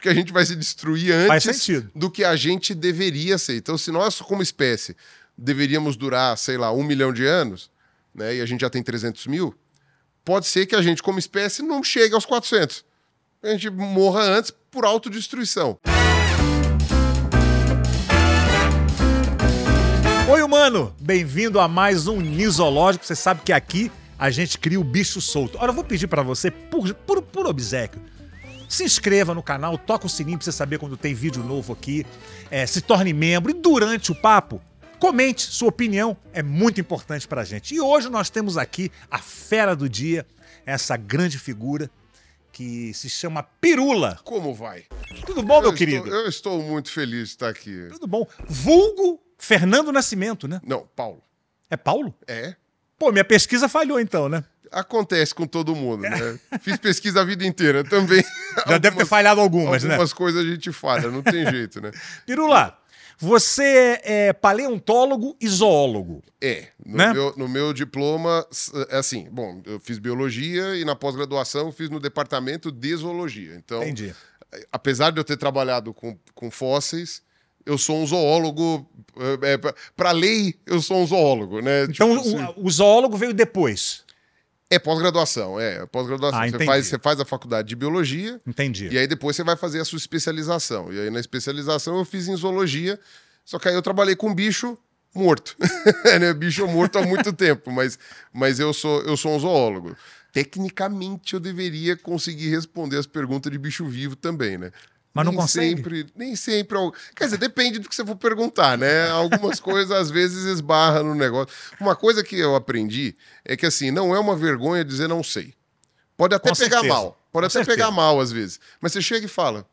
porque a gente vai se destruir antes do que a gente deveria ser. Então, se nós, como espécie, deveríamos durar, sei lá, um milhão de anos, né, e a gente já tem 300 mil, pode ser que a gente, como espécie, não chegue aos 400. A gente morra antes por autodestruição. Oi, humano! Bem-vindo a mais um Nisológico. Você sabe que aqui a gente cria o bicho solto. Ora, eu vou pedir pra você, por, por, por obsequio, se inscreva no canal, toca o sininho pra você saber quando tem vídeo novo aqui, é, se torne membro e durante o papo, comente sua opinião, é muito importante pra gente. E hoje nós temos aqui a fera do dia, essa grande figura que se chama Pirula. Como vai? Tudo bom, meu eu querido? Estou, eu estou muito feliz de estar aqui. Tudo bom. Vulgo Fernando Nascimento, né? Não, Paulo. É Paulo? É? Pô, minha pesquisa falhou então, né? Acontece com todo mundo, né? Fiz pesquisa a vida inteira também. Já deve ter falhado algumas, né? Algumas coisas a gente falha, não tem jeito, né? Pirula, você é paleontólogo e zoólogo. É, no, Né? meu, no meu diploma, é assim, bom, eu fiz biologia e na pós-graduação fiz no departamento de zoologia. Então, Entendi. apesar de eu ter trabalhado com, com fósseis, eu sou um zoólogo. É, Para lei, eu sou um zoólogo, né? Então Tipo assim, o, o zoólogo veio depois. É pós-graduação, é, pós-graduação. Ah, você, faz, você faz a faculdade de biologia Entendi. e aí depois você vai fazer a sua especialização. E aí na especialização eu fiz em zoologia, só que aí eu trabalhei com bicho morto. né? Bicho morto há muito tempo, mas, mas eu, sou, eu sou um zoólogo. Tecnicamente eu deveria conseguir responder as perguntas de bicho vivo também, né? Mas não nem consegue? Sempre, nem sempre. al- Quer dizer, depende do que você for perguntar, né? Algumas coisas às vezes esbarra no negócio. Uma coisa que eu aprendi é que assim, não é uma vergonha dizer não sei. Pode até Com pegar certeza. mal. Pode Com até certeza. pegar mal às vezes. Mas você chega e fala,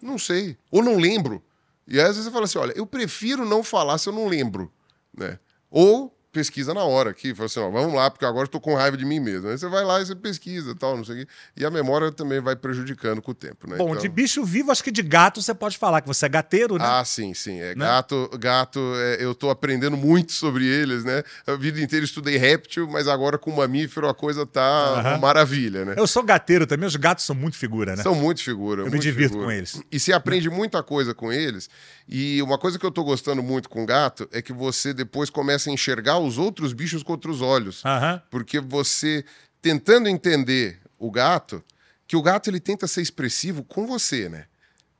não sei. Ou não lembro. E aí, às vezes você fala assim: olha, eu prefiro não falar se eu não lembro. Né? Ou pesquisa na hora aqui, fala assim, ó, vamos lá, porque agora eu tô com raiva de mim mesmo. Aí você vai lá e você pesquisa tal, não sei o quê. E a memória também vai prejudicando com o tempo, né? Bom, Então- de bicho vivo, acho que de gato você pode falar que você é gateiro, né? ah, sim, sim. É, Né? Gato, gato é, eu tô aprendendo muito sobre eles, né? A vida inteira estudei réptil, mas agora com mamífero a coisa tá Aham. maravilha, né? Eu sou gateiro também, os gatos são muito figura, né? São muito figura. Eu me muito divirto figura. com eles. E se aprende muita coisa com eles. E uma coisa que eu tô gostando muito com gato é que você depois começa a enxergar os outros bichos com outros olhos. Aham. Porque você, tentando entender o gato, que o gato ele tenta ser expressivo com você, né?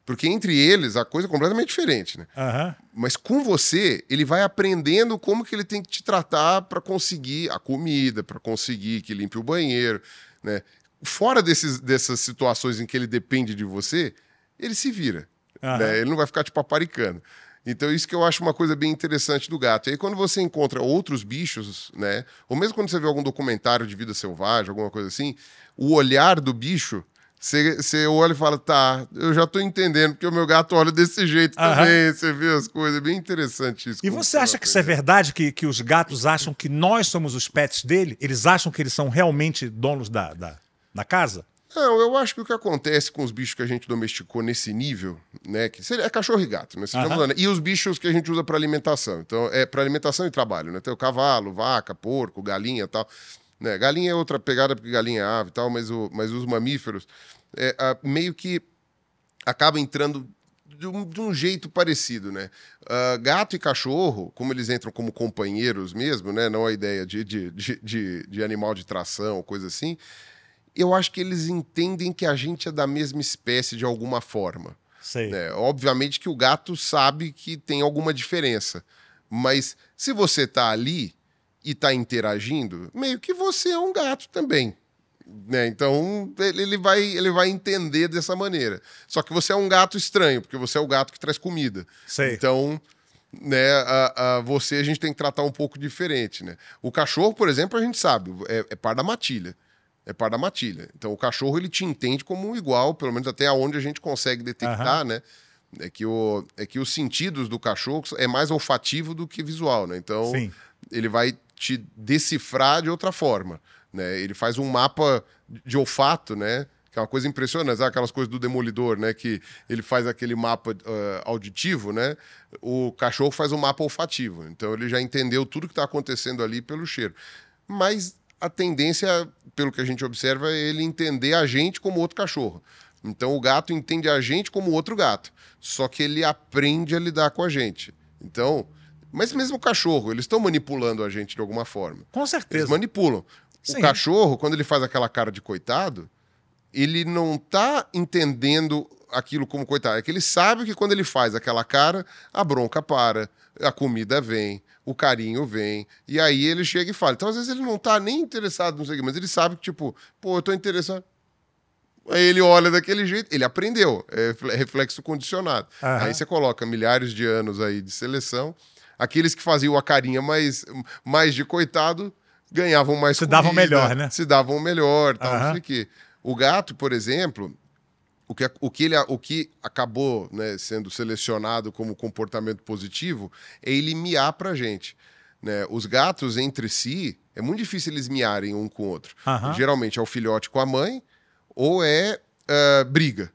Porque entre eles a coisa é completamente diferente, né? Aham. Mas com você, ele vai aprendendo como que ele tem que te tratar para conseguir a comida, para conseguir que limpe o banheiro, né? Fora desses, dessas situações em que ele depende de você, ele se vira, Aham. né? Ele não vai ficar te paparicando. Então, isso que eu acho uma coisa bem interessante do gato. E aí, quando você encontra outros bichos, né? Ou mesmo quando você vê algum documentário de vida selvagem, alguma coisa assim, o olhar do bicho, você, olha e fala, tá, eu já tô entendendo, porque o meu gato olha desse jeito Aham. também, você vê as coisas, é bem interessante isso. E você acha que isso é verdade? Que, que os gatos acham que nós somos os pets dele? Eles acham que eles são realmente donos da, da, da casa? Não, eu acho que o que acontece com os bichos que a gente domesticou nesse nível, né, que seria- é cachorro e gato, né, sejamos Aham. honestos, e os bichos que a gente usa para alimentação. Então, é para alimentação e trabalho, né? Tem o cavalo, vaca, porco, galinha, e tal. Né? Galinha é outra pegada porque galinha é ave e tal, mas, o, mas os mamíferos é, ah, meio que acaba entrando de um, de um jeito parecido, né? Ah, gato e cachorro, como eles entram como companheiros mesmo, né? Não a ideia de, de, de, de, de animal de tração, coisa assim. Eu acho que eles entendem que a gente é da mesma espécie de alguma forma. Sei. né? Obviamente que o gato sabe que tem alguma diferença. Mas se você tá ali e tá interagindo, meio que você é um gato também. Né? Então ele vai, ele vai entender dessa maneira. Só que você é um gato estranho, porque você é o gato que traz comida. Sei. Então, né, a, a- você a gente tem que tratar um pouco diferente, né? O cachorro, por exemplo, a gente sabe, é, é par da matilha. É par da matilha. Então, o cachorro, ele te entende como um igual, pelo menos até onde a gente consegue detectar, né? É que, o, é que os sentidos do cachorro é mais olfativo do que visual, né? Então, Sim. ele vai te decifrar de outra forma, né? Ele faz um mapa de olfato, né? Que é uma coisa impressionante, aquelas coisas do demolidor, né? Que ele faz aquele mapa ah, auditivo, né? O cachorro faz um mapa olfativo. Então ele já entendeu tudo que está acontecendo ali pelo cheiro. Mas a tendência, pelo que a gente observa, é ele entender a gente como outro cachorro. Então o gato entende a gente como outro gato, só que ele aprende a lidar com a gente. Então, mas mesmo o cachorro, eles estão manipulando a gente de alguma forma. Com Eles certeza. manipulam. Sim. O cachorro, quando ele faz aquela cara de coitado, ele não tá entendendo aquilo como coitado. É que ele sabe que quando ele faz aquela cara, a bronca para, a comida vem, o carinho vem, e aí ele chega e fala. Então, às vezes, ele não tá nem interessado no segmento, mas ele sabe que, tipo, pô, eu tô interessado. Aí ele olha daquele jeito, ele aprendeu, é fle- reflexo condicionado. Aham. Aí você coloca milhares de anos aí de seleção, aqueles que faziam a carinha mais, mais de coitado ganhavam mais Se davam comida, melhor, né? Se davam melhor, tal, Aham. não sei o quê. O gato, por exemplo, o que, o que, ele, o que acabou né, sendo selecionado como comportamento positivo é ele miar pra gente. Né? Os gatos entre si, é muito difícil eles miarem um com o outro. Geralmente é o filhote com a mãe, ou é ah, briga,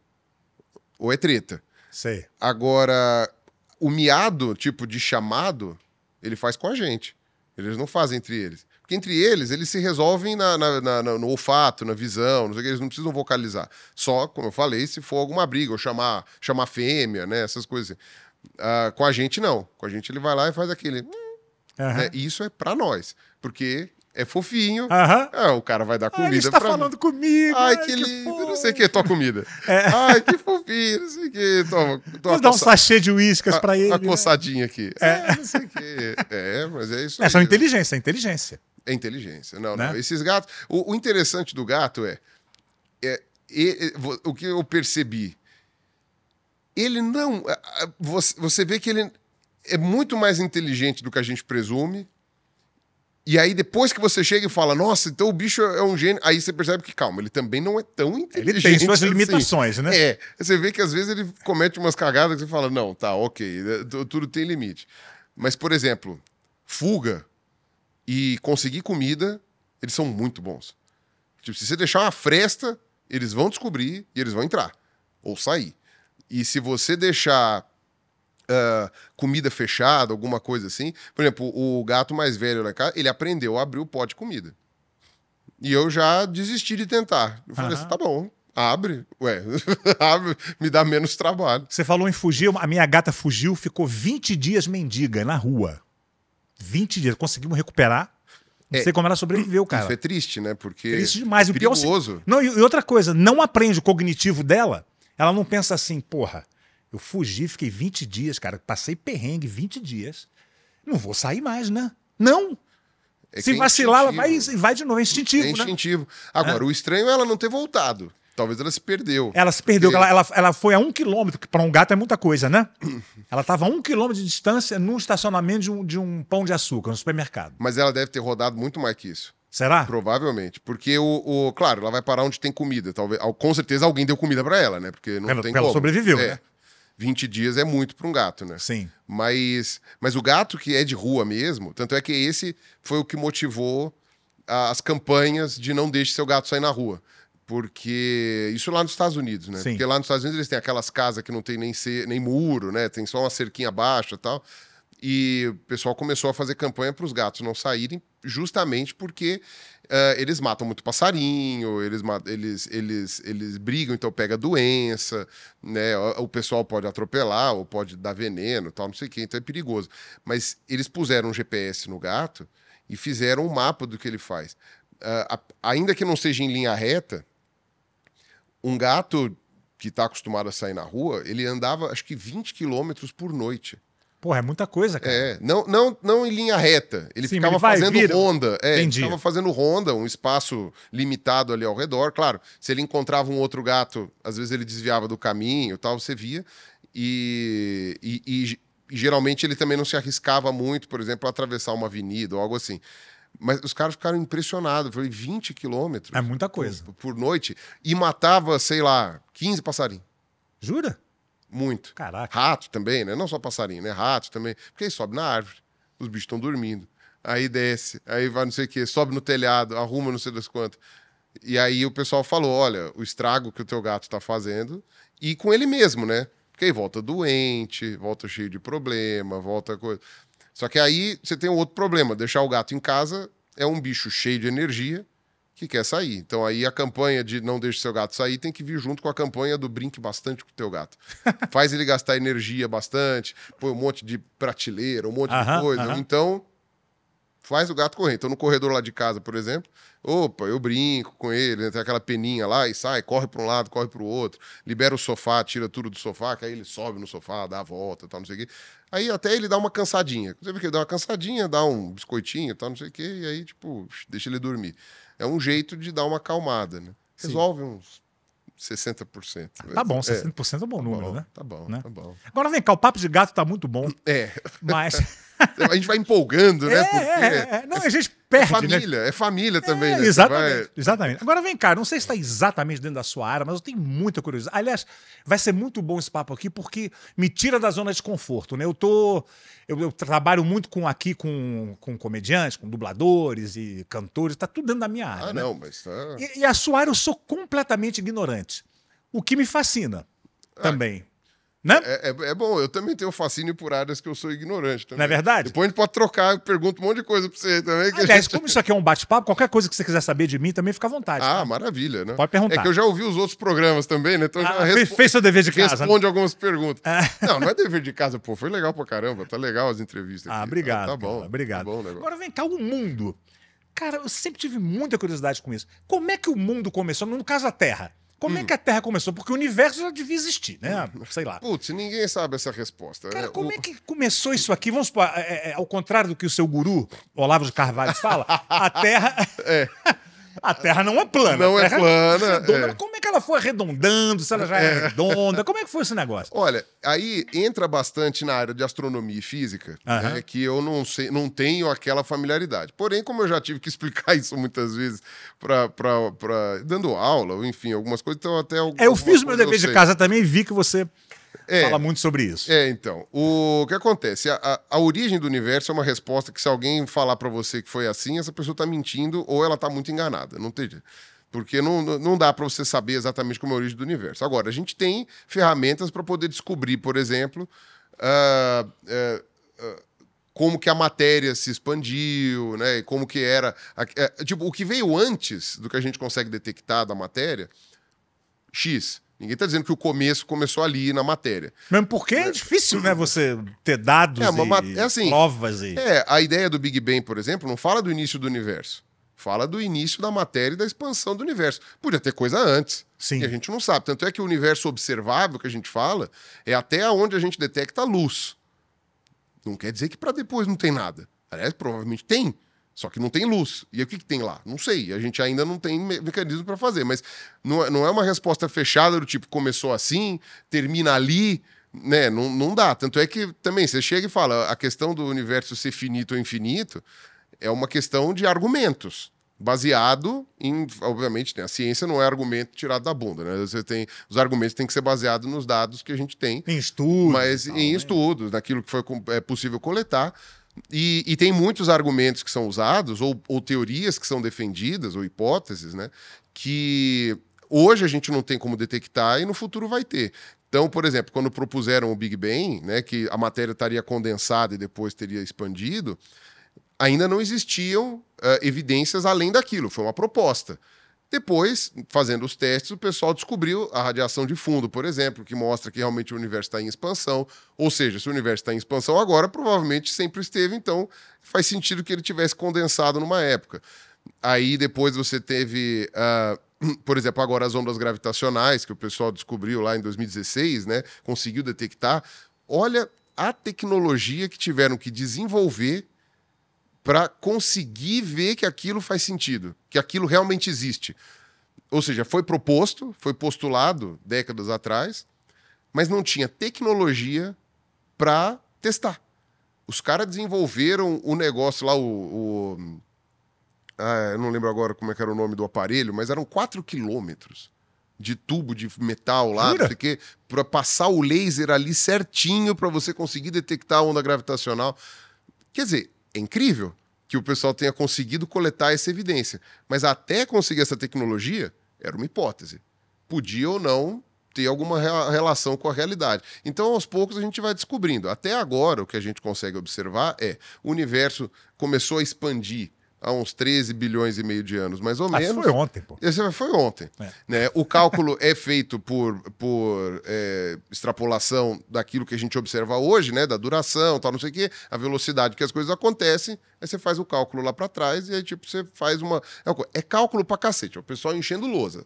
ou é treta. Sei. Agora, o miado, tipo de chamado, ele faz com a gente. Eles não fazem entre eles. Porque entre eles, eles se resolvem na, na- na- no olfato, na visão, não sei o que, eles não precisam vocalizar. Só, como eu falei, se for alguma briga, ou chamar, chamar fêmea, né? Essas coisas. assim. Ah, com a gente, não. Com a gente, ele vai lá e faz aquele. Aham. né? E isso é pra nós. Porque é fofinho. Aham. Ah, o cara vai dar Ah, comida ele está pra mim. falando comigo. Ai, que lindo, não sei o que, tua comida. É. Ai, que fofinho, não sei o que. Toma, toma dar um sachê de uíscas pra ele. a né? coçadinha aqui. É, não sei o quê. É, mas é isso É só aí. inteligência, é inteligência. É inteligência. Não, Né? não. Esses gatos. O, o interessante do gato é, é, o que eu percebi. Ele não. Você, você vê que ele é muito mais inteligente do que a gente presume. E aí, depois que você chega e fala, nossa, então o bicho é um gênio, aí você percebe que, calma, ele também não é tão Ele inteligente. tem suas assim. limitações, né? É, você vê que às vezes ele comete umas cagadas que você fala, não, tá, ok, tu- tudo tem limite. Mas, por exemplo, fuga e conseguir comida, eles são muito bons. Tipo, se você deixar uma fresta, eles vão descobrir e eles vão entrar ou sair. E se você deixar ah, comida fechada, alguma coisa assim, por exemplo, o gato mais velho lá casa, ele aprendeu a abrir o pote de comida. E eu já desisti de tentar. Eu falei Aham. assim, tá bom, abre. Ué, abre, me dá menos trabalho. Você falou em fugir, a minha gata fugiu, ficou 20 dias mendiga na rua. 20 dias. Conseguimos recuperar. Não É. sei como ela sobreviveu, cara. Isso é triste, né? Porque Triste demais. é E o pior é perigoso. Não, e, outra coisa, não aprende o cognitivo dela. Ela não pensa assim, porra, eu fugi, fiquei 20 dias, cara, passei perrengue 20 dias. Não vou sair mais, né? Não. É Se é vacilar, ela vai, vai de novo. É instintivo, É né? instintivo. Agora, o estranho é ela não ter voltado. Talvez ela se perdeu. Ela se perdeu, Porque- ela, ela, ela foi a um quilômetro, que para um gato é muita coisa, né? Ela estava a um quilômetro de distância num estacionamento de um, de um pão de açúcar, no supermercado. Mas ela deve ter rodado muito mais que isso. Será? Provavelmente. Porque o, o- Claro, ela vai parar onde tem comida. Talvez, al- com certeza alguém deu comida pra ela, né? Porque não Ela- tem ela como. sobreviveu, é. né? 20 dias é muito pra um gato, né? Sim. Mas, mas o gato que é de rua mesmo, tanto é que esse foi o que motivou as campanhas de não deixe seu gato sair na rua. Porque isso lá nos Estados Unidos, né? Sim. Porque lá nos Estados Unidos eles têm aquelas casas que não tem nem, ce- nem muro, né? Tem só uma cerquinha baixa e tal. E o pessoal começou a fazer campanha para os gatos não saírem, justamente porque eh, eles matam muito passarinho, eles, eles, eles, eles brigam, então pega doença, né? O, o pessoal pode atropelar ou pode dar veneno, tal, não sei o quê, então é perigoso. Mas eles puseram um GPS no gato e fizeram um mapa do que ele faz. A- ainda que não seja em linha reta, um gato que está acostumado a sair na rua, ele andava acho que 20 quilômetros por noite. Porra, é muita coisa, cara. É, não, não, não em linha reta. Ele Sim, ficava ele vai, fazendo vira. ronda. É, ele Entendi. ficava fazendo ronda, um espaço limitado ali ao redor. Claro, se ele encontrava um outro gato, às vezes ele desviava do caminho tal, você via. E, e, e- e geralmente ele também não se arriscava muito, por exemplo, a atravessar uma avenida ou algo assim. Mas os caras ficaram impressionados. Eu falei, 20 quilômetros É muita coisa. por, por noite. E matava, sei lá, 15 passarinhos. Jura? Muito. Caraca. Rato também, né? Não só passarinho, né? Rato também. Porque aí sobe na árvore, os bichos estão dormindo. Aí desce, aí vai não sei o quê, sobe no telhado, arruma não sei das quantas. E aí o pessoal falou: olha, o estrago que o teu gato tá fazendo, e com ele mesmo, né? Porque aí volta doente, volta cheio de problema, volta coisa. Só que aí você tem um outro problema: deixar o gato em casa é um bicho cheio de energia que quer sair. Então aí a campanha de não deixe seu gato sair tem que vir junto com a campanha do brinque bastante com o teu gato. Faz ele gastar energia bastante, põe um monte de prateleira, um monte Aham, de coisa. aham. Então faz o gato correr. Então no corredor lá de casa, por exemplo, opa, eu brinco com ele, né? tem aquela peninha lá e sai, corre para um lado, corre para o outro, libera o sofá, tira tudo do sofá, que aí ele sobe no sofá, dá a volta, tal, não sei o quê. Aí até ele dá uma cansadinha. Você vê que ele dá uma cansadinha, dá um biscoitinho, tal, não sei o quê, e aí, tipo, deixa ele dormir. É um jeito de dar uma acalmada, né? Sim. Resolve uns 60%. Tá bom, É, 60% é um bom tá número, bom, né? Tá bom, Né? tá bom. Agora vem cá, o papo de gato tá muito bom, É, mas. a gente vai empolgando, né? é, Porque é, é, é. Não, a gente é perde, né? família, é família também, É, né? Exatamente, vai- exatamente. Agora vem cá, não sei se está exatamente dentro da sua área, mas eu tenho muita curiosidade. Aliás, vai ser muito bom esse papo aqui, porque me tira da zona de conforto, né? Eu tô. Eu, eu trabalho muito com aqui com, com comediantes, com dubladores e cantores, tá tudo dentro da minha área. Ah, né? não, mas tá... E, e a sua área eu sou completamente ignorante. O que me fascina também. Né? É, é- é bom, eu também tenho fascínio por áreas que eu sou ignorante também. Não é verdade? Depois a gente pode trocar, eu pergunto um monte de coisa pra você também. que Aliás, gente- como isso aqui é um bate-papo, qualquer coisa que você quiser saber de mim também fica à vontade. Ah, tá? maravilha, né? Pode perguntar. É que eu já ouvi os outros programas também, né? Então Ah, já respo- fez seu dever de casa. né? responde algumas perguntas. É. Não, não é dever de casa, pô. Foi legal pra caramba. Tá legal as entrevistas. Ah, aqui. obrigado. Tá, tá bom. cara, obrigado. Tá bom. Agora vem cá, o mundo. Cara, eu sempre tive muita curiosidade com isso. Como é que o mundo começou? No caso, a Terra. Como é Hum. que a Terra começou? Porque o universo já devia existir, né? Sei lá. Putz, ninguém sabe essa resposta. Cara, É, como o- é que começou isso aqui? Vamos supor, é, é, é, ao contrário do que o seu guru, Olavo de Carvalho, fala, a Terra. A Terra não é plana. Não é Terra plana, redonda. é. Como é que ela foi arredondando? Se ela já é, redonda? Como é que foi esse negócio? Olha, aí entra bastante na área de astronomia e física, Aham. né, que eu não sei, não tenho aquela familiaridade. Porém, como eu já tive que explicar isso muitas vezes para dando aula, enfim, algumas coisas, então até É, eu algumas fiz meu dever eu de casa também e vi que você É. fala muito sobre isso. É, então. O que acontece? A, a- a origem do universo é uma resposta que, se alguém falar pra você que foi assim, essa pessoa tá mentindo ou ela tá muito enganada. Não tem. Porque não, não- dá pra você saber exatamente como é a origem do universo. Agora, a gente tem ferramentas para poder descobrir, por exemplo, ah, é, ah, como que a matéria se expandiu, né? E como que era. é, tipo, o que veio antes do que a gente consegue detectar da matéria, X. Ninguém tá dizendo que o começo começou ali na matéria. Mesmo porque é difícil, né? Você ter dados É, uma e é assim, provas e... É, a ideia do Big Bang, por exemplo, não fala do início do universo. Fala do início da matéria e da expansão do universo. Podia ter coisa antes. Sim. E a gente não sabe. Tanto é que o universo observável que a gente fala é até onde a gente detecta a luz. Não quer dizer que para depois não tem nada. Aliás, provavelmente tem. Só que não tem luz. E o que, que tem lá? Não sei. A gente ainda não tem me- mecanismo para fazer. Mas não é, não é uma resposta fechada do tipo começou assim, termina ali. Né? Não, não dá. Tanto é que também você chega e fala a questão do universo ser finito ou infinito é uma questão de argumentos. Baseado em, obviamente, né, a ciência não é argumento tirado da bunda, né? Você tem, os argumentos têm que ser baseados nos dados que a gente tem Em estudos. mas tal, em né? estudos, naquilo que foi é possível coletar. E, e tem muitos argumentos que são usados, ou, ou teorias que são defendidas, ou hipóteses, né? Que hoje a gente não tem como detectar e no futuro vai ter. Então, por exemplo, quando propuseram o Big Bang, né, que a matéria estaria condensada e depois teria expandido, ainda não existiam ah, evidências além daquilo, foi uma proposta. Depois, fazendo os testes, o pessoal descobriu a radiação de fundo, por exemplo, que mostra que realmente o universo está em expansão. Ou seja, se o universo está em expansão agora, provavelmente sempre esteve, então faz sentido que ele tivesse condensado numa época. Aí depois você teve, ah, por exemplo, agora as ondas gravitacionais, que o pessoal descobriu lá em 2016, né? Conseguiu detectar. Olha a tecnologia que tiveram que desenvolver para conseguir ver que aquilo faz sentido, que aquilo realmente existe. Ou seja, foi proposto, foi postulado décadas atrás, mas não tinha tecnologia para testar. Os caras desenvolveram o negócio lá, o. o- ah, eu não lembro agora como é que era o nome do aparelho, mas eram 4 quilômetros de tubo de metal lá, Jura? não sei o quê, para passar o laser ali certinho para você conseguir detectar a onda gravitacional. Quer dizer, é incrível que o pessoal tenha conseguido coletar essa evidência. Mas até conseguir essa tecnologia, era uma hipótese. Podia ou não ter alguma relação com a realidade. Então, aos poucos, a gente vai descobrindo. Até agora, o que a gente consegue observar é o universo começou a expandir há uns 13 bilhões e meio de anos, mais ou Ah, menos. foi ontem, pô. Esse foi ontem. É. Né? O cálculo é feito por, por é, extrapolação daquilo que a gente observa hoje, né? Da duração, tal, não sei o quê, a velocidade que as coisas acontecem. Aí você faz o cálculo lá para trás e aí, tipo, você faz uma. É, é cálculo pra cacete, é o pessoal enchendo lousa.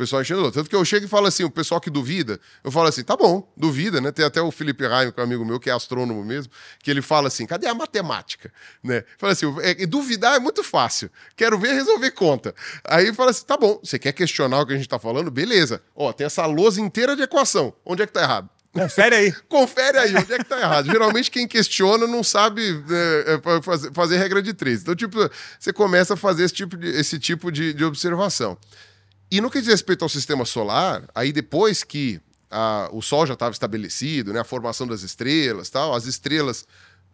O pessoal enchendo lousa. Tanto que eu chego e falo assim, o pessoal que duvida, eu falo assim, tá bom, duvida, né? Tem até o Felipe Raim, que é um amigo meu, que é astrônomo mesmo, que ele fala assim, cadê a matemática? Né? Fala assim, é, duvidar é muito fácil. Quero ver resolver conta. Aí fala assim, tá bom, você quer questionar o que a gente tá falando? Beleza. Ó, tem essa lousa inteira de equação. Onde é que tá errado? Confere aí. Confere aí, onde é que tá errado. Geralmente quem questiona não sabe é, é, fa- fazer, fazer regra de três. Então, tipo, você começa a fazer esse tipo de, esse tipo de, de observação. E no que diz respeito ao sistema solar, aí depois que a- o Sol já estava estabelecido, né, a formação das estrelas, tal, as estrelas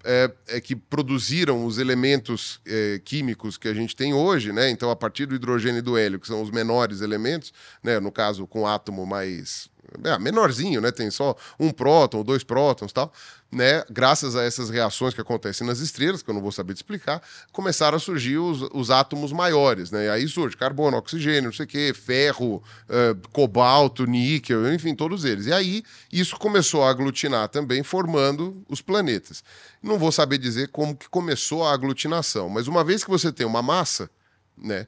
é, é que produziram os elementos é, químicos que a gente tem hoje, né? Então, a partir do hidrogênio e do hélio, que são os menores elementos, né? No caso, com átomo mais é, menorzinho, né? Tem só um próton, dois prótons, tal, né? Graças a essas reações que acontecem nas estrelas, que eu não vou saber te explicar, começaram a surgir os, os átomos maiores, né? E aí surge carbono, oxigênio, não sei o quê, ferro, eh, cobalto, níquel, enfim, todos eles. E aí isso começou a aglutinar também, formando os planetas. Não vou saber dizer como que começou a aglutinação, mas uma vez que você tem uma massa, né?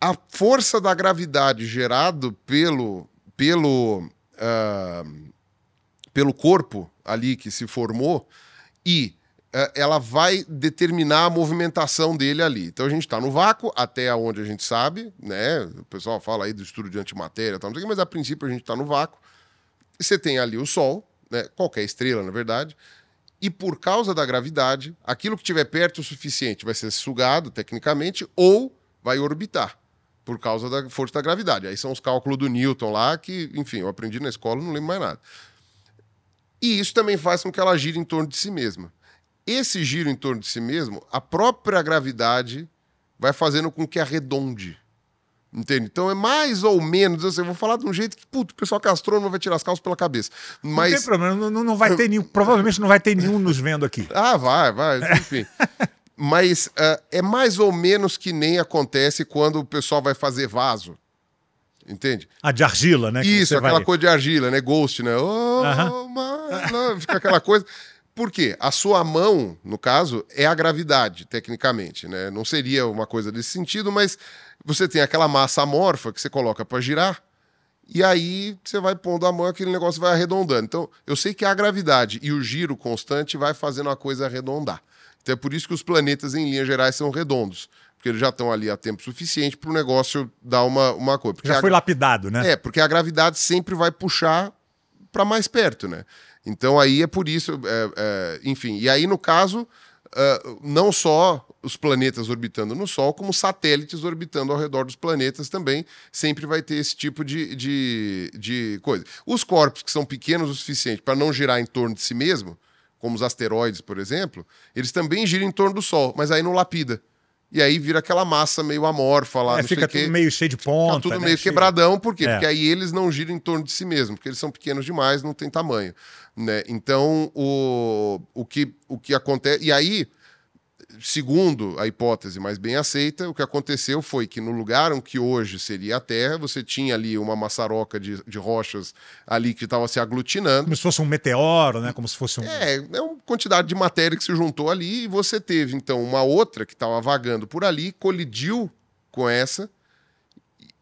A força da gravidade gerado pelo pelo ah, pelo corpo ali que se formou e eh, ela vai determinar a movimentação dele ali. Então a gente está no vácuo, até onde a gente sabe, né? O pessoal fala aí do estudo de antimatéria, tal, mas a princípio a gente está no vácuo. Você tem ali o Sol, né? qualquer estrela, na verdade, e por causa da gravidade, aquilo que estiver perto o suficiente vai ser sugado, tecnicamente, ou vai orbitar, por causa da força da gravidade. Aí são os cálculos do Newton lá, que, enfim, eu aprendi na escola, não lembro mais nada. E isso também faz com que ela gire em torno de si mesma. Esse giro em torno de si mesmo, a própria gravidade vai fazendo com que arredonde. Entende? Então é mais ou menos, assim, eu vou falar de um jeito que, puto, o pessoal que é astrônomo vai tirar as calças pela cabeça. Não tem Mas. problema, não, não- não vai ter nenhum. Provavelmente não vai ter nenhum nos vendo aqui. Ah, vai, vai, enfim. Mas ah, é mais ou menos que nem acontece quando o pessoal vai fazer vaso. Entende? A de argila, né? Isso, aquela vai- coisa de argila, né? Ghost, né? Oh, my love, Fica aquela coisa. Por quê? A sua mão, no caso, é a gravidade, tecnicamente, né? Não seria uma coisa desse sentido, mas você tem aquela massa amorfa que você coloca para girar, e aí você vai pondo a mão e aquele negócio vai arredondando. Então, eu sei que a gravidade e o giro constante vai fazendo a coisa arredondar. Então é por isso que os planetas, em linhas gerais, são redondos. Porque eles já estão ali há tempo suficiente para o negócio dar uma, uma coisa. Porque Já a- foi lapidado, né? é, porque a gravidade sempre vai puxar para mais perto, né? Então aí é por isso, é, é, enfim. E aí, no caso, é, não só os planetas orbitando no Sol, como satélites orbitando ao redor dos planetas também, sempre vai ter esse tipo de, de, de coisa. Os corpos que são pequenos o suficiente para não girar em torno de si mesmo, como os asteroides, por exemplo, eles também giram em torno do Sol, mas aí não lapida. E aí vira aquela massa meio amorfa lá, É, fica tudo quê. meio cheio de ponta. Fica tudo né? meio Cheio- quebradão, por quê? É. Porque aí eles não giram em torno de si mesmos, porque eles são pequenos demais, não tem tamanho. Né? Então, o, o, que, o que acontece. E aí, segundo a hipótese mais bem aceita, o que aconteceu foi que no lugar que hoje seria a Terra, você tinha ali uma maçaroca de, de rochas ali que estava se aglutinando. Como se fosse um meteoro, né? Como se fosse um. É, é uma quantidade de matéria que se juntou ali e você teve, então, uma outra que estava vagando por ali, colidiu com essa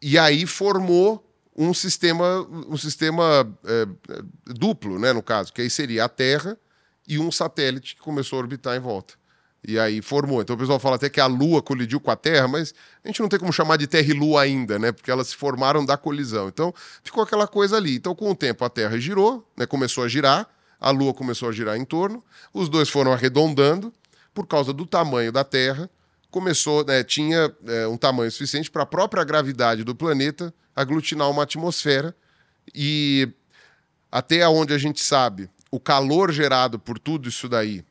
e aí formou um sistema, um sistema é, duplo, né, no caso, que aí seria a Terra e um satélite que começou a orbitar em volta. E aí formou. Então o pessoal fala até que a Lua colidiu com a Terra, mas a gente não tem como chamar de Terra e Lua ainda, né? Porque elas se formaram da colisão. Então ficou aquela coisa ali. Então, com o tempo, a Terra girou, né? começou a girar, a Lua começou a girar em torno, os dois foram arredondando por causa do tamanho da Terra. Começou, né, tinha é, um tamanho suficiente para a própria gravidade do planeta aglutinar uma atmosfera e até onde a gente sabe, o calor gerado por tudo isso daí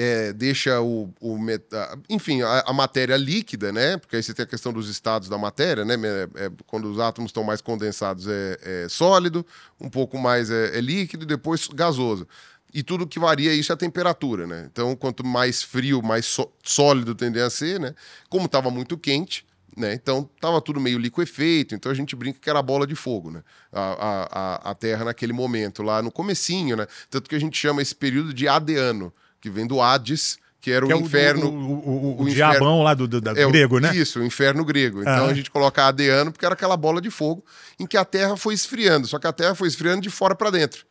é, deixa o, o meta- enfim, a, a matéria líquida, né? Porque aí você tem a questão dos estados da matéria, né? É- é- quando os átomos estão mais condensados é, é sólido, um pouco mais é, é líquido e depois gasoso. e tudo que varia isso é a temperatura, né? Então, quanto mais frio, mais sólido tende a ser, né? Como estava muito quente, né? Então estava tudo meio liquefeito, então a gente brinca que era bola de fogo, né? A, a, a Terra naquele momento, lá no comecinho, né? Tanto que a gente chama esse período de Adeano, que vem do Hades, que era que o é inferno. O, o, o, o, o diabão lá do, do, do é, grego, né? Isso, o inferno grego. Então a gente coloca Adeano porque era aquela bola de fogo em que a Terra foi esfriando, só que a Terra foi esfriando de fora para dentro.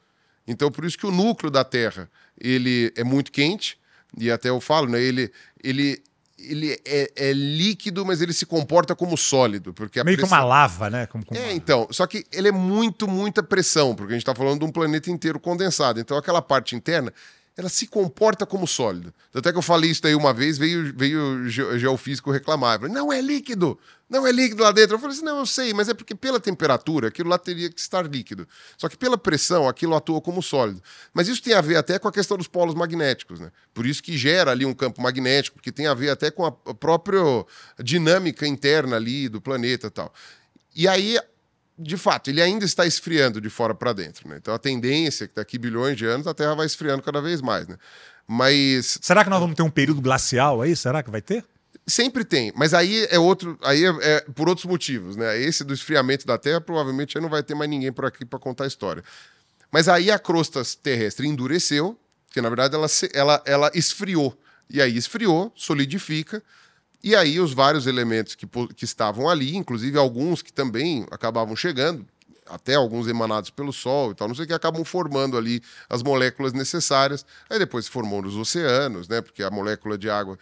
Então por isso que o núcleo da Terra ele é muito quente, e até eu falo, né? Ele, ele ele é, é, líquido, mas ele se comporta como sólido. Porque Meio pressão... como uma lava, né? Como, como é, então. Só que ele é muito, muita pressão, porque a gente está falando de um planeta inteiro condensado. Então aquela parte interna ela se comporta como sólido. Até que eu falei isso daí uma vez, veio, veio o geofísico reclamar. Falei, não é líquido, não é líquido lá dentro. Eu falei assim, não, eu sei, mas é porque pela temperatura aquilo lá teria que estar líquido. Só que pela pressão aquilo atua como sólido. Mas isso tem a ver até com a questão dos polos magnéticos, né? Por isso que gera ali um campo magnético, porque tem a ver até com a própria dinâmica interna ali do planeta e tal. E aí de fato, ele ainda está esfriando de fora para dentro. Né? Então a tendência é que daqui bilhões de anos a Terra vai esfriando cada vez mais. Né? Mas. Será que nós vamos ter um período glacial aí? Será que vai ter? Sempre tem, mas aí é outro, aí é, é, por outros motivos, né? Esse do esfriamento da Terra, provavelmente aí não vai ter mais ninguém por aqui para contar a história. Mas aí a crosta terrestre endureceu, que na verdade ela, ela, ela esfriou. E aí esfriou, solidifica, e aí os vários elementos que, que estavam ali, inclusive alguns que também acabavam chegando, até alguns emanados pelo Sol e tal, não sei o que, acabam formando ali as moléculas necessárias. Aí depois se formou nos oceanos, né? Porque a molécula de água,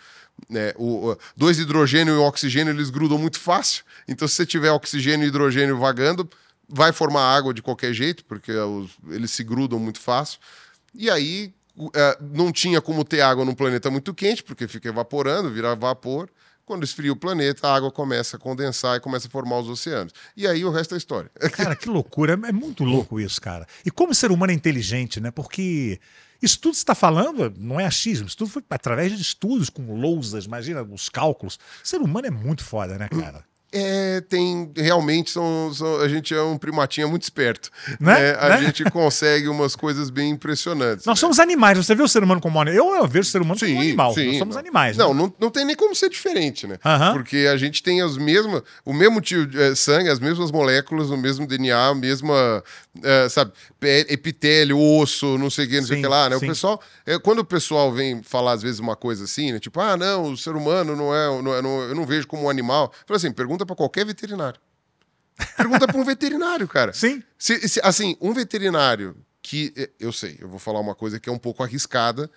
né? O, o, dois hidrogênio e oxigênio, eles grudam muito fácil. Então, se você tiver oxigênio e hidrogênio vagando, vai formar água de qualquer jeito, porque os, eles se grudam muito fácil. E aí é, não tinha como ter água num planeta muito quente, porque fica evaporando, vira vapor. Quando esfria o planeta, a água começa a condensar e começa a formar os oceanos. E aí o resto é história. Cara, que loucura. É muito louco isso, cara. E como ser humano é inteligente, né? Porque isso tudo está falando não é achismo, isso tudo foi através de estudos com lousas, imagina os cálculos. O ser humano é muito foda, né, cara? É, tem. Realmente, são, são, a gente é um primatinho muito esperto. Né? É, a né? gente consegue umas coisas bem impressionantes. Nós né? somos animais. Você vê o ser humano como Eu, eu vejo o ser humano sim, como animal. Sim, Nós somos não. animais. Não, né? não, não tem nem como ser diferente, né? Porque a gente tem as mesmas. O mesmo tio de é, sangue, as mesmas moléculas, o mesmo DNA, a mesma. É, sabe, epitélio, osso, não sei o que, não sim, sei o que lá, né? O pessoal. É, quando o pessoal vem falar, às vezes, uma coisa assim, né? Tipo, ah, não, o ser humano não é. Não é não, eu não vejo como um animal. Fala assim, pergunta para qualquer veterinário. Pergunta para um veterinário, cara. Sim. Se, se, assim, um veterinário que. Eu sei, eu vou falar uma coisa que é um pouco arriscada,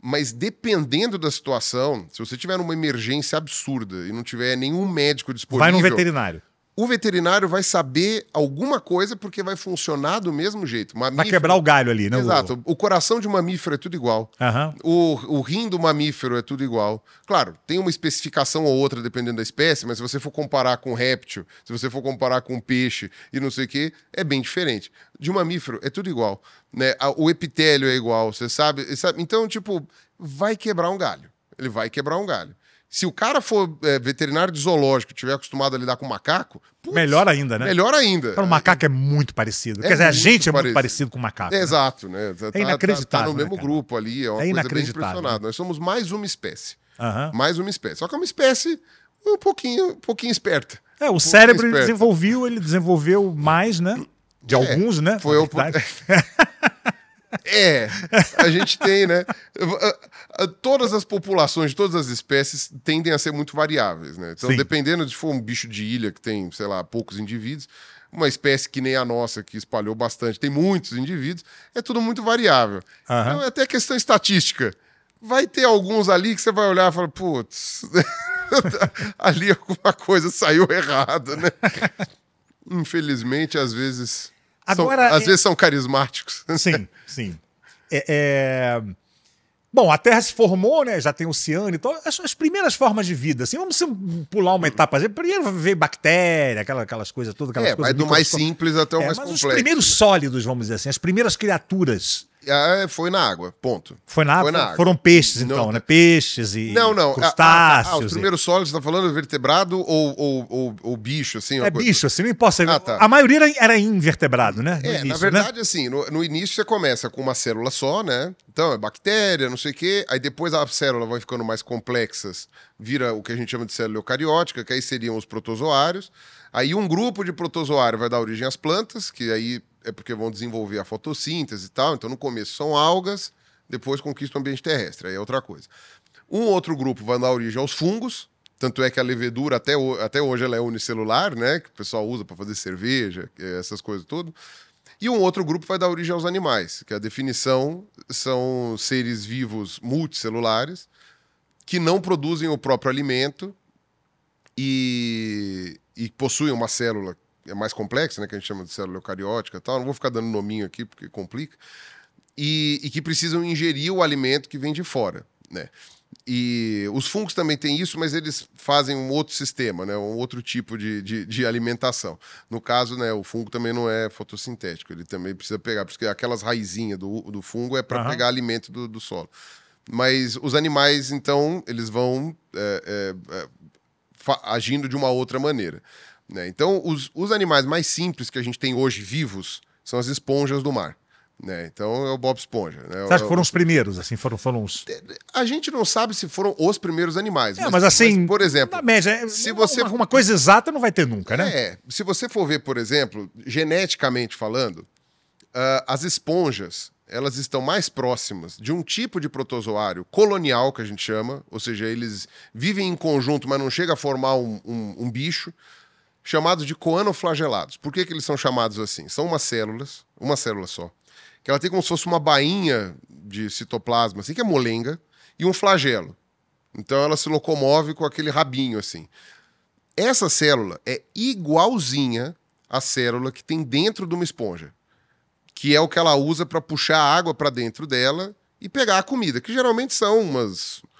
mas dependendo da situação, se você tiver uma emergência absurda e não tiver nenhum médico disponível. Vai no veterinário o veterinário vai saber alguma coisa porque vai funcionar do mesmo jeito. Mamífero... Vai quebrar o galho ali, né? Exato. O coração de um mamífero é tudo igual. Uhum. O, o rim do mamífero é tudo igual. Claro, tem uma especificação ou outra dependendo da espécie, mas se você for comparar com réptil, se você for comparar com peixe e não sei o que, é bem diferente. De um mamífero é tudo igual. Né? O epitélio é igual, você sabe? sabe? Então, tipo, vai quebrar um galho. Ele vai quebrar um galho. Se o cara for é, veterinário de zoológico e tiver acostumado a lidar com macaco. Putz, melhor ainda, né? Melhor ainda. o macaco é muito parecido. É Quer dizer, a gente é muito parecido com o macaco. É, né? Exato, né? Tá, é inacreditável. Tá, tá no mesmo né, grupo ali, é uma é coisa bem impressionante. Nós somos mais uma espécie. Uhum. Mais uma espécie. Só que é uma espécie um pouquinho, um pouquinho esperta. É, o um cérebro desenvolveu, ele desenvolveu mais, né? De é, alguns, né? Foi o. É, a gente tem, né? Todas as populações de todas as espécies tendem a ser muito variáveis, né? Então, Sim. dependendo de se for um bicho de ilha que tem, sei lá, poucos indivíduos, uma espécie que nem a nossa, que espalhou bastante, tem muitos indivíduos, é tudo muito variável. Uhum. Então, é até questão estatística. Vai ter alguns ali que você vai olhar e falar, putz, ali alguma coisa saiu errada, né? Infelizmente, às vezes Agora, são, às é... vezes são carismáticos. Sim, sim. É, é... Bom, a Terra se formou, né? Já tem oceano, então as, as primeiras formas de vida, assim, vamos pular uma etapa. Primeiro veio bactéria, aquelas, aquelas coisas todas. Aquelas é, coisas vai do mais simples até o é, mais mas complexo. Os primeiros sólidos, vamos dizer assim, as primeiras criaturas Ah, foi na água, ponto. Foi na, Foi na água? Foram peixes, então, Não, né? Peixes e Não, não. crustáceos. Ah, os e- primeiros sólidos, você tá falando vertebrado ou, ou, ou, ou bicho, assim? É coisa- bicho, assim, não importa. Ah, tá. A maioria era, era invertebrado, né? No É, início, na né? verdade, assim, no, no início você começa com uma célula só, né? Então, é bactéria, não sei o quê. Aí depois a célula vai ficando mais complexas, vira o que a gente chama de célula eucariótica, que aí seriam os protozoários. Aí um grupo de protozoário vai dar origem às plantas, que aí é porque vão desenvolver a fotossíntese e tal. Então, no começo são algas, depois conquista o ambiente terrestre, aí é outra coisa. Um outro grupo vai dar origem aos fungos, tanto é que a levedura até, até hoje ela é unicelular, né? Que o pessoal usa para fazer cerveja, eh, essas coisas tudo. E um outro grupo vai dar origem aos animais, que a definição são seres vivos multicelulares que não produzem o próprio alimento e, e possuem uma célula é mais complexa, né, que a gente chama de célula eucariótica e tal. Não vou ficar dando nominho aqui porque complica. E, e que precisam ingerir o alimento que vem de fora, né? E os fungos também têm isso, mas eles fazem um outro sistema, né? um outro tipo de, de, de alimentação. No caso, né, o fungo também não é fotossintético, ele também precisa pegar, porque aquelas raizinhas do, do fungo é para Aham. pegar alimento do, do solo. Mas os animais, então, eles vão é, é, é, agindo de uma outra maneira. Né? Então, os, os animais mais simples que a gente tem hoje vivos são as esponjas do mar. Né? Então, é o Bob Esponja. Né? Você acha que É foram os primeiros, assim, foram, foram os... a gente não sabe se foram os primeiros animais. É, mas assim, por exemplo, Na média, é- se você- uma, uma coisa exata não vai ter nunca, né? é, se você for ver, por exemplo, geneticamente falando, ah, as esponjas elas estão mais próximas de um tipo de protozoário colonial, que a gente chama, ou seja, eles vivem em conjunto, mas não chega a formar um, um- um bicho, chamados de coanoflagelados. Por que, que eles são chamados assim? São umas células, uma célula só, que ela tem como se fosse uma bainha de citoplasma, assim, que é molenga, e um flagelo. Então ela se locomove com aquele rabinho assim. Essa célula é igualzinha à célula que tem dentro de uma esponja, que é o que ela usa para puxar a água para dentro dela e pegar a comida, que geralmente são umas uma-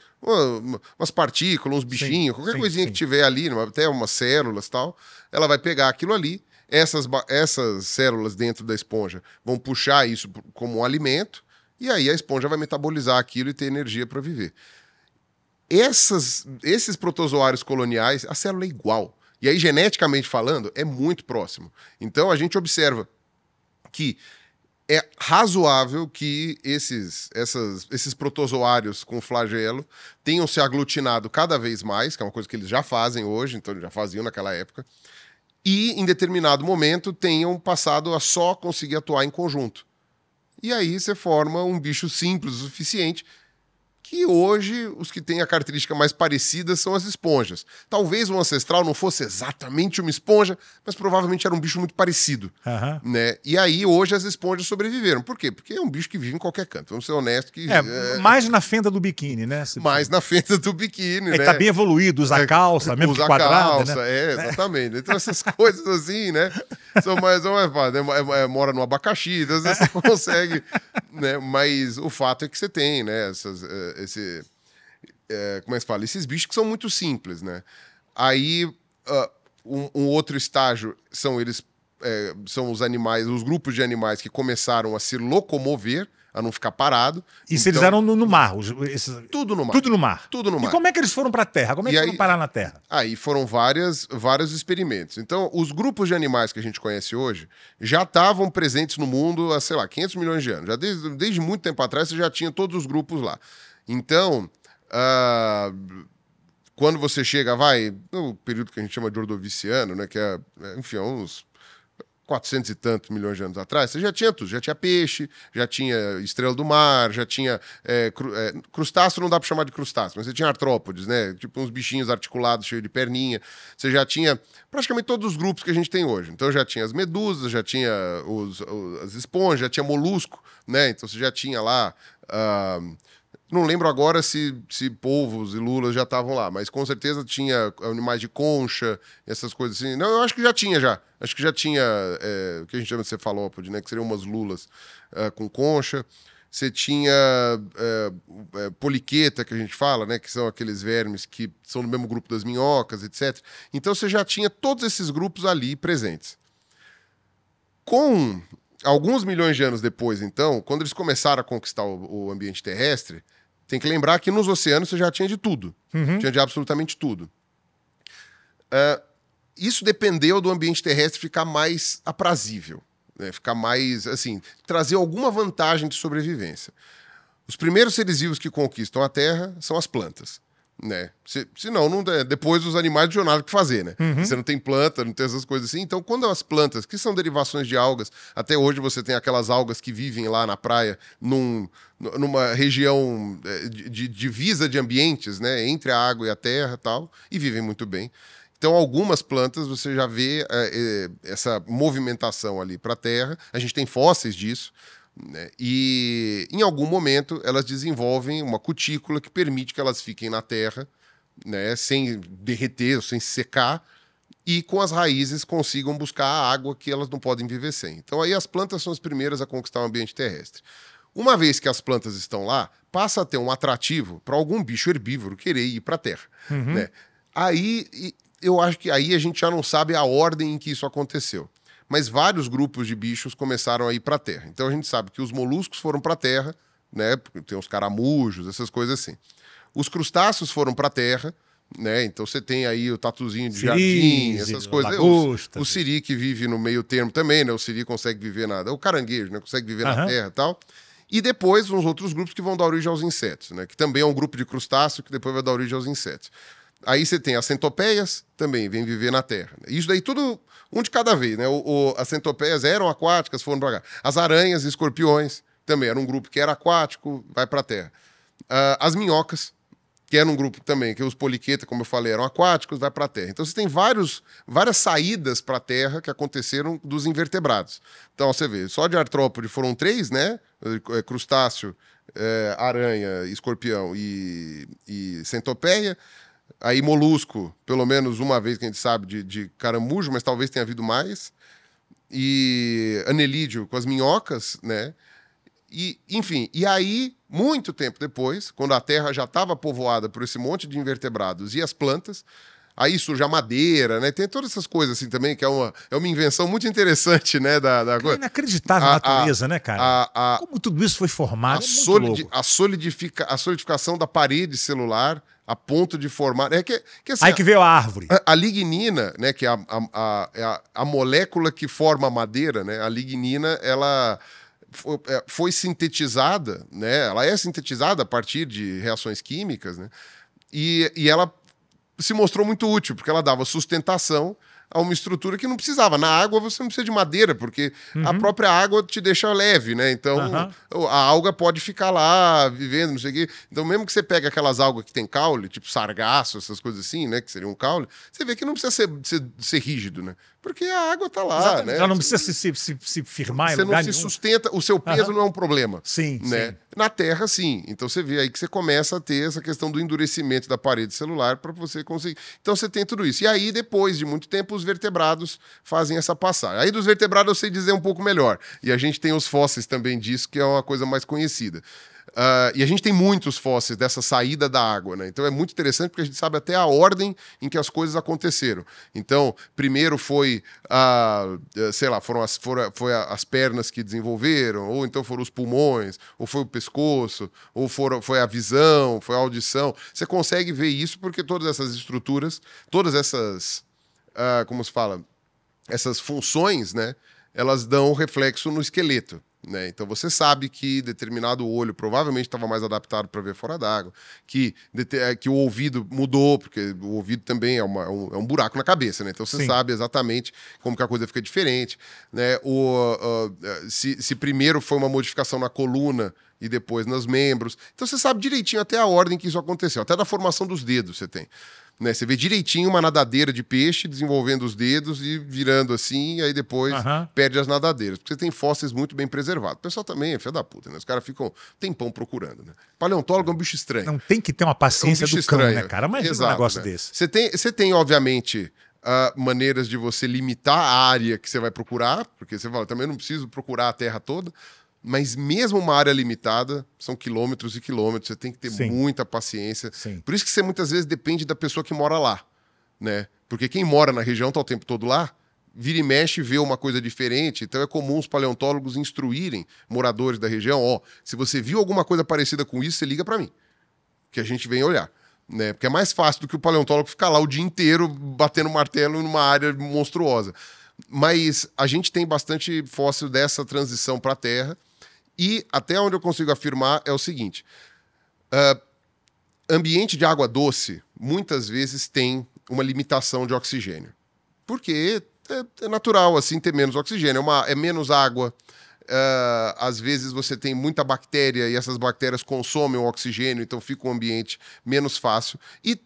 umas partículas, uns bichinhos, qualquer sim, coisinha sim. que tiver ali, até umas células tal, ela vai pegar aquilo ali. Essas, essas células dentro da esponja vão puxar isso como um alimento e aí a esponja vai metabolizar aquilo e ter energia para viver essas, esses protozoários coloniais, a célula é igual. E aí, geneticamente falando, é muito próximo. Então, a gente observa que é razoável que esses, essas, esses protozoários com flagelo tenham se aglutinado cada vez mais, que é uma coisa que eles já fazem hoje, então já faziam naquela época, e em determinado momento tenham passado a só conseguir atuar em conjunto. E aí você forma um bicho simples o suficiente que hoje os que têm a característica mais parecida são as esponjas. Talvez o ancestral não fosse exatamente uma esponja, mas provavelmente era um bicho muito parecido. Aham. Né? E aí hoje as esponjas sobreviveram. Por quê? Porque é um bicho que vive em qualquer canto. Vamos ser honestos que É, é, mais na fenda do biquíni, né? Se- mais na fenda do biquíni, Ele né? tá bem evoluído, usa É, calça, mesmo usa quadrada, calça, né? é, exatamente. Então essas coisas assim, né? São mais, fáceis. É, é, mora no abacaxi, então às vezes você consegue, né? Mas o fato é que você tem, né? Essas, é, esse, é, como é que se fala? Esses bichos que são muito simples, né? Aí ah, um, um outro estágio são eles é, são os animais, os grupos de animais que começaram a se locomover, a não ficar parado. Isso eles Então, eram no, no mar. os- esses- tudo no mar. tudo no mar. Tudo no E mar. como é que eles foram pra terra? Como é que E foram parar na terra? Aí foram várias, vários experimentos. Então, os grupos de animais que a gente conhece hoje já estavam presentes no mundo há, sei lá, 500 milhões de anos. Já desde, desde muito tempo atrás você já tinha todos os grupos lá. Então, ah, quando você chega, vai, no período que a gente chama de ordoviciano, né, que é, enfim, uns 400 e tantos milhões de anos atrás, você já tinha tudo. Já tinha peixe, já tinha estrela do mar, já tinha. é, cru- é, crustáceo não dá para chamar de crustáceo, mas você tinha artrópodes, né? Tipo uns bichinhos articulados, cheios de perninha. Você já tinha praticamente todos os grupos que a gente tem hoje. Então já tinha as medusas, já tinha os, os- as esponjas, já tinha molusco, né? Então você já tinha lá. ah, não lembro agora se, se polvos e lulas já estavam lá, mas com certeza tinha animais de concha, essas coisas assim. Não, eu acho que já tinha já. Acho que já tinha é, o que a gente chama de cefalópode, né? Que seriam umas lulas ah, com concha. Você tinha é, é, poliqueta, que a gente fala, né? Que são aqueles vermes que são no mesmo grupo das minhocas, etc. Então você já tinha todos esses grupos ali presentes. Com alguns milhões de anos depois, então, quando eles começaram a conquistar o, o ambiente terrestre, tem que lembrar que nos oceanos você já tinha de tudo. Uhum. Tinha de absolutamente tudo. Uh, isso dependeu do ambiente terrestre ficar mais aprazível, né? ficar mais, assim, trazer alguma vantagem de sobrevivência. Os primeiros seres vivos que conquistam a Terra são as plantas. Né? Se, senão, não, depois os animais não tinham nada que fazer, né? Uhum. Você não tem planta, não tem essas coisas assim. Então, quando as plantas, que são derivações de algas, até hoje você tem aquelas algas que vivem lá na praia, num, numa região é, de, de divisa de ambientes, né? Entre a água e a terra tal, e vivem muito bem. Então, algumas plantas você já vê é, é, essa movimentação ali para a terra. A gente tem fósseis disso. Né? E em algum momento elas desenvolvem uma cutícula que permite que elas fiquem na terra, né? sem derreter, sem secar, e com as raízes consigam buscar a água que elas não podem viver sem. Então aí as plantas são as primeiras a conquistar o ambiente terrestre. Uma vez que as plantas estão lá, passa a ter um atrativo para algum bicho herbívoro querer ir para a terra. Uhum. Né? Aí eu acho que aí a gente já não sabe a ordem em que isso aconteceu mas vários grupos de bichos começaram a ir para a Terra. Então a gente sabe que os moluscos foram para a Terra, né? Tem os caramujos, essas coisas assim. Os crustáceos foram para a Terra, né? Então você tem aí o tatuzinho de jardim, essas coisas. Lagosta, o, o siri que vive no meio termo também, né? O siri consegue viver nada. O caranguejo, né? Consegue viver na terra e tal. E depois uns outros grupos que vão dar origem aos insetos, né? Que também é um grupo de crustáceo que depois vai dar origem aos insetos. Aí você tem as centopeias, também vem viver na terra. Isso daí tudo um de cada vez, né? O, o- as centopeias eram aquáticas, foram para cá. As aranhas escorpiões também era um grupo que era aquático, vai para a terra. Ah, as minhocas, que era um grupo também, que os poliquetas, como eu falei, eram aquáticos, vai para a terra. Então você tem vários, várias saídas para a terra que aconteceram dos invertebrados. Então você vê, só de artrópode foram três, né? Eh, Crustáceo, eh, aranha, escorpião e, e centopeia. Aí molusco, pelo menos uma vez que a gente sabe de, de caramujo, mas talvez tenha havido mais. E anelídeo com as minhocas, né? E, enfim, e aí, muito tempo depois, quando a Terra já estava povoada por esse monte de invertebrados e as plantas, aí surge a madeira, né? Tem todas essas coisas assim também, que é uma, é uma invenção muito interessante, né? Da, da É inacreditável a, A- natureza, né, cara? A, a, Como tudo isso foi formado. a, é solidi- a, solidifica, a solidificação da parede celular a ponto de formar. É que, que assim, Aí que veio a árvore. a, a lignina, né, que é a, a, a, é a, molécula que forma a madeira, né, a lignina, ela fo- é, foi sintetizada, né, ela é sintetizada a partir de reações químicas, né, e, e ela se mostrou muito útil, porque ela dava sustentação a uma estrutura que não precisava. Na água você não precisa de madeira, porque a própria água te deixa leve, né? Então Aham. a alga pode ficar lá vivendo, não sei o quê. Então, mesmo que você pegue aquelas algas que tem caule, tipo sargaço, essas coisas assim, né? Que seriam um caule, você vê que não precisa ser, ser, ser rígido, né? Porque a água tá lá, Exatamente, né? Já não precisa se, se, se, se firmar em Você não se nenhum. sustenta, o seu peso Aham. não é um problema. Sim, né? sim. Na Terra, sim. Então você vê aí que você começa a ter essa questão do endurecimento da parede celular para você conseguir. Então você tem tudo isso. E aí, depois de muito tempo, os vertebrados fazem essa passagem. Aí dos vertebrados eu sei dizer um pouco melhor. E a gente tem os fósseis também disso, que é uma coisa mais conhecida. Ah, e a gente tem muitos fósseis dessa saída da água, né? Então é muito interessante porque a gente sabe até a ordem em que as coisas aconteceram. Então, primeiro foi, ah, eh, sei lá, foram as, foram, foi a- as pernas que desenvolveram, ou então foram os pulmões, ou foi o pescoço, ou foram, foi a visão, foi a audição. Você consegue ver isso porque todas essas estruturas, todas essas, ah, como se fala, essas funções, né, elas dão reflexo no esqueleto. Né? Então você sabe que determinado olho provavelmente estava mais adaptado para ver fora d'água, que, eh, que o ouvido mudou, porque o ouvido também é, uma- é um, é um buraco na cabeça, né? Então você Sim. sabe exatamente como que a coisa fica diferente. Né? O, ah, se, se primeiro foi uma modificação na coluna e depois nos membros. Então você sabe direitinho até a ordem que isso aconteceu, até da formação dos dedos você tem. Né? Você vê direitinho uma nadadeira de peixe desenvolvendo os dedos e virando assim, e aí depois Aham. perde as nadadeiras. Porque você tem fósseis muito bem preservados. O pessoal também é filho da puta, né? Os caras ficam tempão procurando, né? Paleontólogo é um bicho estranho. Não tem que ter uma É um paciência do cão, estranho. né, cara? Imagina Exato, um negócio né? desse. Você tem, você tem, obviamente, ah, maneiras de você limitar a área que você vai procurar, porque você fala, também não preciso procurar a terra toda, mas mesmo uma área limitada, são quilômetros e quilômetros, você tem que ter Sim. muita paciência. Sim. Por isso que você muitas vezes depende da pessoa que mora lá, né? Porque quem mora na região tá o tempo todo lá, vira e mexe vê uma coisa diferente, então é comum os paleontólogos instruírem moradores da região, ó, se você viu alguma coisa parecida com isso, você liga para mim, que a gente vem olhar. Né? Porque é mais fácil do que o paleontólogo ficar lá o dia inteiro batendo martelo numa área monstruosa. Mas a gente tem bastante fóssil dessa transição para a Terra, e até onde eu consigo afirmar é o seguinte: uh, ambiente de água doce muitas vezes tem uma limitação de oxigênio. Porque é, é natural assim ter menos oxigênio, é, uma, é menos água. Uh, às vezes você tem muita bactéria e essas bactérias consomem o oxigênio, então fica um ambiente menos fácil. E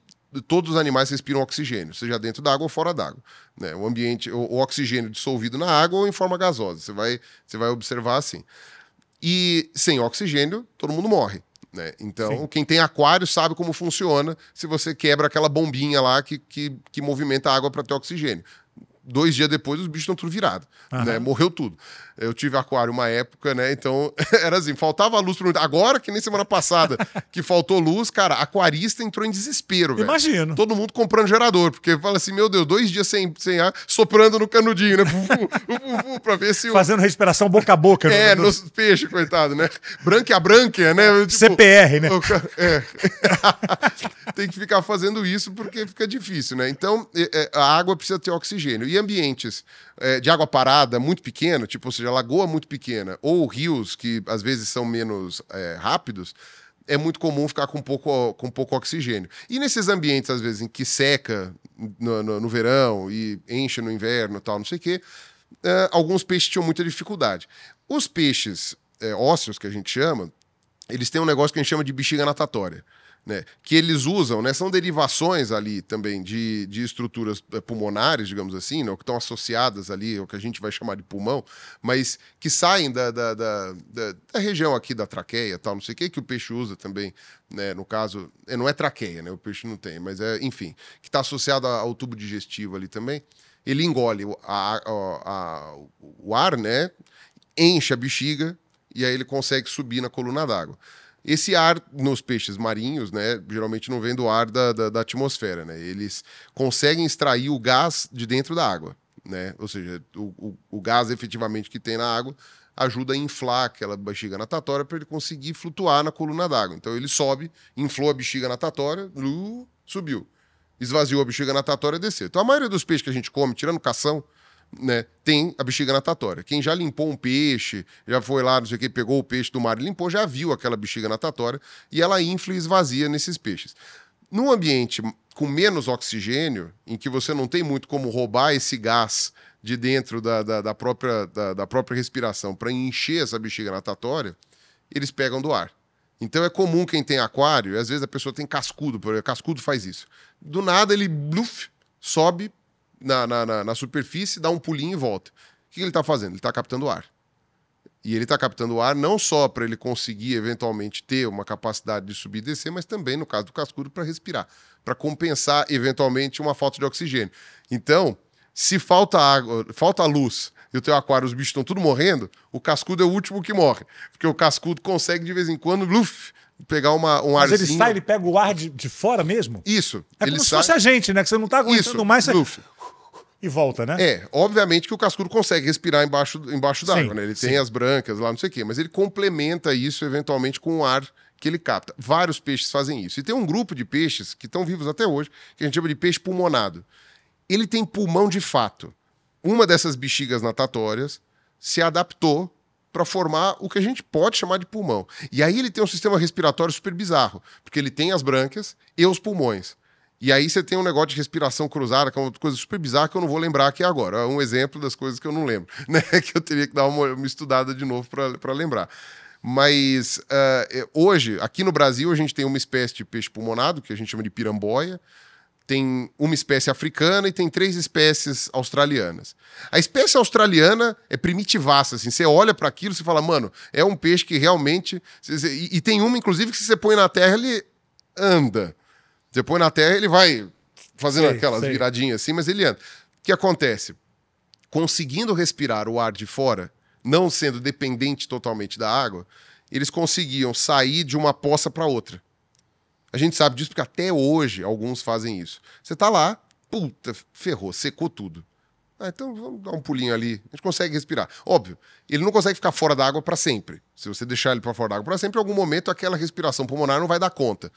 todos os animais respiram oxigênio, seja dentro da água ou fora d'água. Né? O ambiente, o, o, oxigênio dissolvido na água ou em forma gasosa. Você vai, você vai observar assim. E sem oxigênio, todo mundo morre. Né? Então, Sim. quem tem aquário sabe como funciona se você quebra aquela bombinha lá que, que, que movimenta a água para ter oxigênio. Dois dias depois, os bichos estão tudo virados. Né? Morreu tudo. Eu tive aquário uma época, né? Então, era assim, faltava luz para Agora, que nem semana passada, que faltou luz, cara, aquarista entrou em desespero, velho. Imagino. Todo mundo comprando gerador, porque fala assim, meu Deus, dois dias sem, sem ar, soprando no canudinho, né? pra ver se... Fazendo respiração boca a boca. É, no... nos peixes, coitado, né? Branquia branquia, né? Tipo, CPR, né? É. Tem que ficar fazendo isso porque fica difícil, né? Então, a água precisa ter oxigênio. E ambientes é, de água parada muito pequeno, tipo, ou seja, lagoa muito pequena, ou rios que às vezes são menos é, rápidos, é muito comum ficar com pouco, com pouco oxigênio. E nesses ambientes, às vezes, em que seca no, no, no verão e enche no inverno tal, não sei o quê, é, alguns peixes tinham muita dificuldade. Os peixes é, ósseos, que a gente chama, eles têm um negócio que a gente chama de bexiga natatória né, que eles usam, né, são derivações ali também de, de estruturas eh, pulmonares, digamos assim, né, que estão associadas ali ao que a gente vai chamar de pulmão, mas que saem da, da, da, da, região aqui da traqueia, tal, não sei o que, que o peixe usa também, né, no caso, é, não é traqueia, né, o peixe não tem, mas é, enfim, que está associado ao tubo digestivo ali também, ele engole a, a, a, o ar, né, enche a bexiga e aí ele consegue subir na coluna d'água. Esse ar nos peixes marinhos, né, geralmente não vem do ar da, da, da, atmosfera, né? Eles conseguem extrair o gás de dentro da água, né? Ou seja, o, o, o gás efetivamente que tem na água ajuda a inflar aquela bexiga natatória para ele conseguir flutuar na coluna d'água. Então ele sobe, inflou a bexiga natatória, subiu. Esvaziou a bexiga natatória e desceu. Então a maioria dos peixes que a gente come, tirando cação, né, tem a bexiga natatória. Quem já limpou um peixe, já foi lá, não sei o que, pegou o peixe do mar e limpou, já viu aquela bexiga natatória e ela infla e esvazia nesses peixes. Num ambiente com menos oxigênio, em que você não tem muito como roubar esse gás de dentro da, da, da própria, da, da própria respiração para encher essa bexiga natatória, eles pegam do ar. Então é comum quem tem aquário, e às vezes a pessoa tem cascudo, porque cascudo faz isso. Do nada ele bluf, sobe, na, na, na, na superfície, dá um pulinho e volta. O que ele está fazendo? Ele está captando ar. E ele está captando ar não só para ele conseguir eventualmente ter uma capacidade de subir e descer, mas também, no caso do cascudo, para respirar, para compensar eventualmente uma falta de oxigênio. Então, se falta água, falta luz e o teu aquário, os bichos estão tudo morrendo, o cascudo é o último que morre. Porque o cascudo consegue de vez em quando, luf, pegar uma, um Mas arzinho. ele sai, ele pega o ar de, de fora mesmo? Isso. É ele como sai... se fosse a gente, né? Que você não tá aguentando Isso. mais. Você... Luf. E volta, né? É, obviamente que o cascudo consegue respirar embaixo, embaixo d'água, né? Ele sim. tem as brancas lá, não sei o quê, mas ele complementa isso eventualmente com o ar que ele capta. Vários peixes fazem isso. E tem um grupo de peixes que estão vivos até hoje, que a gente chama de peixe pulmonado. Ele tem pulmão de fato. Uma dessas bexigas natatórias se adaptou para formar o que a gente pode chamar de pulmão. E aí ele tem um sistema respiratório super bizarro, porque ele tem as brancas e os pulmões. E aí você tem um negócio de respiração cruzada, que é uma coisa super bizarra que eu não vou lembrar aqui agora. É um exemplo das coisas que eu não lembro, né? Que eu teria que dar uma, uma estudada de novo para lembrar. Mas uh, hoje, aqui no Brasil, a gente tem uma espécie de peixe pulmonado, que a gente chama de piramboia, tem uma espécie africana e tem três espécies australianas. A espécie australiana é primitivaça, assim, você olha para aquilo e fala, mano, é um peixe que realmente... E, e tem uma, inclusive, que se você põe na terra, ele anda. Você põe na terra, ele vai fazendo Sei, aquelas sei. viradinhas assim, mas ele anda. O que acontece? Conseguindo respirar o ar de fora, não sendo dependente totalmente da água, eles conseguiam sair de uma poça para outra. A gente sabe disso porque até hoje alguns fazem isso. Você tá lá, puta, ferrou, secou tudo. Ah, então vamos dar um pulinho ali. A gente consegue respirar. Óbvio, ele não consegue ficar fora da água para sempre. Se você deixar ele para fora da água para sempre, em algum momento aquela respiração pulmonar não vai dar conta.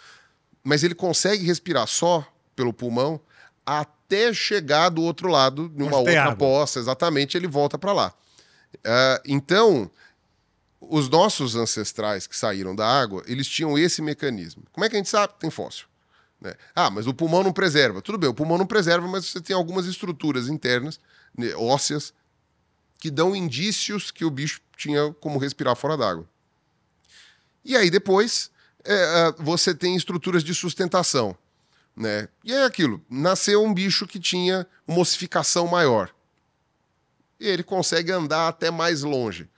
Mas ele consegue respirar só pelo pulmão até chegar do outro lado, numa outra água. poça, exatamente, ele volta para lá. Ah, então, os nossos ancestrais que saíram da água, eles tinham esse mecanismo. Como é que a gente sabe? Tem fóssil. né? Ah, mas o pulmão não preserva. Tudo bem, o pulmão não preserva, mas você tem algumas estruturas internas, né, ósseas, que dão indícios que o bicho tinha como respirar fora d'água. E aí depois é, é, você tem estruturas de sustentação. Né? E é aquilo, nasceu um bicho que tinha uma ossificação maior. E ele consegue andar até mais longe.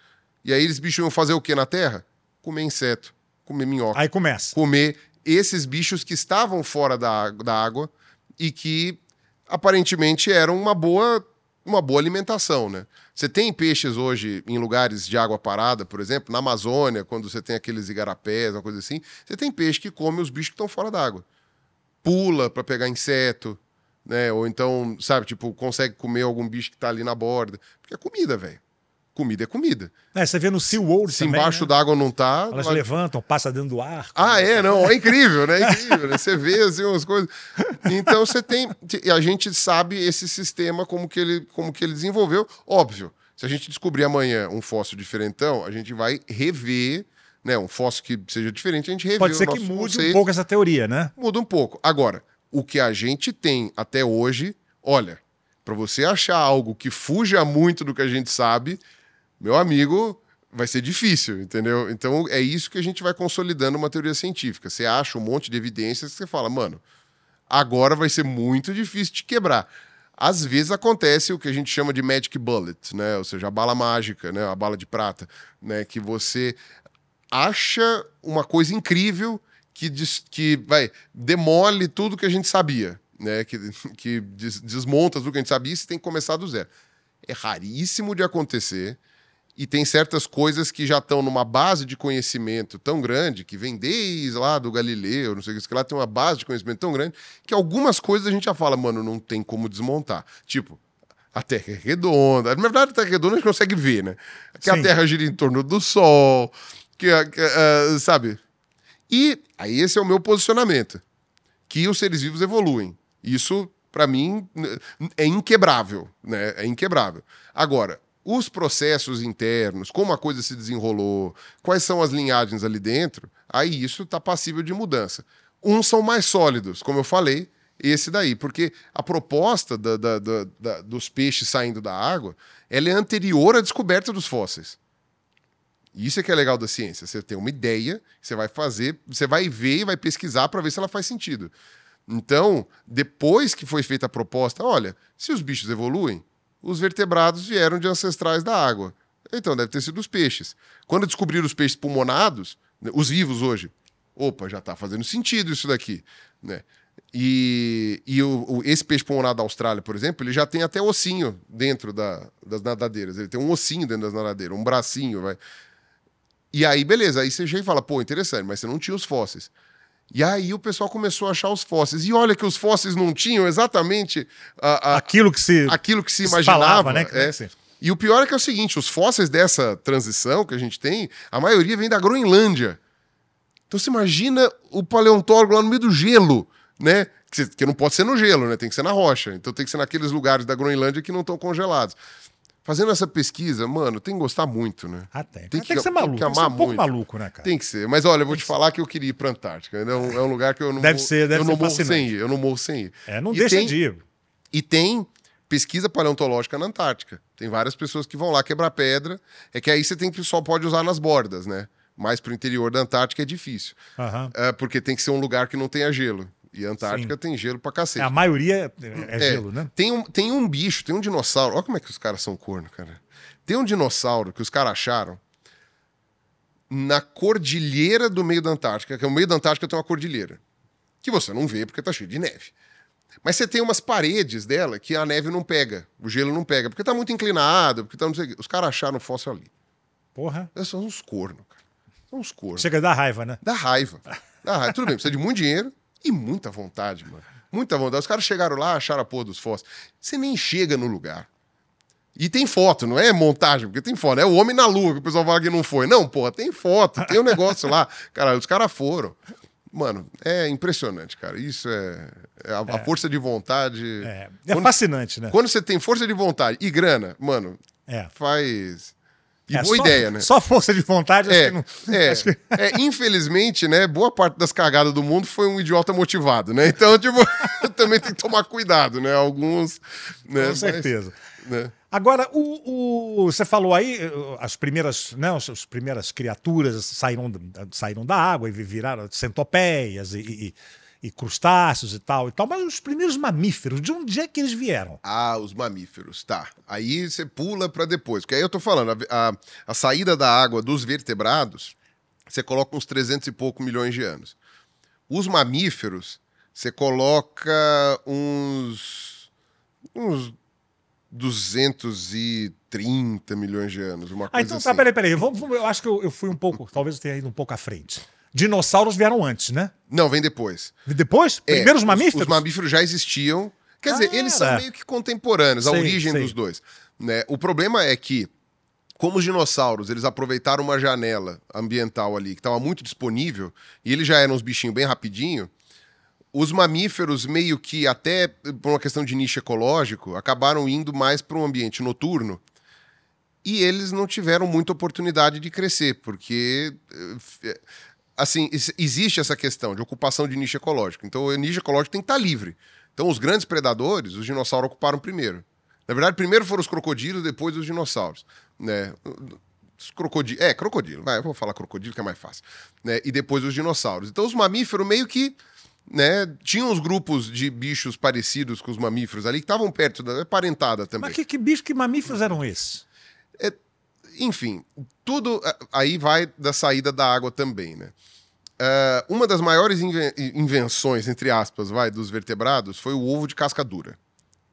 E aí eles bichos iam fazer o que na Terra? Comer inseto, comer minhoca Aí começa. comer esses bichos que estavam fora da, água- da água e que aparentemente eram uma boa, uma boa alimentação, né? Você tem peixes hoje em lugares de água parada, por exemplo, na Amazônia, quando você tem aqueles igarapés, uma coisa assim, você tem peixe que come os bichos que estão fora da água. Pula para pegar inseto, né? Ou então, sabe, tipo, consegue comer algum bicho que tá ali na borda. Porque é comida, velho. Comida é comida. É, você vê no SeaWorld Se também, embaixo né? d'água não tá. Elas vai- levantam, passa dentro do ar. ah, é, não, é incrível, né? É incrível, né? Você vê assim umas coisas. Então você tem. e A gente sabe esse sistema, como que ele, como que ele desenvolveu. Óbvio, se a gente descobrir amanhã um fóssil diferentão, a gente vai rever, né? Um fóssil que seja diferente, a gente revê Pode ser que mude um conceito. pouco essa teoria, né? Muda um pouco. Agora, o que a gente tem até hoje, olha, para você achar algo que fuja muito do que a gente sabe, meu amigo, vai ser difícil, entendeu? Então é isso que a gente vai consolidando uma teoria científica. Você acha um monte de evidências que você fala, mano, agora vai ser muito difícil de quebrar. Às vezes acontece o que a gente chama de magic bullet, né? Ou seja, a bala mágica, né? A bala de prata, né? Que você acha uma coisa incrível que, que vai demole tudo que a gente sabia, né? Que, que des- desmonta tudo que a gente sabia e você tem que começar do zero. É raríssimo de acontecer e tem certas coisas que já estão numa base de conhecimento tão grande que vem desde lá do Galileu, não sei o que, que lá tem uma base de conhecimento tão grande que algumas coisas a gente já fala, mano, não tem como desmontar. Tipo, a Terra é redonda. Na verdade, a Terra é redonda a gente consegue ver, né? Que a Sim. Terra gira em torno do Sol, que, a- que, ah, sabe? E aí esse é o meu posicionamento, que os seres vivos evoluem. Isso, pra mim, é inquebrável, né? É inquebrável. Agora, os processos internos, como a coisa se desenrolou, quais são as linhagens ali dentro, aí isso está passível de mudança. Uns são mais sólidos, como eu falei, esse daí, porque a proposta da- da- da- dos peixes saindo da água, ela é anterior à descoberta dos fósseis. Isso é que é legal da ciência. Você tem uma ideia, você vai fazer, você vai ver e vai pesquisar para ver se ela faz sentido. Então, depois que foi feita a proposta, olha, se os bichos evoluem, os vertebrados vieram de ancestrais da água. Então, deve ter sido os peixes. Quando descobriram os peixes pulmonados, né, os vivos hoje, opa, já está fazendo sentido isso daqui, né? E, e o, o- esse peixe pulmonado da Austrália, por exemplo, ele já tem até ossinho dentro da- das nadadeiras. Ele tem um ossinho dentro das nadadeiras, um bracinho, vai. E aí, beleza, aí você chega e fala, pô, interessante, mas você não tinha os fósseis. E aí o pessoal começou a achar os fósseis. E olha que os fósseis não tinham exatamente a- a- Aquilo que se, aquilo que se imaginava. falava, né? é. Assim. E o pior é que é o seguinte: os fósseis dessa transição que a gente tem, a maioria vem da Groenlândia. Então você imagina o paleontólogo lá no meio do gelo, né? Que, que não pode ser no gelo, né? Tem que ser na rocha. Então tem que ser naqueles lugares da Groenlândia que não estão congelados. Fazendo essa pesquisa, mano, tem que gostar muito, né? Ah, tem. Tem Tem que- que, ser tem maluco. que Tem que, ser um pouco muito. maluco, né, cara? Tem que ser. Mas olha, eu vou te falar que eu queria ir pra Antártica. É um, é um lugar que eu não Deve morro- ser- deve eu não ser morro sem fascinante. ir. Eu não morro sem ir. É, não E deixa tem- de ir. E tem pesquisa paleontológica na Antártica. Tem várias pessoas que vão lá quebrar pedra. É que aí você tem que só pode usar nas bordas, né? Mais pro interior da Antártica é difícil. É, porque tem que ser um lugar que não tenha gelo. E a Antártica Sim. tem gelo pra É, cacete. a maioria é, é É, gelo, né? Tem um, tem um bicho, tem um dinossauro. Olha como é que os caras são corno, cara. Tem um dinossauro que os caras acharam na cordilheira do meio da Antártica, que é o meio da Antártica tem uma cordilheira. Que você não vê porque tá cheio de neve. Mas você tem umas paredes dela que a neve não pega, o gelo não pega, porque tá muito inclinado, porque tá não sei o quê. Os caras acharam o fóssil ali. Porra. Esses São uns cornos, cara. São uns cornos. Chega a dar raiva, né? Dá raiva. Dá raiva. Tudo bem, precisa de muito dinheiro e muita vontade, mano. Muita vontade. Os caras chegaram lá, acharam a porra dos fósseis. Você nem chega no lugar. E tem foto, não é montagem, porque tem foto. É o homem na lua, que o pessoal fala que não foi. Não, porra, tem foto, tem um negócio lá. Cara, os caras foram. Mano, é impressionante, cara. Isso é, é, a, a, É. força de vontade. É, é Quando- fascinante, né? Quando você tem força de vontade e grana, mano, É. faz. E É, boa só- ideia, né? Só força de vontade, acho É, que não. é, que- é, infelizmente, né, boa parte das cagadas do mundo foi um idiota motivado, né? Então, tipo, também tem que tomar cuidado, né? Alguns, né? Com mas, certeza. né? Agora, o, o- você falou aí, as primeiras, né, as, as primeiras criaturas saíram, da- saíram da água e viraram centopeias e, e- e crustáceos e tal e tal, mas os primeiros mamíferos, de onde é que eles vieram? Ah, os mamíferos, tá. Aí você pula pra depois, porque aí eu tô falando, a, a- a saída da água dos vertebrados, você coloca uns 300 e pouco milhões de anos. Os mamíferos, você coloca uns uns 230 milhões de anos, uma Ah, coisa então assim. tá, peraí, peraí. Vamos- eu acho que eu, eu fui um pouco, talvez eu tenha ido um pouco à frente. Dinossauros vieram antes, né? Não, vem depois. Depois? É, Primeiros os- mamíferos? Os, mamíferos já existiam. Quer dizer, Ah, eles são era. meio que contemporâneos, a origem sei. dos dois. Né? O problema é que, como os dinossauros, eles aproveitaram uma janela ambiental ali que estava muito disponível, e eles já eram uns bichinhos bem rapidinho, os mamíferos, meio que até por uma questão de nicho ecológico, acabaram indo mais para um ambiente noturno. E eles não tiveram muita oportunidade de crescer, porque eh, assim, ex- existe essa questão de ocupação de nicho ecológico. Então, o nicho ecológico tem que estar livre. Então, os grandes predadores, os dinossauros ocuparam primeiro. Na verdade, primeiro foram os crocodilos, depois os dinossauros. Né? Os. É, crocodilo. Vai, eu vou falar crocodilo que é mais fácil. Né? E depois os dinossauros. Então, os mamíferos meio que. Né, tinham uns grupos de bichos parecidos com os mamíferos ali que estavam perto da é parentada também. Mas que, que bicho, que mamíferos eram esses? Enfim, tudo ah, aí vai da saída da água também, né? Ah, uma das maiores inven- invenções, entre aspas, vai, dos vertebrados foi o ovo de casca dura,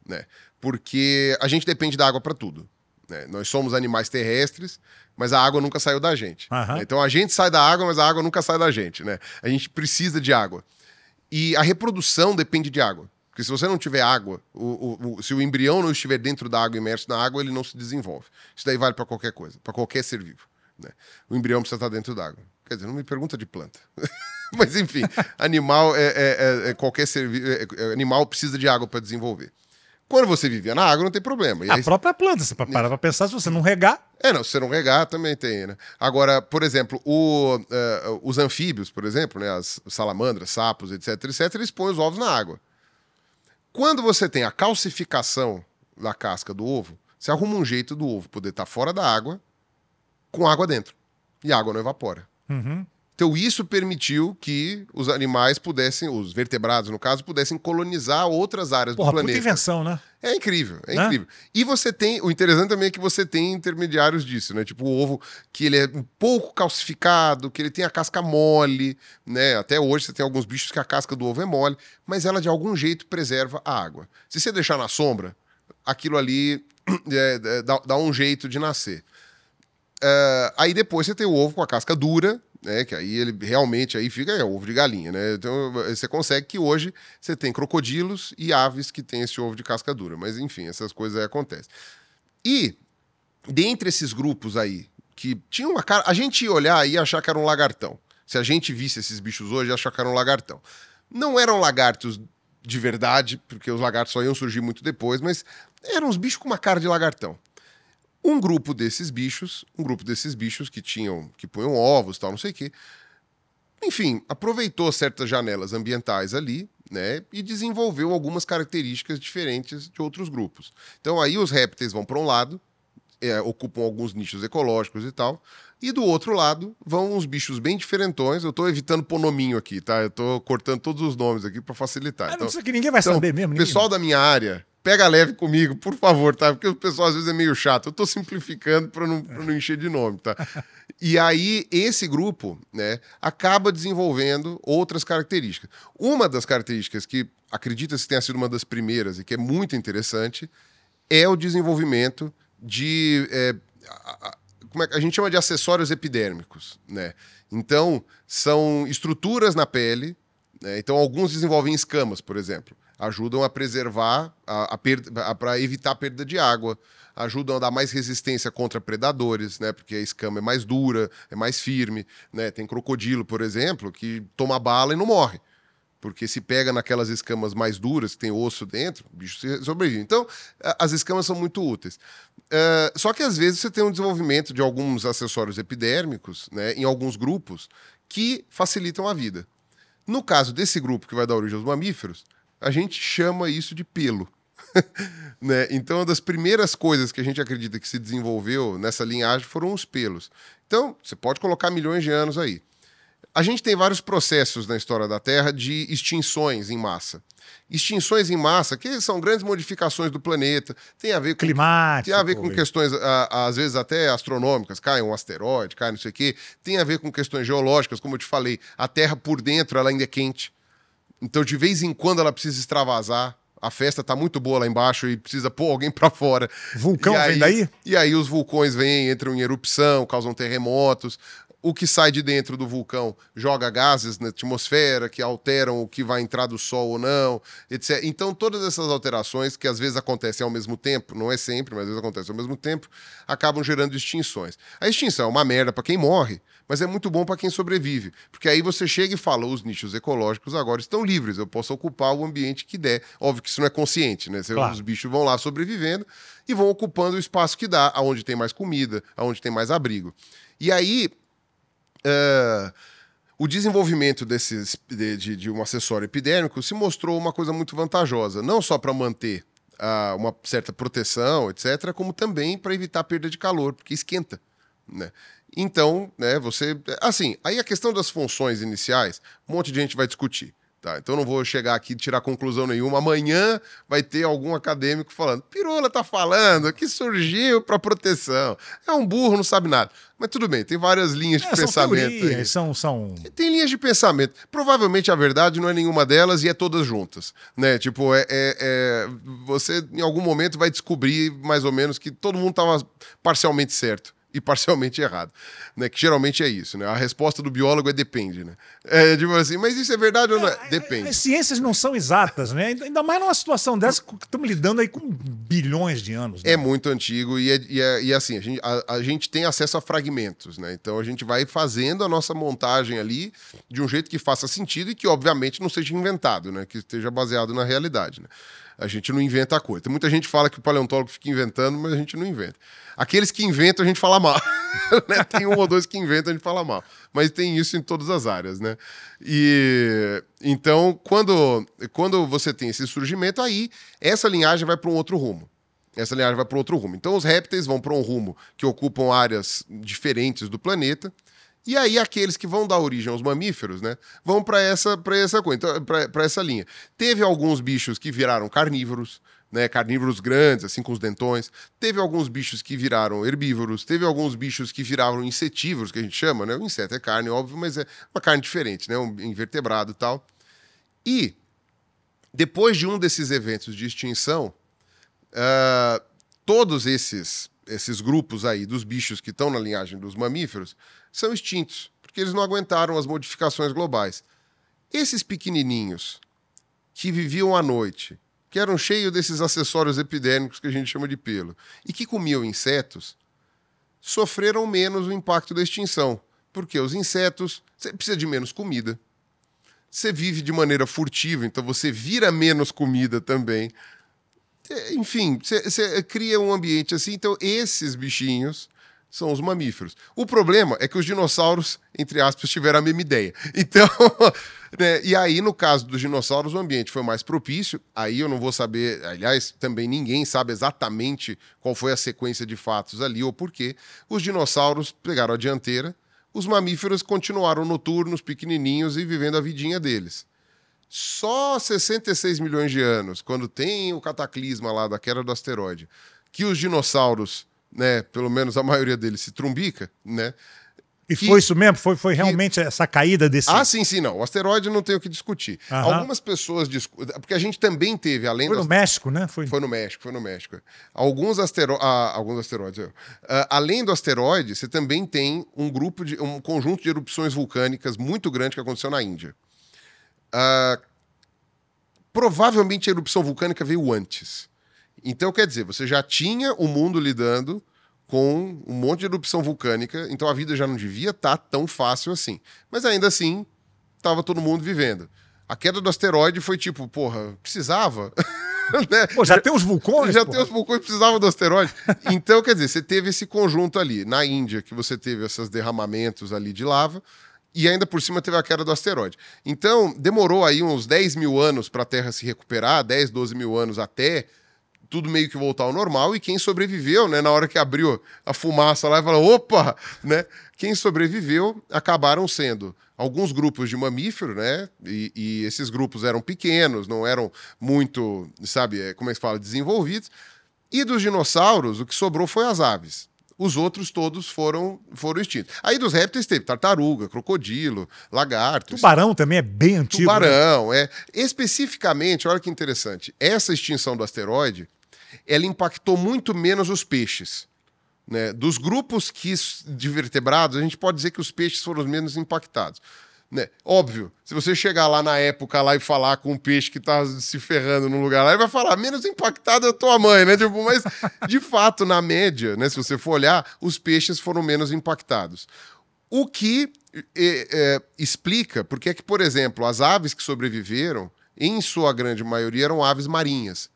né? Porque a gente depende da água para tudo. né? Nós somos animais terrestres, mas a água nunca saiu da gente. Né? Então a gente sai da água, mas a água nunca sai da gente, né? A gente precisa de água. E a reprodução depende de água. Porque se você não tiver água, o- o- se o embrião não estiver dentro da água, imerso na água, ele não se desenvolve. Isso daí vale para qualquer coisa, para qualquer ser vivo. né? O embrião precisa estar dentro da água. Quer dizer, não me pergunta de planta. Mas enfim, animal é, é- é- é qualquer ser é- é- animal precisa de água para desenvolver. Quando você vivia na água, não tem problema. E A aí- própria planta, você para pra pensar, se você não regar, é, não, se você não regar, também tem, né? Agora, por exemplo, o, eh, os anfíbios, por exemplo, né, as salamandras, sapos, etc, etc, eles põem os ovos na água. Quando você tem a calcificação da casca do ovo, você arruma um jeito do ovo poder estar fora da água, com água dentro. E a água não evapora. Uhum. Então, isso permitiu que os animais pudessem, os vertebrados, no caso, pudessem colonizar outras áreas porra, do puta planeta. invenção, né? É incrível, é Né? incrível. E você tem, o interessante também é que você tem intermediários disso, né? Tipo o ovo que ele é um pouco calcificado, que ele tem a casca mole, né? Até hoje você tem alguns bichos que a casca do ovo é mole, mas ela de algum jeito preserva a água. Se você deixar na sombra, aquilo ali é, é, dá, dá um jeito de nascer. É, aí depois você tem o ovo com a casca dura, né? Que aí ele realmente aí fica é ovo de galinha, né? Então você consegue que hoje você tem crocodilos e aves que têm esse ovo de casca dura. Mas enfim, essas coisas aí acontecem. E dentre esses grupos aí que tinha uma cara, a gente ia olhar e achar que era um lagartão. Se a gente visse esses bichos hoje, ia achar que era um lagartão. Não eram lagartos de verdade, porque os lagartos só iam surgir muito depois, mas eram uns bichos com uma cara de lagartão. Um grupo desses bichos, um grupo desses bichos que tinham, que punham ovos, tal, não sei o quê. Enfim, aproveitou certas janelas ambientais ali, né, e desenvolveu algumas características diferentes de outros grupos. Então aí os répteis vão para um lado, é, ocupam alguns nichos ecológicos e tal, e do outro lado vão uns bichos bem diferentões. Eu estou evitando pôr nominho aqui, tá? Eu estou cortando todos os nomes aqui para facilitar. Ah, Então, não sei que ninguém vai então, saber mesmo. ninguém- pessoal da minha área, pega leve comigo, por favor, tá? Porque o pessoal às vezes é meio chato. Eu tô simplificando para não, pra não encher de nome, tá? E aí, esse grupo, né, acaba desenvolvendo outras características. Uma das características que acredita-se tenha sido uma das primeiras e que é muito interessante é o desenvolvimento de. é, a- a- como é a gente chama de acessórios epidérmicos, né? Então, são estruturas na pele, né? Então, alguns desenvolvem escamas, por exemplo. Ajudam a preservar, a, a para evitar a perda de água, ajudam a dar mais resistência contra predadores, né? Porque a escama é mais dura, é mais firme, né? Tem crocodilo, por exemplo, que toma bala e não morre. Porque se pega naquelas escamas mais duras, que tem osso dentro, o bicho sobrevive. Então, as escamas são muito úteis. Uh, só que às vezes você tem um desenvolvimento de alguns acessórios epidérmicos, né, em alguns grupos, que facilitam a vida. No caso desse grupo que vai dar origem aos mamíferos, a gente chama isso de pelo. né? Então, uma das primeiras coisas que a gente acredita que se desenvolveu nessa linhagem foram os pelos. Então, você pode colocar milhões de anos aí. A gente tem vários processos na história da Terra de extinções em massa. Extinções em massa, que são grandes modificações do planeta, tem a ver com climático, tem a ver com questões às vezes até astronômicas, cai um asteroide, cai não sei o quê, tem a ver com questões geológicas, como eu te falei, a Terra por dentro ela ainda é quente. Então de vez em quando ela precisa extravasar a festa tá muito boa lá embaixo e precisa pôr alguém para fora. Vulcão aí, vem daí? E aí os vulcões vêm, entram em erupção, causam terremotos. O que sai de dentro do vulcão joga gases na atmosfera que alteram o que vai entrar do Sol ou não, etc. Então, todas essas alterações, que às vezes acontecem ao mesmo tempo, não é sempre, mas às vezes acontecem ao mesmo tempo, acabam gerando extinções. A extinção é uma merda para quem morre, mas é muito bom para quem sobrevive, porque aí você chega e fala: os nichos ecológicos agora estão livres, eu posso ocupar o ambiente que der. Óbvio que isso não é consciente, né? Claro. Os bichos vão lá sobrevivendo e vão ocupando o espaço que dá, aonde tem mais comida, aonde tem mais abrigo. E aí, Uh, o desenvolvimento desses, de, de, um acessório epidérmico se mostrou uma coisa muito vantajosa, não só para manter uma certa proteção, etc., como também para evitar perda de calor, porque esquenta. Né? Então, né, você. Assim, aí a questão das funções iniciais, um monte de gente vai discutir. Tá, então não vou chegar aqui e tirar conclusão nenhuma. Amanhã vai ter algum acadêmico falando: Pirula tá falando que surgiu para proteção. É um burro, não sabe nada. Mas tudo bem, tem várias linhas é, de pensamento. Teorias, são, são. Tem linhas de pensamento. Provavelmente a verdade não é nenhuma delas e é todas juntas. Né? Tipo, é, é, é você em algum momento vai descobrir mais ou menos que todo mundo estava parcialmente certo e parcialmente errado, né? Que geralmente é isso, né? A resposta do biólogo é depende, né? É tipo assim, mas isso é verdade ou não é? é depende. As ciências não são exatas, né? Ainda mais numa situação dessa que estamos lidando aí com bilhões de anos. Né? É muito antigo e, é, e, é, e assim, a gente, a, a gente tem acesso a fragmentos, né? Então a gente vai fazendo a nossa montagem ali de um jeito que faça sentido e que, obviamente, não seja inventado, né? Que esteja baseado na realidade, né? A gente não inventa a coisa. Tem muita gente fala que o paleontólogo fica inventando, mas a gente não inventa. Aqueles que inventam, a gente fala mal. né? Tem um ou dois que inventam, a gente fala mal. Mas tem isso em todas as áreas, né? E então, quando, quando você tem esse surgimento, aí essa linhagem vai para um outro rumo. Essa linhagem vai para outro rumo. Então, os répteis vão para um rumo que ocupam áreas diferentes do planeta. E aí aqueles que vão dar origem aos mamíferos, né, vão para essa para essa coisa, então, para essa linha. Teve alguns bichos que viraram carnívoros, né, carnívoros grandes, assim com os dentões. Teve alguns bichos que viraram herbívoros, teve alguns bichos que viraram insetívoros, que a gente chama, né? O inseto é carne, óbvio, mas é uma carne diferente, né, um invertebrado tal. E depois de um desses eventos de extinção, uh, todos esses esses grupos aí dos bichos que estão na linhagem dos mamíferos são extintos, porque eles não aguentaram as modificações globais. Esses pequenininhos que viviam à noite, que eram cheios desses acessórios epidêmicos que a gente chama de pelo, e que comiam insetos, sofreram menos o impacto da extinção. Porque os insetos, você precisa de menos comida. Você vive de maneira furtiva, então você vira menos comida também. É, enfim, você, você cria um ambiente assim. Então, esses bichinhos são os mamíferos. O problema é que os dinossauros, entre aspas, tiveram a mesma ideia. Então, né, e aí, no caso dos dinossauros, o ambiente foi mais propício. Aí eu não vou saber, aliás, também ninguém sabe exatamente qual foi a sequência de fatos ali ou porquê. Os dinossauros pegaram a dianteira, os mamíferos continuaram noturnos, pequenininhos e vivendo a vidinha deles. Só 66 milhões de anos, quando tem o cataclisma lá da queda do asteroide, que os dinossauros né, pelo menos a maioria deles se trumbica, né? E que, foi isso mesmo? Foi, foi realmente que... essa caída desse. Ah, sim, sim, não. O asteroide não tem o que discutir. Algumas pessoas discutem. Porque a gente também teve, além Foi no México, né? Foi... foi no México, foi no México. Alguns, astero... ah, alguns asteroides. Uh, além do asteroide, você também tem um grupo de. um conjunto de erupções vulcânicas muito grande que aconteceu na Índia. Uh, provavelmente a erupção vulcânica veio antes. Então, quer dizer, você já tinha o mundo lidando com um monte de erupção vulcânica, então a vida já não devia estar tá tão fácil assim. Mas ainda assim, estava todo mundo vivendo. A queda do asteroide foi tipo, porra, precisava. né? Pô, já tem os vulcões? Já porra. tem os vulcões, precisava do asteroide. então, quer dizer, você teve esse conjunto ali. Na Índia, que você teve esses derramamentos ali de lava, e ainda por cima teve a queda do asteroide. Então, demorou aí uns 10 mil anos para a Terra se recuperar, 10, 12 mil anos até tudo meio que voltar ao normal, e quem sobreviveu, né, na hora que abriu a fumaça lá e falou, opa, né, quem sobreviveu acabaram sendo alguns grupos de mamífero, né, e, e esses grupos eram pequenos, não eram muito, sabe, é, como é que fala, desenvolvidos, e dos dinossauros, o que sobrou foi as aves. Os outros todos foram, foram extintos. Aí dos répteis teve tartaruga, crocodilo, lagarto. Tubarão também é bem antigo. Né? Tubarão, né? é. Especificamente, olha que interessante, essa extinção do asteroide, ela impactou muito menos os peixes. Né? Dos grupos que, de vertebrados, a gente pode dizer que os peixes foram os menos impactados. Né? Óbvio, se você chegar lá na época lá e falar com um peixe que tá se ferrando num lugar lá, ele vai falar, menos impactado é a tua mãe, né? Tipo, mas, de fato, na média, né? Se você for olhar, os peixes foram menos impactados. O que é, é, explica porque é que, por exemplo, as aves que sobreviveram, em sua grande maioria, eram aves marinhas.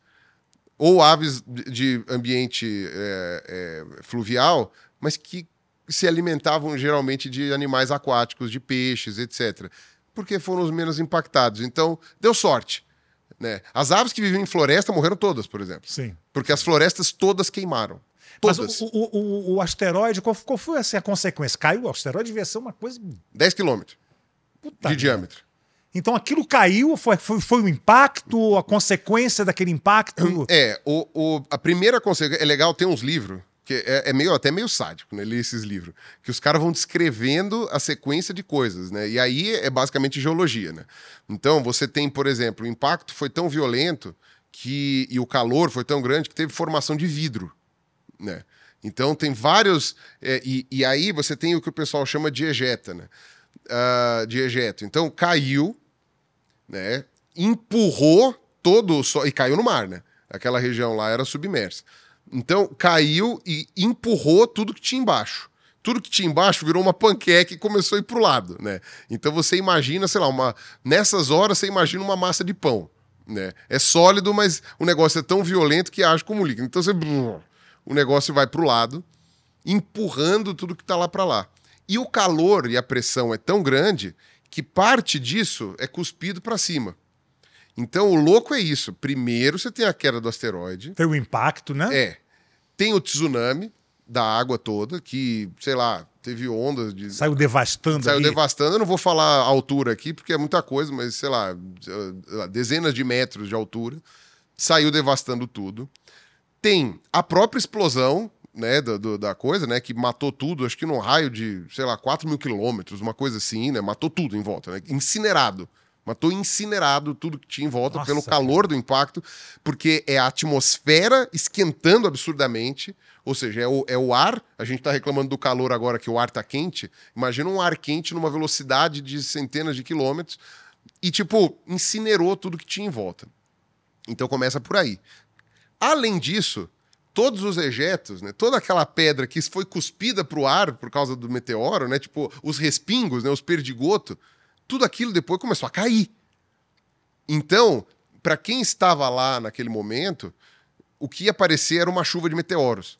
Ou aves de ambiente é, é, fluvial, mas que se alimentavam geralmente de animais aquáticos, de peixes, etc. Porque foram os menos impactados. Então, deu sorte. Né? As aves que vivem em floresta morreram todas, por exemplo. Sim. Porque as florestas todas queimaram. Todas. Mas o, o, o, o asteroide, qual, qual, foi assim, a consequência? Caiu? O asteroide devia ser uma coisa. 10 quilômetros de diâmetro. Então aquilo caiu, foi, foi, foi o impacto, a consequência daquele impacto? É, o, o, a primeira consequência. É legal ter uns livros que é, é, meio, até meio sádico, né? Ler esses livros. Que os caras vão descrevendo a sequência de coisas, né? E aí é basicamente geologia, né? Então, você tem, por exemplo, o impacto foi tão violento que e o calor foi tão grande que teve formação de vidro, né? Então, tem vários... É, e, e aí você tem o que o pessoal chama de ejeta, né? Uh, de ejeto. Então, caiu, né? Empurrou todo o sol... E caiu no mar, né? Aquela região lá era submersa. Então caiu e empurrou tudo que tinha embaixo. Tudo que tinha embaixo virou uma panqueca e começou a ir pro lado, né? Então você imagina, sei lá, uma nessas horas você imagina uma massa de pão, né? É sólido, mas o negócio é tão violento que age como líquido. Então você o negócio vai pro lado, empurrando tudo que está lá para lá. E o calor e a pressão é tão grande que parte disso é cuspido para cima. Então o louco é isso. Primeiro você tem a queda do asteroide. Tem o impacto, né? É. Tem o tsunami da água toda, que, sei lá, teve ondas de. Saiu devastando Saiu ali. devastando. Eu não vou falar a altura aqui, porque é muita coisa, mas, sei lá, dezenas de metros de altura. Saiu devastando tudo. Tem a própria explosão, né, do, do, da coisa, né, que matou tudo, acho que num raio de, sei lá, 4 mil quilômetros, uma coisa assim, né, matou tudo em volta, né, incinerado. Matou incinerado tudo que tinha em volta Nossa, pelo calor do impacto, porque é a atmosfera esquentando absurdamente. Ou seja, é o, é o ar. A gente está reclamando do calor agora que o ar está quente. Imagina um ar quente numa velocidade de centenas de quilômetros e, tipo, incinerou tudo que tinha em volta. Então começa por aí. Além disso, todos os ejetos, né, toda aquela pedra que foi cuspida para o ar por causa do meteoro, né, tipo os respingos, né, os perdigotos, tudo aquilo depois começou a cair. Então, para quem estava lá naquele momento, o que ia aparecer era uma chuva de meteoros.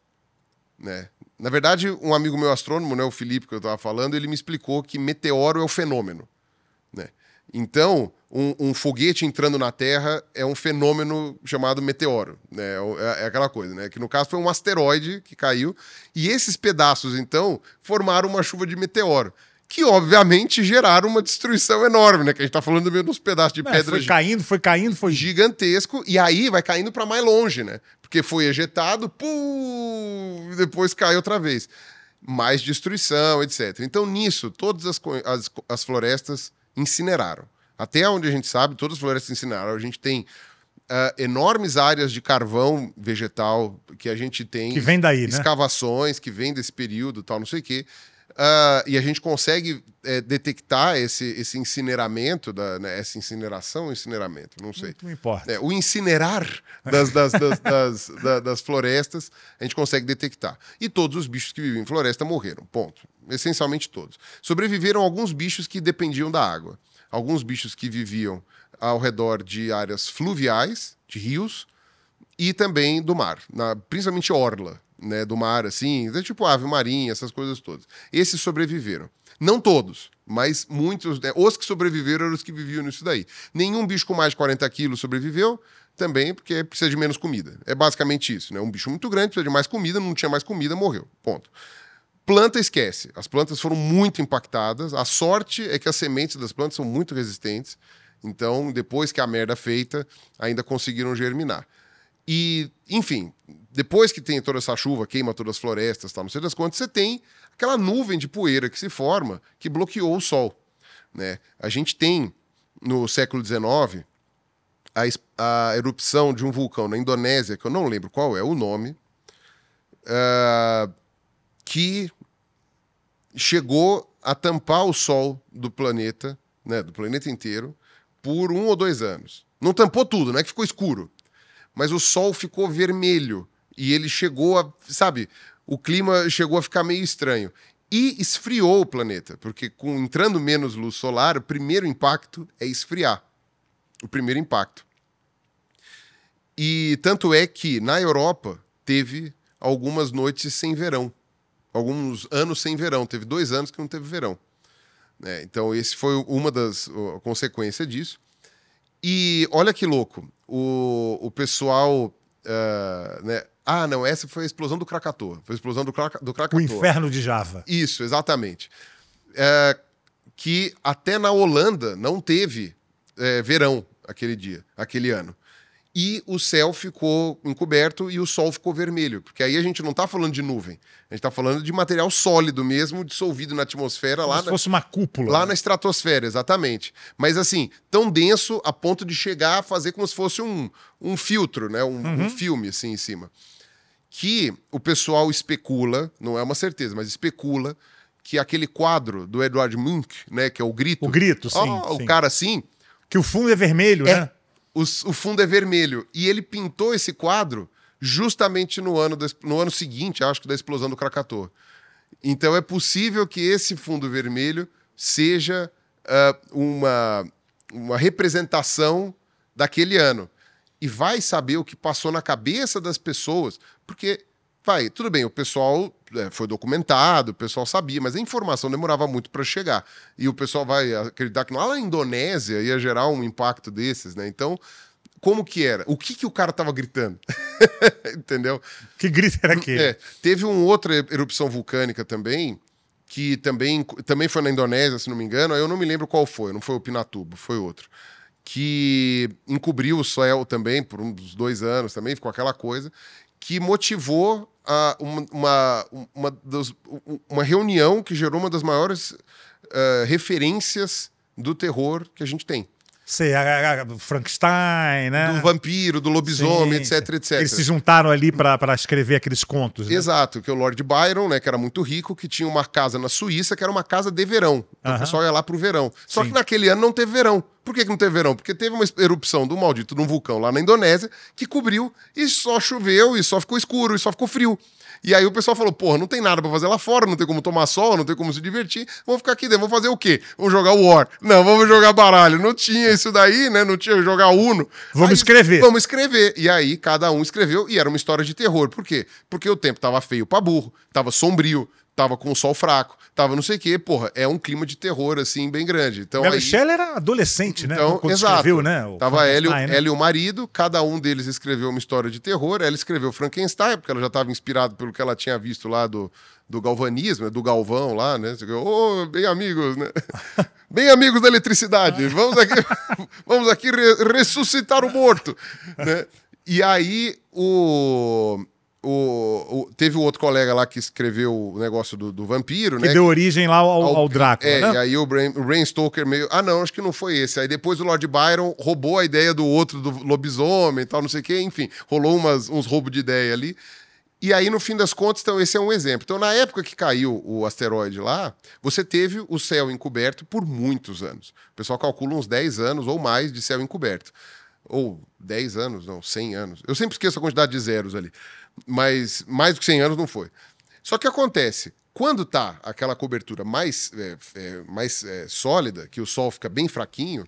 Né? Na verdade, um amigo meu astrônomo, né, o Felipe, que eu estava falando, ele me explicou que meteoro é o fenômeno. Então, um, um, foguete entrando na Terra é um fenômeno chamado meteoro. Né? É, é, aquela coisa, né? Que no caso foi um asteroide que caiu, e esses pedaços, então, formaram uma chuva de meteoro que obviamente geraram uma destruição enorme, né? Que a gente tá falando mesmo dos pedaços de é, pedra. Foi caindo, foi caindo, foi gigantesco e aí vai caindo para mais longe, né? Porque foi ejetado, pum, e depois cai outra vez. Mais destruição, etc. Então nisso todas as, as, as florestas incineraram. Até onde a gente sabe, todas as florestas incineraram. A gente tem Uh, enormes áreas de carvão vegetal que a gente tem. Que vem daí, escavações, né? que vem desse período tal, não sei o quê. Uh, e a gente consegue é, detectar esse, esse incineramento, da, né, essa incineração ou incineramento, não sei. Não, não importa. É, o incinerar das, das, das, das, das, florestas, a gente consegue detectar. E todos os bichos que vivem em floresta morreram, ponto. Essencialmente todos. Sobreviveram alguns bichos que dependiam da água. Alguns bichos que viviam ao redor de áreas fluviais, de rios, e também do mar, na, principalmente orla né, do mar, assim, tipo ave marinha, essas coisas todas. Esses sobreviveram. Não todos, mas muitos, né, os que sobreviveram eram os que viviam nisso daí. Nenhum bicho com mais de 40 quilos sobreviveu, também porque precisa de menos comida. É basicamente isso, né? Um bicho muito grande precisa de mais comida, não tinha mais comida, morreu. Ponto. Planta esquece. As plantas foram muito impactadas. A sorte é que as sementes das plantas são muito resistentes. Então, depois que a merda é feita, ainda conseguiram germinar. E, enfim, depois que tem toda essa chuva, queima todas as florestas, tal, não sei das quantas, você tem aquela nuvem de poeira que se forma que bloqueou o sol. Né? A gente tem, no século XIX, a, a erupção de um vulcão na Indonésia, que eu não lembro qual é o nome, uh, que chegou a tampar o sol do planeta, né, do planeta inteiro, por um ou dois anos. Não tampou tudo, não é que ficou escuro, mas o sol ficou vermelho e ele chegou a, sabe, o clima chegou a ficar meio estranho. E esfriou o planeta, porque com entrando menos luz solar, o primeiro impacto é esfriar. O primeiro impacto. E tanto é que na Europa teve algumas noites sem verão. Alguns anos sem verão. Teve dois anos que não teve verão. É, então, esse foi uma das consequências disso. E olha que louco. O, o pessoal. Uh, né, ah, não, essa foi a explosão do Krakatoa. Foi a explosão do, Krak do Krakatoa. O inferno de Java. Isso, exatamente. É, que até na Holanda não teve é, verão aquele dia, aquele ano e o céu ficou encoberto e o sol ficou vermelho. Porque aí a gente não está falando de nuvem, a gente está falando de material sólido mesmo, dissolvido na atmosfera. Como lá se na, fosse uma cúpula. Lá né? na estratosfera, exatamente. Mas assim, tão denso a ponto de chegar a fazer como se fosse um, um filtro, né? um, uhum. um filme assim em cima. Que o pessoal especula, não é uma certeza, mas especula que aquele quadro do Edward Munch, né, que é o grito. O grito, sim. Oh, sim. O cara assim. Que o fundo é vermelho, é, né? Os, o fundo é vermelho. E ele pintou esse quadro justamente no ano, no ano seguinte, acho que da explosão do Krakatoa. Então é possível que esse fundo vermelho seja uh, uma, uma representação daquele ano. E vai saber o que passou na cabeça das pessoas, porque vai, tudo bem, o pessoal é, foi documentado, o pessoal sabia, mas a informação demorava muito para chegar. E o pessoal vai acreditar que lá na Indonésia ia gerar um impacto desses, né? Então, como que era? O que, que o cara tava gritando? Entendeu? Que grito era aquele? É, teve uma outra erupção vulcânica também, que também, também foi na Indonésia, se não me engano, eu não me lembro qual foi, não foi o Pinatubo, foi outro. Que encobriu o céu também por uns dois anos também, ficou aquela coisa que motivou uh, uma, uma, uma, dos, uma, reunião que gerou uma das maiores uh, referências do terror que a gente tem. Sei, a, a, Frankenstein, né? Do vampiro, do lobisomem, sim, etc, etc. Eles se juntaram ali para escrever aqueles contos. Né? Exato, que é o Lord Byron, né, que era muito rico, que tinha uma casa na Suíça, que era uma casa de verão. Então uh -huh. o pessoal ia lá pro verão. Só sim. que naquele ano não teve verão. Por que, que não teve verão? Porque teve uma erupção do maldito de um vulcão lá na Indonésia que cobriu e só choveu, e só ficou escuro, e só ficou frio. E aí o pessoal falou: porra, não tem nada para fazer lá fora, não tem como tomar sol, não tem como se divertir. Vamos ficar aqui dentro, vamos fazer o quê? Vamos jogar War. Não, vamos jogar baralho. Não tinha isso daí, né? Não tinha jogar Uno. Vamos aí, escrever. Vamos escrever. E aí cada um escreveu e era uma história de terror. Por quê? Porque o tempo tava feio pra burro, tava sombrio, tava com o sol fraco, tava não sei o quê, porra, é um clima de terror, assim, bem grande. Então, Mary aí... Shelley era adolescente, né? Então, Quando exato. escreveu, né? O tava ela, né? e o marido, cada um deles escreveu uma história de terror, ela escreveu Frankenstein, porque ela já estava inspirada pelo que ela tinha visto lá do, do galvanismo, do Galvão lá, né? Ô, oh, bem amigos, né? bem amigos da eletricidade, vamos aqui, vamos aqui re ressuscitar o morto, né? E aí o o, o, teve o outro colega lá que escreveu o negócio do, do vampiro, que né? deu origem lá ao, ao, ao Drácula, é, né? e aí o Brain, o Rain Stoker meio... Ah, não, acho que não foi esse. Aí depois o Lord Byron roubou a ideia do outro, do lobisomem e tal, não sei o quê. Enfim, rolou umas, uns roubos de ideia ali. E aí, no fim das contas, então, esse é um exemplo. Então, na época que caiu o asteroide lá, você teve o céu encoberto por muitos anos. O pessoal calcula uns 10 anos ou mais de céu encoberto. Ou 10 anos, não, 100 anos. Eu sempre esqueço a quantidade de zeros ali. Mas mais do que 100 anos não foi. Só que acontece, quando tá aquela cobertura mais, é, é, mais é, sólida, que o Sol fica bem fraquinho,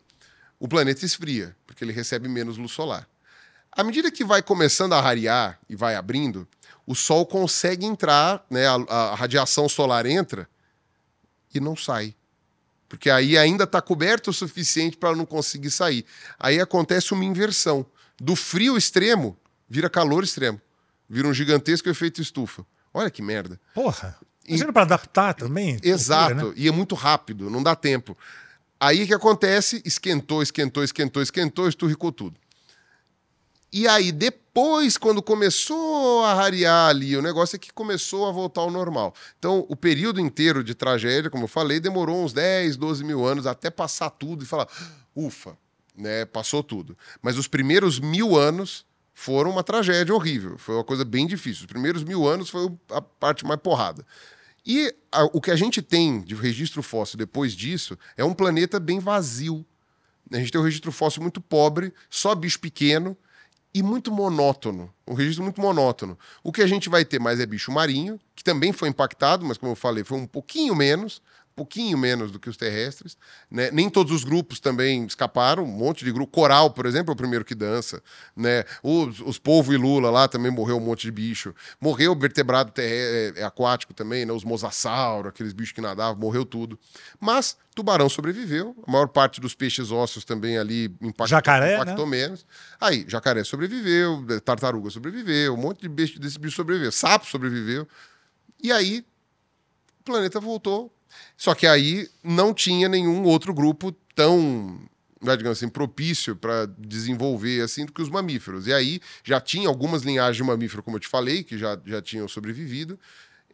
o planeta esfria, porque ele recebe menos luz solar. À medida que vai começando a rarear e vai abrindo, o Sol consegue entrar, né, a, a radiação solar entra e não sai. Porque aí ainda está coberto o suficiente para não conseguir sair. Aí acontece uma inversão. Do frio extremo, vira calor extremo. Vira um gigantesco efeito estufa. Olha que merda. Porra. Imagina para adaptar também. Exato. Cultura, né? E é muito rápido, não dá tempo. Aí o que acontece? Esquentou, esquentou, esquentou, esquentou, esturricou tudo. E aí, depois, quando começou a rarear ali, o negócio é que começou a voltar ao normal. Então, o período inteiro de tragédia, como eu falei, demorou uns 10, 12 mil anos até passar tudo e falar, ufa, né, passou tudo. Mas os primeiros mil anos foram uma tragédia horrível. Foi uma coisa bem difícil. Os primeiros mil anos foi a parte mais porrada. E a, o que a gente tem de registro fóssil depois disso é um planeta bem vazio. A gente tem um registro fóssil muito pobre, só bicho pequeno e muito monótono. Um registro muito monótono. O que a gente vai ter mais é bicho marinho, que também foi impactado, mas como eu falei, foi um pouquinho menos pouquinho menos do que os terrestres. Né? Nem todos os grupos também escaparam, um monte de grupo. Coral, por exemplo, é o primeiro que dança. Né? Os, os Polvo e Lula lá também morreu um monte de bicho. Morreu o vertebrado é, é, aquático também, né? os mosassauros, aqueles bichos que nadavam, morreu tudo. Mas tubarão sobreviveu, a maior parte dos peixes ósseos também ali impactou, jacaré, impactou né? menos. Aí, jacaré sobreviveu, tartaruga sobreviveu, um monte de bicho, desse bicho sobreviveu, sapo sobreviveu. E aí, o planeta voltou só que aí não tinha nenhum outro grupo tão, né, digamos assim, propício para desenvolver assim do que os mamíferos. E aí já tinha algumas linhagens de mamífero, como eu te falei, que já, já tinham sobrevivido.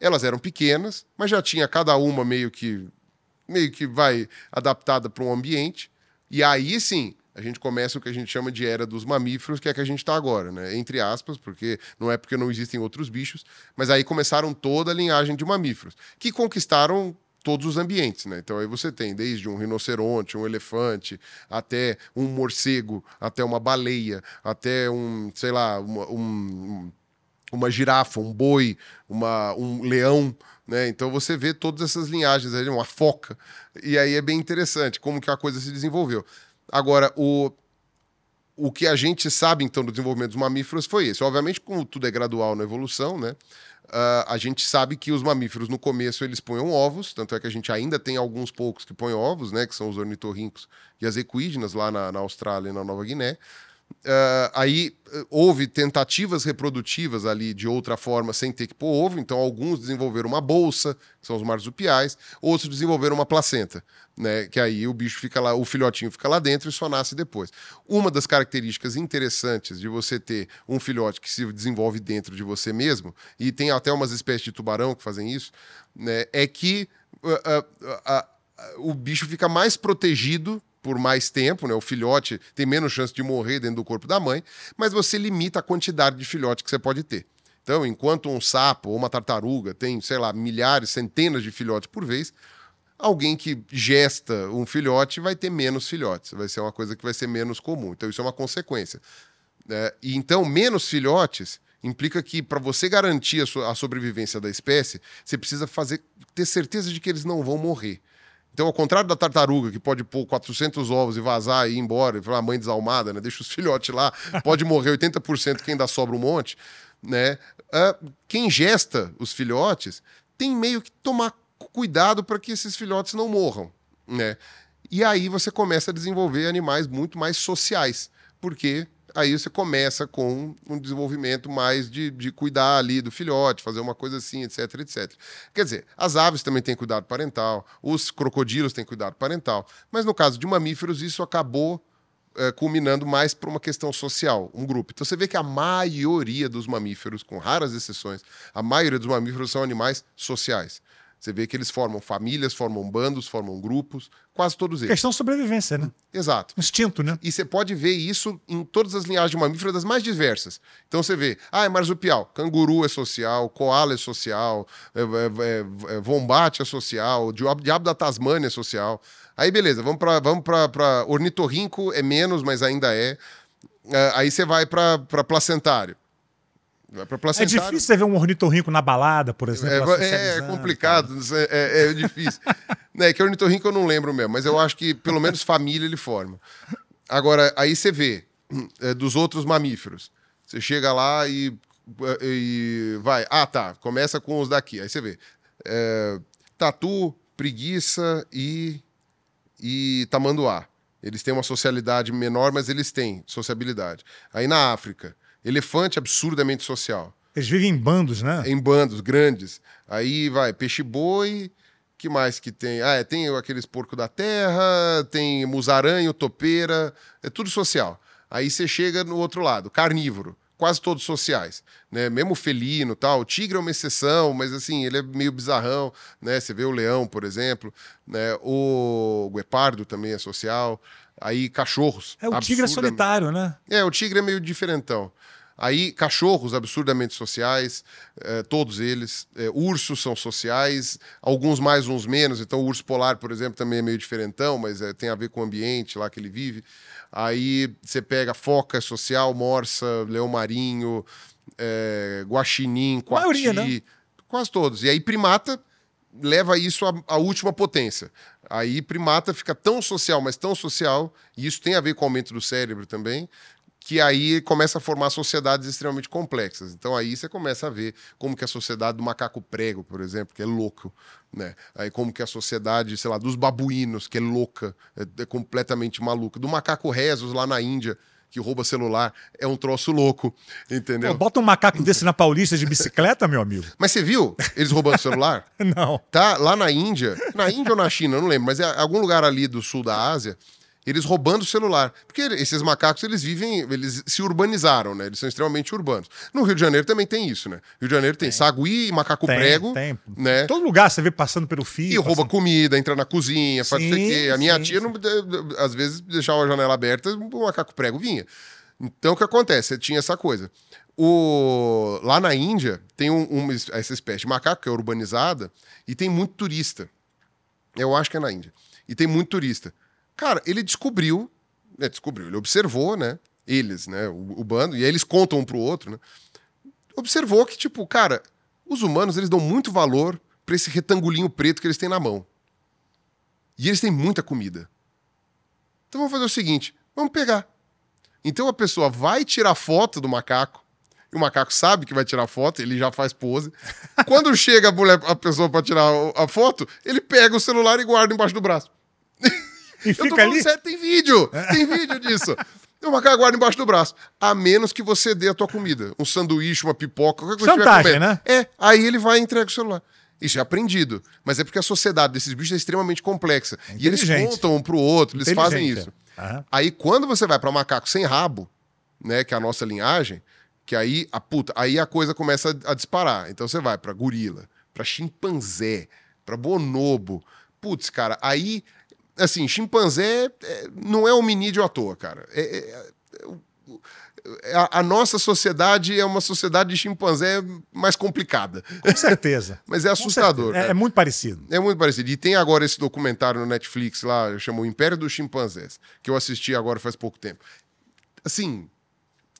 Elas eram pequenas, mas já tinha cada uma meio que meio que vai adaptada para um ambiente. E aí sim, a gente começa o que a gente chama de era dos mamíferos, que é que a gente está agora, né? Entre aspas, porque não é porque não existem outros bichos, mas aí começaram toda a linhagem de mamíferos, que conquistaram todos os ambientes, né? Então aí você tem desde um rinoceronte, um elefante, até um morcego, até uma baleia, até um, sei lá, uma, um, uma girafa, um boi, uma, um leão, né? Então você vê todas essas linhagens, aí, uma foca, e aí é bem interessante como que a coisa se desenvolveu. Agora, o, o que a gente sabe, então, do desenvolvimento dos mamíferos foi esse. Obviamente, como tudo é gradual na evolução, né? Uh, a gente sabe que os mamíferos no começo eles põem ovos, tanto é que a gente ainda tem alguns poucos que põem ovos, né, que são os ornitorrincos e as equídenas lá na, na Austrália e na Nova Guiné. Uh, aí uh, houve tentativas reprodutivas ali de outra forma sem ter que pôr ovo, então alguns desenvolveram uma bolsa, que são os marsupiais, outros desenvolveram uma placenta, né, que aí o bicho fica lá, o filhotinho fica lá dentro e só nasce depois. Uma das características interessantes de você ter um filhote que se desenvolve dentro de você mesmo, e tem até umas espécies de tubarão que fazem isso, né, é que uh, o bicho fica mais protegido por mais tempo, né? O filhote tem menos chance de morrer dentro do corpo da mãe, mas você limita a quantidade de filhote que você pode ter. Então, enquanto um sapo ou uma tartaruga tem, sei lá, milhares, centenas de filhotes por vez, alguém que gesta um filhote vai ter menos filhotes, vai ser uma coisa que vai ser menos comum. Então, isso é uma consequência. É, e então, menos filhotes implica que para você garantir a, so a sobrevivência da espécie, você precisa fazer ter certeza de que eles não vão morrer. Então, ao contrário da tartaruga, que pode pôr 400 ovos e vazar e ir embora, e falar, ah, mãe desalmada, né? Deixa os filhotes lá, pode morrer 80% que ainda sobra um monte, né? Uh, quem gesta os filhotes tem meio que tomar cuidado para que esses filhotes não morram, né? E aí você começa a desenvolver animais muito mais sociais, porque aí você começa com um desenvolvimento mais de, de cuidar ali do filhote, fazer uma coisa assim, etc, etc. Quer dizer, as aves também têm cuidado parental, os crocodilos têm cuidado parental, mas no caso de mamíferos isso acabou é, culminando mais por uma questão social, um grupo. Então você vê que a maioria dos mamíferos, com raras exceções, a maioria dos mamíferos são animais sociais. Você vê que eles formam famílias, formam bandos, formam grupos, quase todos eles. Questão de sobrevivência, né? Exato. Instinto, né? E você pode ver isso em todas as linhagens de mamíferos das mais diversas. Então você vê, ah, é marsupial, canguru é social, koala é social, é, é, é, vombate é social, diabo, diabo da Tasmânia é social. Aí beleza, vamos para vamos pra, ornitorrinco, é menos, mas ainda é. é aí você vai para placentário. É difícil você ver um ornitorrinco na balada, por exemplo. É, é, é complicado, é, é, é, difícil. é que ornitorrinco eu não lembro mesmo, mas eu acho que pelo menos família ele forma. Agora, aí você vê é, dos outros mamíferos. Você chega lá e, e vai. Ah, tá. Começa com os daqui. Aí você vê. É, tatu, preguiça e, e tamanduá. Eles têm uma socialidade menor, mas eles têm sociabilidade. Aí na África, Elefante absurdamente social. Eles vivem em bandos, né? Em bandos grandes. Aí vai peixe-boi, que mais que tem? Ah, é, tem aqueles porco da terra, tem musaranho, topeira, é tudo social. Aí você chega no outro lado, carnívoro, quase todos sociais, né? Mesmo felino, tal. O tigre é uma exceção, mas assim, ele é meio bizarrão, né? Você vê o leão, por exemplo, né? O guepardo também é social. Aí cachorros. É o tigre é solitário, né? É, o tigre é meio diferentão. Aí, cachorros absurdamente sociais, eh, todos eles. Eh, ursos são sociais, alguns mais, uns menos. Então, o urso polar, por exemplo, também é meio diferentão, mas eh, tem a ver com o ambiente lá que ele vive. Aí, você pega foca social, morsa, leão marinho, guaxinim, coati, maioria, né? quase todos. E aí, primata leva isso à, à última potência. Aí, primata fica tão social, mas tão social, e isso tem a ver com o aumento do cérebro também, que aí começa a formar sociedades extremamente complexas. Então aí você começa a ver como que a sociedade do macaco prego, por exemplo, que é louco, né? Aí como que a sociedade, sei lá, dos babuínos, que é louca, é, é completamente maluca, do macaco rezos lá na Índia, que rouba celular, é um troço louco, entendeu? Pô, bota um macaco desse na Paulista de bicicleta, meu amigo. Mas você viu eles roubando celular? não. Tá lá na Índia, na Índia ou na China, não lembro, mas é algum lugar ali do sul da Ásia, eles roubando o celular. Porque esses macacos, eles vivem, eles se urbanizaram, né? Eles são extremamente urbanos. No Rio de Janeiro também tem isso, né? Rio de Janeiro tem, tem. sagui e macaco tem, prego. Tem. Né? Todo lugar você vê passando pelo fio. E passando... rouba comida, entra na cozinha, faz sim, quê. A minha sim, tia, não, às vezes, deixava a janela aberta, o macaco prego vinha. Então, o que acontece? Tinha essa coisa. O... Lá na Índia, tem um, uma, essa espécie de macaco que é urbanizada e tem muito turista. Eu acho que é na Índia. E tem muito turista. Cara, ele descobriu, né, descobriu, ele observou, né? Eles, né? O, o bando, e aí eles contam um pro outro, né? Observou que, tipo, cara, os humanos eles dão muito valor para esse retangulinho preto que eles têm na mão. E eles têm muita comida. Então vamos fazer o seguinte: vamos pegar. Então a pessoa vai tirar foto do macaco, e o macaco sabe que vai tirar foto, ele já faz pose. Quando chega a, mulher, a pessoa para tirar a foto, ele pega o celular e guarda embaixo do braço. E eu fica ali? Sério, tem vídeo, tem vídeo disso. O macaco guarda embaixo do braço. A menos que você dê a tua comida. Um sanduíche, uma pipoca, qualquer coisa Chantagem, né? É, aí ele vai e entrega o celular. Isso é aprendido. Mas é porque a sociedade desses bichos é extremamente complexa. É e eles contam um pro outro, eles fazem isso. Uhum. Aí quando você vai para macaco sem rabo, né, que é a nossa linhagem, que aí a puta, aí a coisa começa a, a disparar. Então você vai para gorila, para chimpanzé, para bonobo. Putz, cara, aí assim, chimpanzé é, não é hominídeo à toa, cara. É, é, é, a, a, nossa sociedade é uma sociedade de chimpanzé mais complicada. Com certeza. Mas é assustador. É, é, muito parecido. É muito parecido. E tem agora esse documentário no Netflix lá, chama O Império dos Chimpanzés, que eu assisti agora faz pouco tempo. Assim.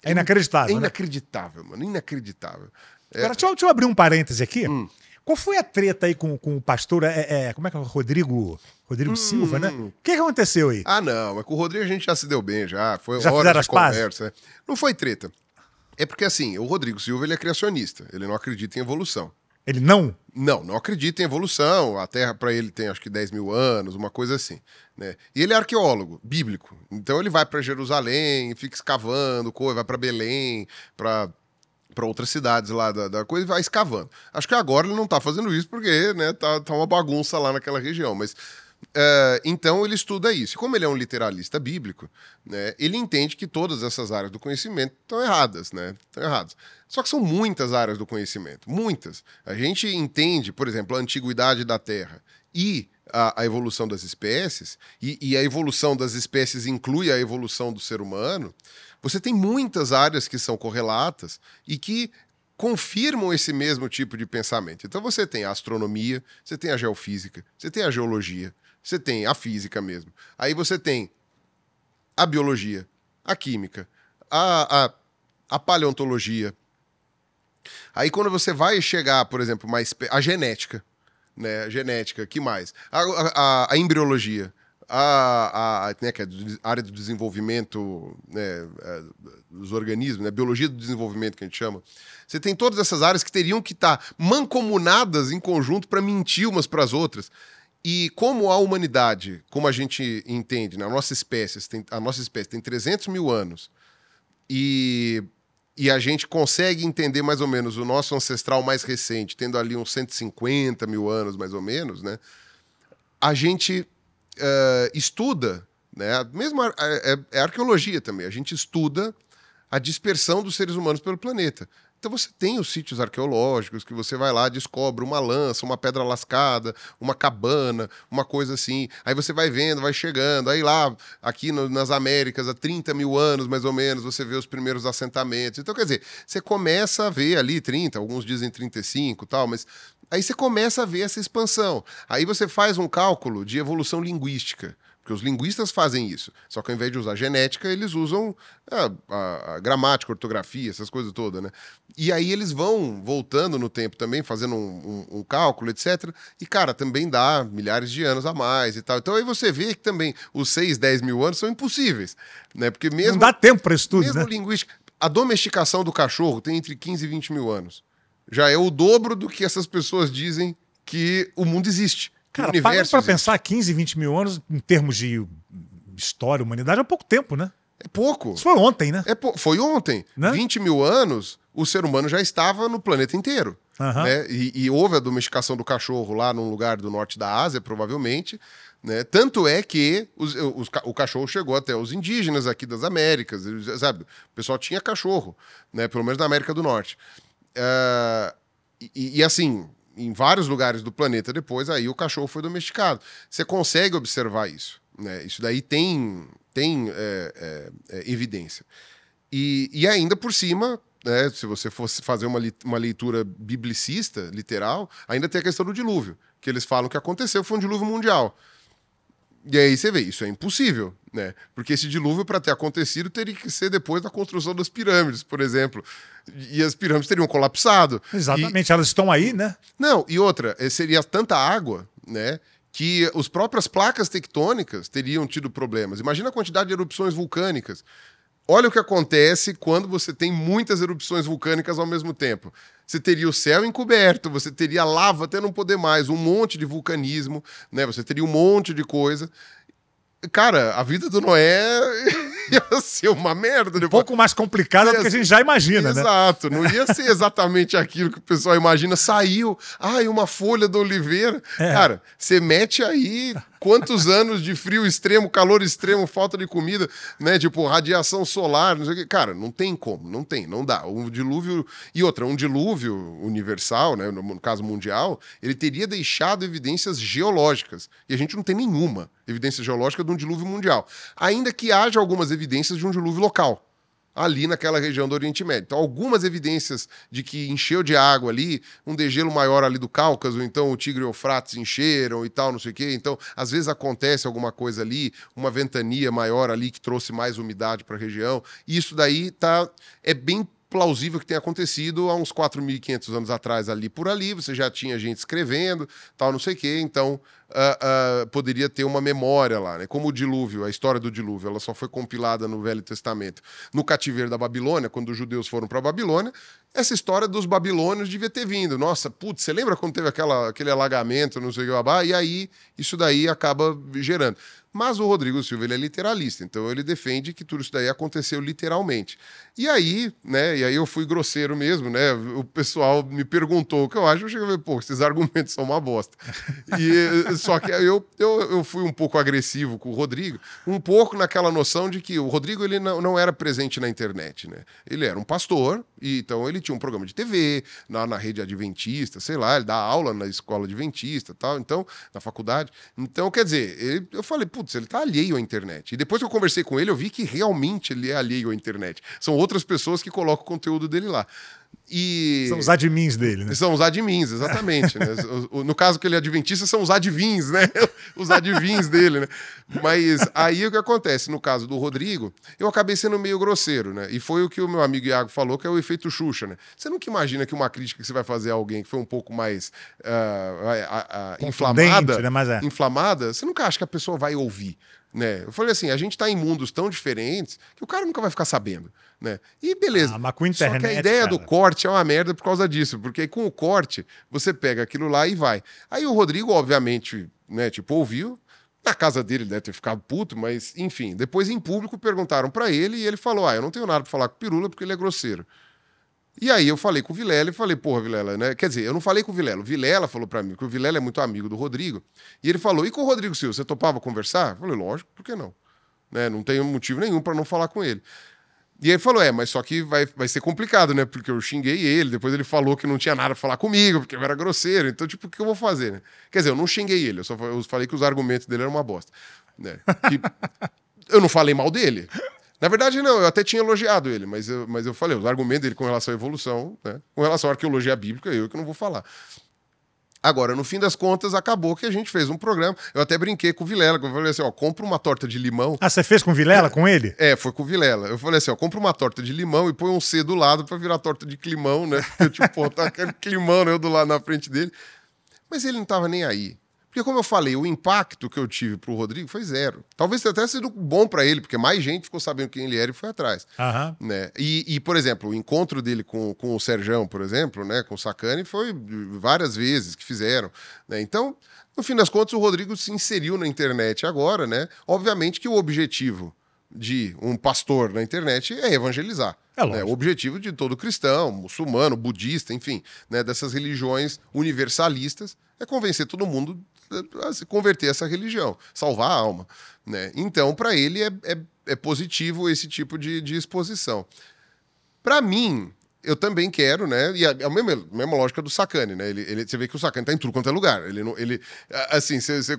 É inacreditável. É inacreditável, né? mano. Inacreditável. Agora, deixa eu, deixa eu abrir um parêntese aqui. Hum. Qual foi a treta aí com, com o pastor? É, é, como é que é? Rodrigo. Rodrigo hum, Silva, né? O que, aconteceu aí? Ah, não. É com o Rodrigo a gente já se deu bem, já. Foi já hora de conversa. É. Não foi treta. É porque, assim, o Rodrigo Silva ele é criacionista. Ele não acredita em evolução. Ele não? Não, não acredita em evolução. A Terra, para ele, tem acho que 10 mil anos, uma coisa assim. Né? E ele é arqueólogo, bíblico. Então ele vai para Jerusalém, fica escavando, vai para Belém, para para outras cidades lá da, da, coisa e vai escavando. Acho que agora ele não está fazendo isso porque né, tá, tá uma bagunça lá naquela região, mas Uh, então ele estuda isso. Como ele é um literalista bíblico, né, ele entende que todas essas áreas do conhecimento estão erradas, né? Estão erradas. Só que são muitas áreas do conhecimento, muitas. A gente entende, por exemplo, a antiguidade da Terra e a, a evolução das espécies, e, e a evolução das espécies inclui a evolução do ser humano. Você tem muitas áreas que são correlatas e que confirmam esse mesmo tipo de pensamento. Então você tem a astronomia, você tem a geofísica, você tem a geologia, você tem a física mesmo. Aí você tem a biologia, a química, a, a, a paleontologia. Aí quando você vai chegar, por exemplo, mais a genética, né? A genética, que mais? A, a, a embriologia, a, a, né, que é a área do desenvolvimento né, é, dos organismos, né, biologia do desenvolvimento que a gente chama. Você tem todas essas áreas que teriam que estar mancomunadas em conjunto para mentir umas para as outras. E como a humanidade, como a gente entende, né, a nossa espécie tem, a nossa espécie tem 300 mil anos e, e a gente consegue entender mais ou menos o nosso ancestral mais recente, tendo ali uns 150 mil anos mais ou menos, né? A gente uh, estuda, né? Mesmo é, é, é arqueologia também. A gente estuda a dispersão dos seres humanos pelo planeta. Então você tem os sítios arqueológicos que você vai lá, descobre uma lança, uma pedra lascada, uma cabana, uma coisa assim. Aí você vai vendo, vai chegando. Aí lá, aqui no, nas Américas, há 30 mil anos mais ou menos, você vê os primeiros assentamentos. Então, quer dizer, você começa a ver ali 30, alguns dizem 35 tal, mas aí você começa a ver essa expansão. Aí você faz um cálculo de evolução linguística. Porque os linguistas fazem isso. Só que ao invés de usar genética, eles usam a, a, a, gramática, ortografia, essas coisas todas, né? E aí eles vão voltando no tempo também, fazendo um, um, um, cálculo, etc. E, cara, também dá milhares de anos a mais e tal. Então aí você vê que também os 6, 10 mil anos são impossíveis, né? Porque mesmo... Não dá tempo para estudo, Mesmo né? linguística... A domesticação do cachorro tem entre 15 e 20 mil anos. Já é o dobro do que essas pessoas dizem que o mundo existe. Cara, para pra pensar 15, 20 mil anos em termos de história, humanidade, é pouco tempo, né? É pouco. Isso foi ontem, né? É Foi ontem. Né? 20 mil anos, o ser humano já estava no planeta inteiro. Uhum. Né? E, e, houve a domesticação do cachorro lá num lugar do norte da Ásia, provavelmente. Né? Tanto é que os, os, o cachorro chegou até os indígenas aqui das Américas, sabe? O pessoal tinha cachorro, né? pelo menos na América do Norte. Uh, e, e, assim, em vários lugares do planeta depois, aí o cachorro foi domesticado. Você consegue observar isso. Né? Isso daí tem, tem é, é, é, evidência. E, e ainda por cima, né, se você fosse fazer uma, uma leitura biblicista, literal, ainda tem a questão do dilúvio, que eles falam que aconteceu, foi um dilúvio mundial. E aí você vê, isso é impossível, né? Porque esse dilúvio, para ter acontecido, teria que ser depois da construção das pirâmides, por exemplo. E as pirâmides teriam colapsado. Exatamente, e... elas estão aí, né? Não, e outra, eh, seria tanta água, né? Que as próprias placas tectônicas teriam tido problemas. Imagina a quantidade de erupções vulcânicas. Olha o que acontece quando você tem muitas erupções vulcânicas ao mesmo tempo. Você teria o céu encoberto, você teria lava até não poder mais, um monte de vulcanismo, né? Você teria um monte de coisa. Cara, a vida do Noé ia ser uma merda. Depois. Um pouco mais complicada do que a gente já imagina, Exato, né? Exato, não ia ser exatamente aquilo que o pessoal imagina. Saiu, ai, uma folha da oliveira. É. Cara, você mete aí quantos anos de frio extremo, calor extremo, falta de comida, né? Tipo, radiação solar, não sei o que. Cara, não tem como, não tem, não dá. Um dilúvio. E outra, um dilúvio universal, né? No caso mundial, ele teria deixado evidências geológicas. E a gente não tem nenhuma evidência geológica de um dilúvio mundial. Ainda que haja algumas evidências de um dilúvio local ali naquela região do Oriente Médio. Então, algumas evidências de que encheu de água ali, um degelo maior ali do Cáucaso, então o Tigre e o Eufrates encheram e tal, não sei o quê. Então, às vezes acontece alguma coisa ali, uma ventania maior ali que trouxe mais umidade para a região. Isso daí tá é bem plausível que tenha acontecido há uns 4.500 anos atrás ali por ali, você já tinha gente escrevendo, tal, não sei o quê, então uh, uh, poderia ter uma memória lá, né? Como o dilúvio, a história do dilúvio, ela só foi compilada no Velho Testamento. No cativeiro da Babilônia, quando os judeus foram para a Babilônia, essa história dos babilônios devia ter vindo. Nossa, putz, você lembra quando teve aquela, aquele alagamento, não sei o que, e aí isso daí acaba gerando. Mas o Rodrigo Silva ele é literalista, então ele defende que tudo isso daí aconteceu literalmente. E aí, né, e aí eu fui grosseiro mesmo, né? O pessoal me perguntou o que eu acho, eu cheguei a ver, pô, esses argumentos são uma bosta. E Só que eu, eu, eu fui um pouco agressivo com o Rodrigo, um pouco naquela noção de que o Rodrigo ele não, não era presente na internet, né? Ele era um pastor, e então ele tinha um programa de TV na, na rede adventista, sei lá, ele dá aula na escola adventista tal, então, na faculdade. Então, quer dizer, ele, eu falei, putz, ele tá alheio à internet. E depois que eu conversei com ele, eu vi que realmente ele é alheio à internet. São outras pessoas que colocam o conteúdo dele lá. E... São os admins dele, né? São os admins, exatamente. né? No caso que ele é adventista, são os advins, né? Os advins dele, né? Mas aí o que acontece? No caso do Rodrigo, eu acabei sendo meio grosseiro, né? E foi o que o meu amigo Iago falou, que é o efeito Xuxa, né? Você nunca imagina que uma crítica que você vai fazer a alguém que foi um pouco mais uh, uh, uh, inflamada, né? Mas é. inflamada, você nunca acha que a pessoa vai ouvir. Né? Eu falei assim, a gente está em mundos tão diferentes que o cara nunca vai ficar sabendo. Né? E beleza. Ah, internet, Só que a ideia cara. do corte é uma merda por causa disso, porque com o corte você pega aquilo lá e vai. Aí o Rodrigo, obviamente, né, tipo, ouviu. Na casa dele deve ter ficado puto, mas enfim. Depois em público perguntaram para ele e ele falou: Ah, eu não tenho nada para falar com o Pirula porque ele é grosseiro. E aí eu falei com o Vilela e falei, porra, Vilela, né? Quer dizer, eu não falei com o Vilela. O Vilela falou para mim, que o Vilela é muito amigo do Rodrigo. E ele falou, e com o Rodrigo Silva, você topava conversar? Eu falei, lógico, por que não? Né? Não tenho motivo nenhum para não falar com ele. E ele falou, é, mas só que vai, vai ser complicado, né? Porque eu xinguei ele, depois ele falou que não tinha nada pra falar comigo, porque eu era grosseiro. Então, tipo, o que eu vou fazer, né? Quer dizer, eu não xinguei ele, eu só eu falei que os argumentos dele eram uma bosta. Né? Que eu não falei mal dele. Na verdade, não, eu até tinha elogiado ele, mas eu, mas eu falei, os argumentos dele com relação à evolução, né? com relação à arqueologia bíblica, eu que não vou falar. Agora, no fim das contas, acabou que a gente fez um programa. Eu até brinquei com o Vilela, que eu falei assim: ó, compra uma torta de limão. Ah, você fez com o Vilela, com ele? É, foi com o Vilela. Eu falei assim: ó, compra uma torta de limão e põe um C do lado para virar torta de climão, né? Eu, tipo, pô, tá aquele climão, né? Eu do lado na frente dele. Mas ele não tava nem aí. Porque, como eu falei, o impacto que eu tive pro Rodrigo foi zero. Talvez tenha até sido bom para ele, porque mais gente ficou sabendo quem ele era e foi atrás. Aham. Né? E, e, por exemplo, o encontro dele com, com o Serjão, por exemplo, né, com o Sacani, foi várias vezes que fizeram. Né? Então, no fim das contas, o Rodrigo se inseriu na internet agora, né? Obviamente que o objetivo de um pastor na internet é evangelizar. É né? O objetivo de todo cristão, muçulmano, budista, enfim, né, dessas religiões universalistas é convencer todo mundo se converter a essa religião, salvar a alma. Né? Então, para ele é, é, é positivo esse tipo de, de exposição. Para mim, eu também quero, né? E é a mesma, a mesma lógica do Sacane, né? Ele, ele, você vê que o Sacane tá em tudo quanto é lugar. Ele, não, ele assim, você, você,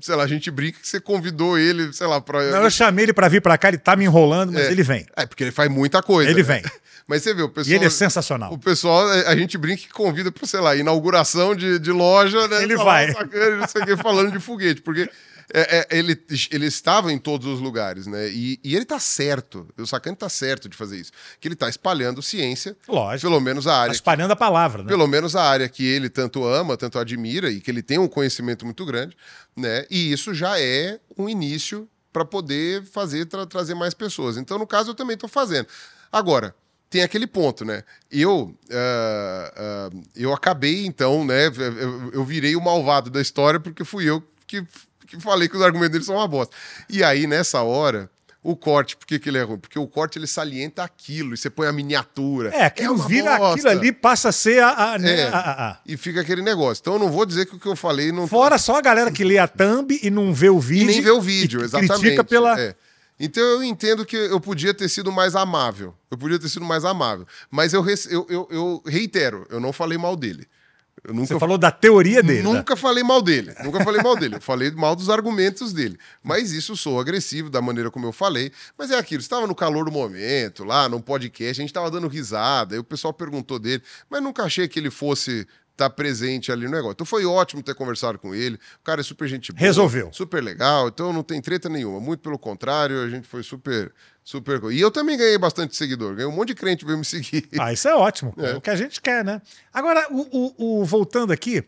sei lá, a gente brinca que você convidou ele, sei lá, pra. Não, eu chamei ele pra vir pra cá, ele tá me enrolando, mas É. ele vem. É, porque ele faz muita coisa. Ele né? vem. Mas você vê, o pessoal. E ele é sensacional. O pessoal, a gente brinca que convida para, sei lá, inauguração de, de loja, né? Ele vai. Sacane, não sei o quê, falando de foguete, porque é, é, ele, ele estava em todos os lugares, né? E, e ele tá certo, o Sacane tá certo de fazer isso, que ele tá espalhando ciência, Lógico. pelo menos a Tá área espalhando a palavra, né? pelo menos a área que ele tanto ama, tanto admira e que ele tem um conhecimento muito grande, né? E isso já é um início para poder fazer tra- trazer mais pessoas. Então, no caso, eu também estou fazendo. Agora, tem aquele ponto, né? Eu ah, ah, eu acabei então, né? Eu, eu virei o malvado da história porque fui eu que, que falei que os argumentos dele são uma bosta. E aí nessa hora o corte, por que, que ele é ruim? Porque o corte ele salienta aquilo, e você põe a miniatura. É, aquilo uma vira bosta. aquilo ali, passa a ser a. a, né, É. a- a- E fica aquele negócio. Então eu não vou dizer que o que eu falei não. Fora só a galera que lê a thumb e não vê o E vídeo. nem vê o vídeo, e exatamente. Critica pela. É. Então eu entendo que eu podia ter sido mais amável. Eu podia ter sido mais amável. Mas eu, eu, eu, eu reitero, eu não falei mal dele. Eu nunca Você falou da teoria dele. né? Nunca falei mal dele. Nunca falei mal dele. Eu falei mal dos argumentos dele. Mas isso sou agressivo da maneira como eu falei. Mas é aquilo. Estava no calor do momento, lá no podcast, a gente estava dando risada. Aí o pessoal perguntou dele. Mas nunca achei que ele fosse estar presente ali no negócio. Então foi ótimo ter conversado com ele. O cara é super gente boa. Resolveu. Super legal. Então não tem treta nenhuma. Muito pelo contrário, a gente foi super. Super. E eu também ganhei bastante seguidor. Ganhei um monte de crente veio me seguir. Ah, isso é ótimo. É. É o que a gente quer, né? Agora, o, o- o- voltando aqui,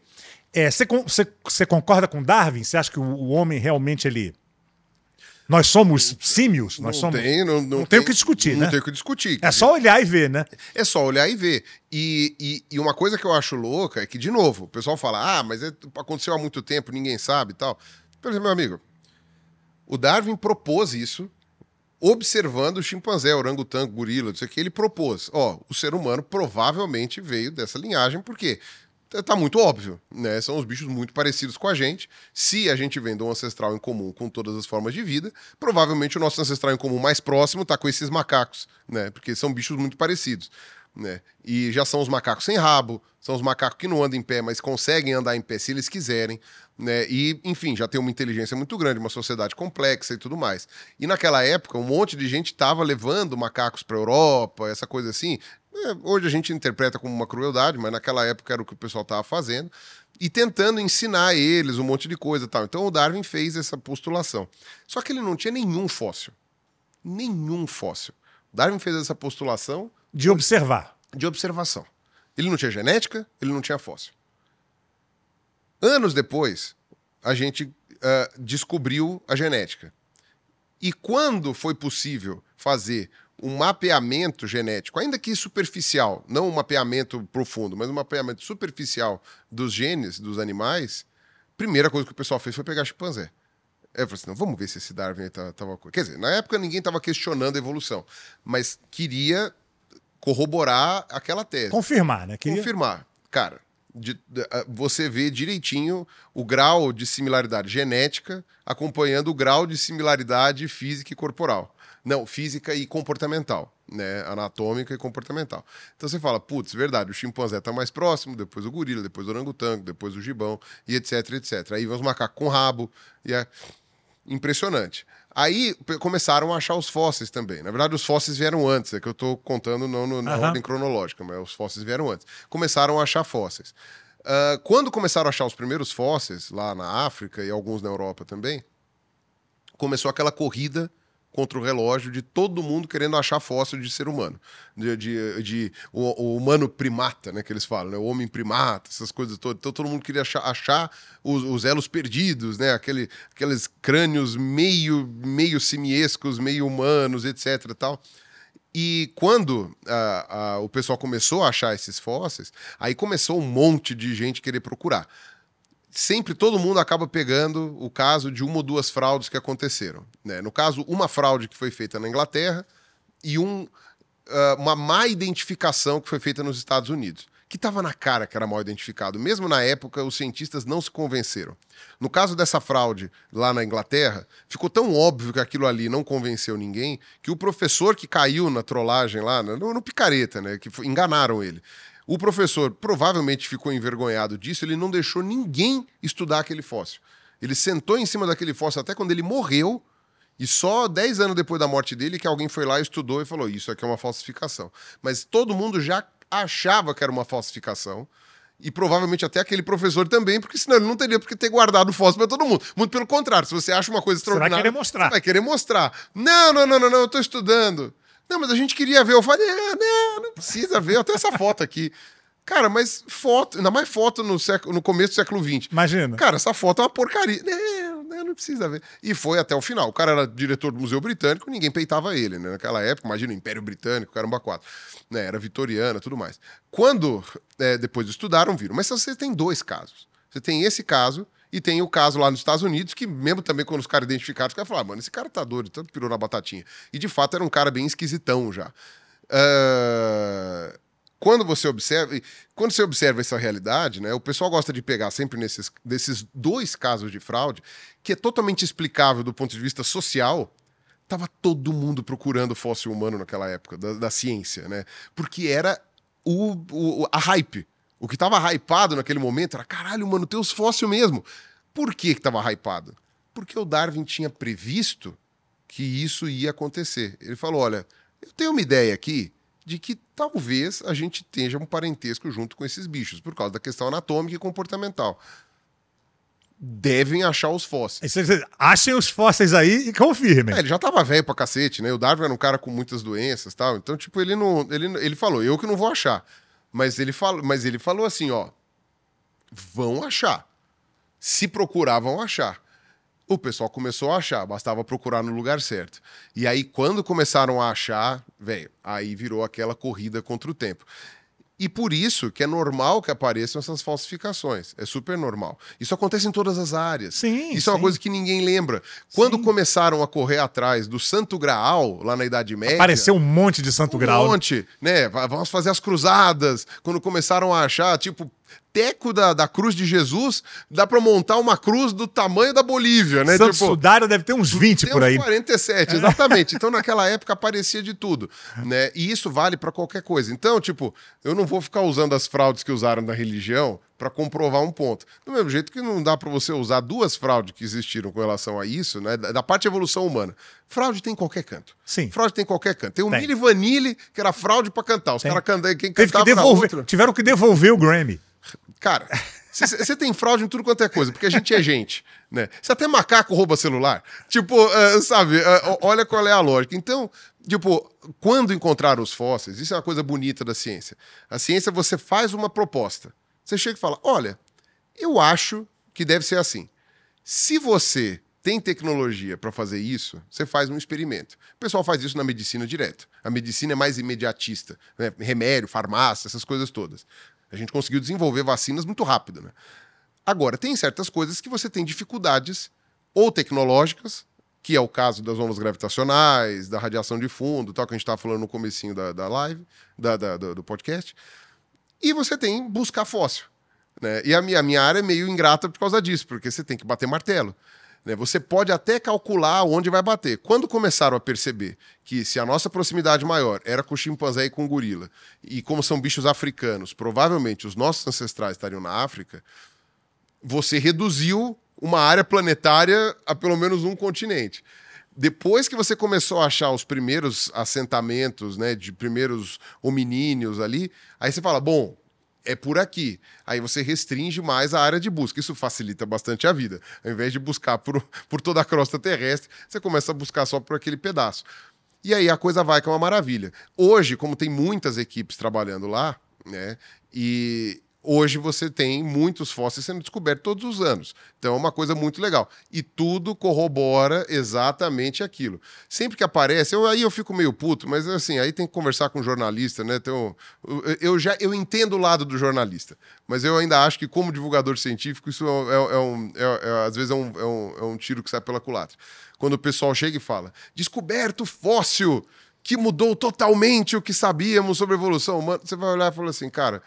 é, você você concorda com Darwin? Você acha que o, o homem realmente ele. Nós somos símios? Nós não somos. tem, não, não não tem o que discutir, não né? tem o que discutir. É só olhar e ver, né? É só olhar e ver. E, e, e uma coisa que eu acho louca é que, de novo, o pessoal fala, ah, mas é- aconteceu há muito tempo, ninguém sabe e tal. Por exemplo, meu amigo, o Darwin propôs isso observando o chimpanzé, orangotango, gorila, não sei o que, ele propôs. Ó, o ser humano provavelmente veio dessa linhagem, porque tá muito óbvio, né? São os bichos muito parecidos com a gente. Se a gente vem de um ancestral em comum com todas as formas de vida, provavelmente o nosso ancestral em comum mais próximo tá com esses macacos, né? Porque são bichos muito parecidos. Né? E já são os macacos sem rabo, são os macacos que não andam em pé, mas conseguem andar em pé se eles quiserem. Né? E, enfim, já tem uma inteligência muito grande, uma sociedade complexa e tudo mais. E naquela época, um monte de gente estava levando macacos para Europa, essa coisa assim. É, hoje a gente interpreta como uma crueldade, mas naquela época era o que o pessoal estava fazendo. E tentando ensinar a eles um monte de coisa tal. Então o Darwin fez essa postulação. Só que ele não tinha nenhum fóssil. Nenhum fóssil. Darwin fez essa postulação de observar. De observação. Ele não tinha genética, ele não tinha fóssil. Anos depois, a gente uh, descobriu a genética. E quando foi possível fazer um mapeamento genético, ainda que superficial, não um mapeamento profundo, mas um mapeamento superficial dos genes dos animais, primeira coisa que o pessoal fez foi pegar chimpanzé. Eu falei assim, não, vamos ver se esse Darwin estava... Tá, Quer dizer, na época ninguém estava questionando a evolução, mas queria corroborar aquela tese. Confirmar, né? Queria... Confirmar. Cara, de, de, você vê direitinho o grau de similaridade genética acompanhando o grau de similaridade física e corporal. Não, física e comportamental, né? Anatômica e comportamental. Então você fala, putz, verdade, o chimpanzé está mais próximo, depois o gorila, depois o orangotango, depois o gibão, e etc, etc. Aí vem os macacos com rabo, e é impressionante. Aí começaram a achar os fósseis também. Na verdade, os fósseis vieram antes, é que eu estou contando não no, na uhum. ordem cronológica, mas os fósseis vieram antes. Começaram a achar fósseis. Uh, quando começaram a achar os primeiros fósseis, lá na África e alguns na Europa também, começou aquela corrida contra o relógio de todo mundo querendo achar fóssil de ser humano. De, de, de o, o, humano primata, né? Que eles falam, né? O homem primata, essas coisas todas. Então todo mundo queria achar, achar os, os, elos perdidos, né? Aquele, aqueles crânios meio, meio simiescos, meio humanos, etc. tal. E quando a, a, o pessoal começou a achar esses fósseis, aí começou um monte de gente querer procurar sempre todo mundo acaba pegando o caso de uma ou duas fraudes que aconteceram. Né? No caso, uma fraude que foi feita na Inglaterra e um, uh, uma má identificação que foi feita nos Estados Unidos, que estava na cara que era mal identificado. Mesmo na época, os cientistas não se convenceram. No caso dessa fraude lá na Inglaterra, ficou tão óbvio que aquilo ali não convenceu ninguém que o professor que caiu na trollagem lá, no, no picareta, né, que enganaram ele. O professor provavelmente ficou envergonhado disso, ele não deixou ninguém estudar aquele fóssil. Ele sentou em cima daquele fóssil até quando ele morreu, e só 10 anos depois da morte dele que alguém foi lá, estudou e falou: Isso aqui é uma falsificação. Mas todo mundo já achava que era uma falsificação. E provavelmente até aquele professor também, porque senão ele não teria porque ter guardado o fóssil para todo mundo. Muito pelo contrário, se você acha uma coisa extraordinária. Você vai querer mostrar. vai querer mostrar. Não, não, não, não, não, eu estou estudando. Não, mas a gente queria ver. Eu falei, é, não, não precisa ver. Eu tenho essa foto aqui. Cara, mas foto, ainda mais foto no, século, no começo do século XX. Imagina. Cara, essa foto é uma porcaria. Não, não, não precisa ver. E foi até o final. O cara era diretor do Museu Britânico, ninguém peitava ele, né? Naquela época, imagina o Império Britânico, caramba, quatro. Né? Era vitoriana tudo mais. Quando, é, depois estudaram, viram. Mas você tem dois casos. Você tem esse caso e tem o caso lá nos Estados Unidos, que mesmo também quando os caras identificaram, os caras falaram, ah, mano, esse cara tá doido, tanto pirou na batatinha. E de fato era um cara bem esquisitão já. Uh, quando você observa, quando você observa essa realidade, né, o pessoal gosta de pegar sempre nesses desses dois casos de fraude, que é totalmente explicável do ponto de vista social. Tava todo mundo procurando fóssil humano naquela época, da, da ciência, né? Porque era o, o, a hype. O que tava hypado naquele momento era, caralho, mano, tem os fósseis mesmo. Por que que tava hypado? Porque o Darwin tinha previsto que isso ia acontecer. Ele falou, olha, eu tenho uma ideia aqui de que talvez a gente tenha um parentesco junto com esses bichos, por causa da questão anatômica e comportamental. Devem achar os fósseis. Achem os fósseis aí e confirmem. É, ele já tava velho pra cacete, né? O Darwin era um cara com muitas doenças tal. Então, tipo, ele não. Ele, ele falou, eu que não vou achar. Mas ele, falou, mas ele falou assim: ó, vão achar. Se procurar, vão achar o pessoal começou a achar, bastava procurar no lugar certo. E aí, quando começaram a achar, velho, aí virou aquela corrida contra o tempo. E por isso que é normal que apareçam essas falsificações. É super normal. Isso acontece em todas as áreas. Sim. Isso sim. é uma coisa que ninguém lembra. Quando sim. começaram a correr atrás do Santo Graal, lá na Idade Média. Apareceu um monte de Santo um Graal. Um monte, né? Vamos fazer as cruzadas. Quando começaram a achar, tipo, teco da, da cruz de Jesus, dá para montar uma cruz do tamanho da Bolívia, né? Santo tipo, Sudário deve ter uns 20 por aí. Uns 47, exatamente. Então naquela época aparecia de tudo, né? E isso vale para qualquer coisa. Então, tipo, eu não vou ficar usando as fraudes que usaram da religião para comprovar um ponto. Do mesmo jeito que não dá para você usar duas fraudes que existiram com relação a isso, né? Da parte de evolução humana. Fraude tem em qualquer canto. Sim. Fraude tem em qualquer canto. Tem o Milli Vanilli, que era fraude para cantar. Os caras cantam, quem Teve que devolver, Tiveram que devolver o Grammy. Cara, você tem fraude em tudo quanto é coisa, porque a gente é gente, né? Se até macaco rouba celular, tipo, uh, sabe, uh, olha qual é a lógica. Então, tipo, quando encontrar os fósseis, isso é uma coisa bonita da ciência. A ciência, você faz uma proposta. Você chega e fala: olha, eu acho que deve ser assim. Se você tem tecnologia para fazer isso, você faz um experimento. O pessoal faz isso na medicina direto. A medicina é mais imediatista, né? remédio, farmácia, essas coisas todas. A gente conseguiu desenvolver vacinas muito rápido. Né? Agora, tem certas coisas que você tem dificuldades ou tecnológicas, que é o caso das ondas gravitacionais, da radiação de fundo, tal que a gente estava falando no comecinho da, da live, da, da, do podcast. E você tem buscar fóssil. Né? E a minha, a minha área é meio ingrata por causa disso, porque você tem que bater martelo. Né? Você pode até calcular onde vai bater. Quando começaram a perceber que se a nossa proximidade maior era com o chimpanzé e com o gorila, e como são bichos africanos, provavelmente os nossos ancestrais estariam na África, você reduziu uma área planetária a pelo menos um continente. Depois que você começou a achar os primeiros assentamentos, né, de primeiros hominíneos ali, aí você fala, bom, é por aqui. Aí você restringe mais a área de busca. Isso facilita bastante a vida. Ao invés de buscar por, por toda a crosta terrestre, você começa a buscar só por aquele pedaço. E aí a coisa vai que é uma maravilha. Hoje, como tem muitas equipes trabalhando lá, né? E, Hoje você tem muitos fósseis sendo descobertos todos os anos. Então é uma coisa muito legal. E tudo corrobora exatamente aquilo. Sempre que aparece, eu, aí eu fico meio puto, mas assim, aí tem que conversar com o jornalista, né? Então, eu já eu entendo o lado do jornalista, mas eu ainda acho que, como divulgador científico, isso é, é, é um. É, é, às vezes é um, um, é um tiro que sai pela culatra. Quando o pessoal chega e fala: descoberto fóssil que mudou totalmente o que sabíamos sobre a evolução humana, você vai olhar e falar assim, cara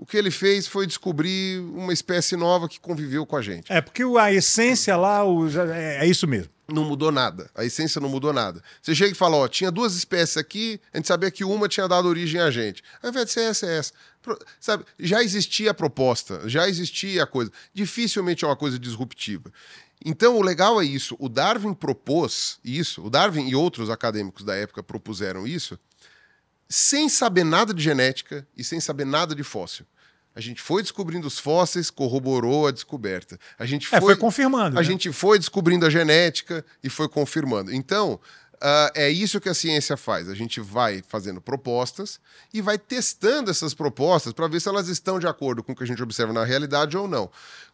o que ele fez foi descobrir uma espécie nova que conviveu com a gente. É, porque a essência lá é, é, isso mesmo. Não mudou nada. A essência não mudou nada. Você chega e fala, ó, tinha duas espécies aqui, a gente sabia que uma tinha dado origem a gente. Ao invés de ser essa, é essa. Sabe, já existia a proposta, já existia a coisa. Dificilmente é uma coisa disruptiva. Então, o legal é isso. O Darwin propôs isso, o Darwin e outros acadêmicos da época propuseram isso, sem saber nada de genética e sem saber nada de fóssil. A gente foi descobrindo os fósseis, corroborou a descoberta. A gente foi, é, foi confirmando. A né? gente foi descobrindo a genética e foi confirmando. Então, uh, é isso que a ciência faz. A gente vai fazendo propostas e vai testando essas propostas para ver se elas estão de acordo com o que a gente observa na realidade ou não.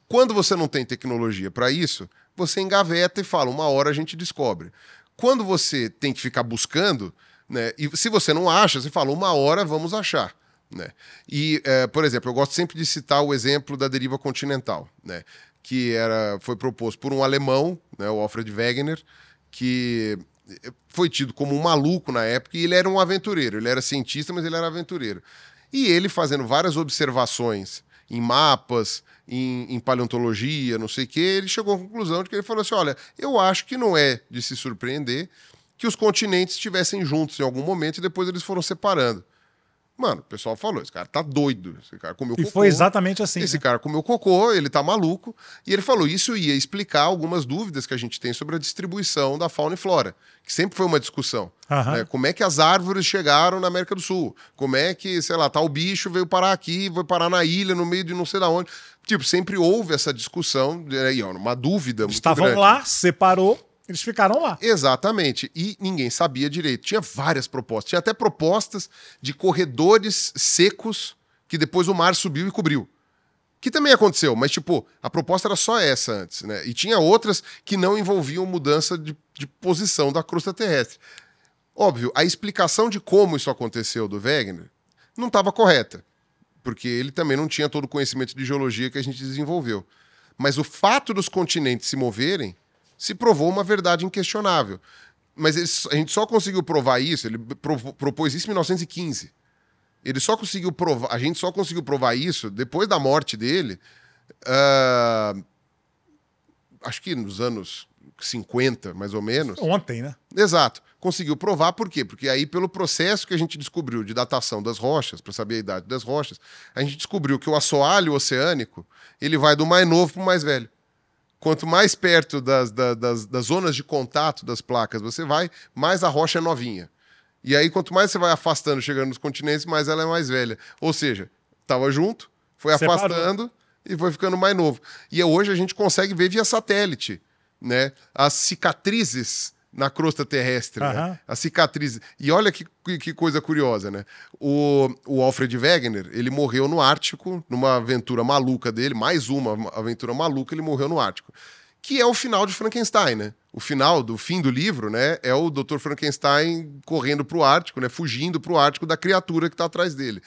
Quando você não tem tecnologia para isso, você engaveta e fala, uma hora a gente descobre. Quando você tem que ficar buscando, né? E se você não acha, você fala, uma hora vamos achar. Né? E, é, por exemplo, eu gosto sempre de citar o exemplo da deriva continental, né? que era, foi proposto por um alemão, né, o Alfred Wegener, que foi tido como um maluco na época, e ele era um aventureiro. Ele era cientista, mas ele era aventureiro. E ele, fazendo várias observações em mapas, em, em, paleontologia, não sei o quê, ele chegou à conclusão de que ele falou assim: olha, eu acho que não é de se surpreender que os continentes estivessem juntos em algum momento e depois eles foram separando. Mano, o pessoal falou, esse cara tá doido, esse cara comeu e cocô. E foi exatamente assim. Esse né? cara comeu cocô, ele tá maluco. E ele falou, isso ia explicar algumas dúvidas que a gente tem sobre a distribuição da fauna e flora, que sempre foi uma discussão. Né? Como é que as árvores chegaram na América do Sul? Como é que, sei lá, tal bicho veio parar aqui, veio parar na ilha, no meio de não sei da onde. Tipo, sempre houve essa discussão, e, uma dúvida Estavam grande. lá, separou, eles ficaram lá. Exatamente. E ninguém sabia direito. Tinha várias propostas. Tinha até propostas de corredores secos que depois o mar subiu e cobriu. Que também aconteceu, mas, tipo, a proposta era só essa antes, né? E tinha outras que não envolviam mudança de, de posição da crosta terrestre. Óbvio, a explicação de como isso aconteceu do Wegener não estava correta, porque ele também não tinha todo o conhecimento de geologia que a gente desenvolveu. Mas o fato dos continentes se moverem se provou uma verdade inquestionável. Mas ele, a gente só conseguiu provar isso, ele propôs isso em 1915. Ele só conseguiu provar, a gente só conseguiu provar isso depois da morte dele, uh, acho que nos anos 50, mais ou menos. Ontem, né? Exato. Conseguiu provar por quê? Porque aí, pelo processo que a gente descobriu de datação das rochas, para saber a idade das rochas, a gente descobriu que o assoalho oceânico ele vai do mais novo para o mais velho. Quanto mais perto das, das, das zonas de contato das placas você vai, mais a rocha é novinha. E aí, quanto mais você vai afastando, chegando nos continentes, mais ela é mais velha. Ou seja, estava junto, foi Separou. afastando e foi ficando mais novo. E hoje a gente consegue ver via satélite né, as cicatrizes na crosta terrestre, uhum. né? As cicatrizes. E olha que, que coisa curiosa, né? O, o Alfred Wegener, ele morreu no Ártico, numa aventura maluca dele, mais uma aventura maluca, ele morreu no Ártico. Que é o final de Frankenstein, né? O final do fim do livro, né? É o Dr. Frankenstein correndo para o Ártico, né? Fugindo para o Ártico da criatura que está atrás dele.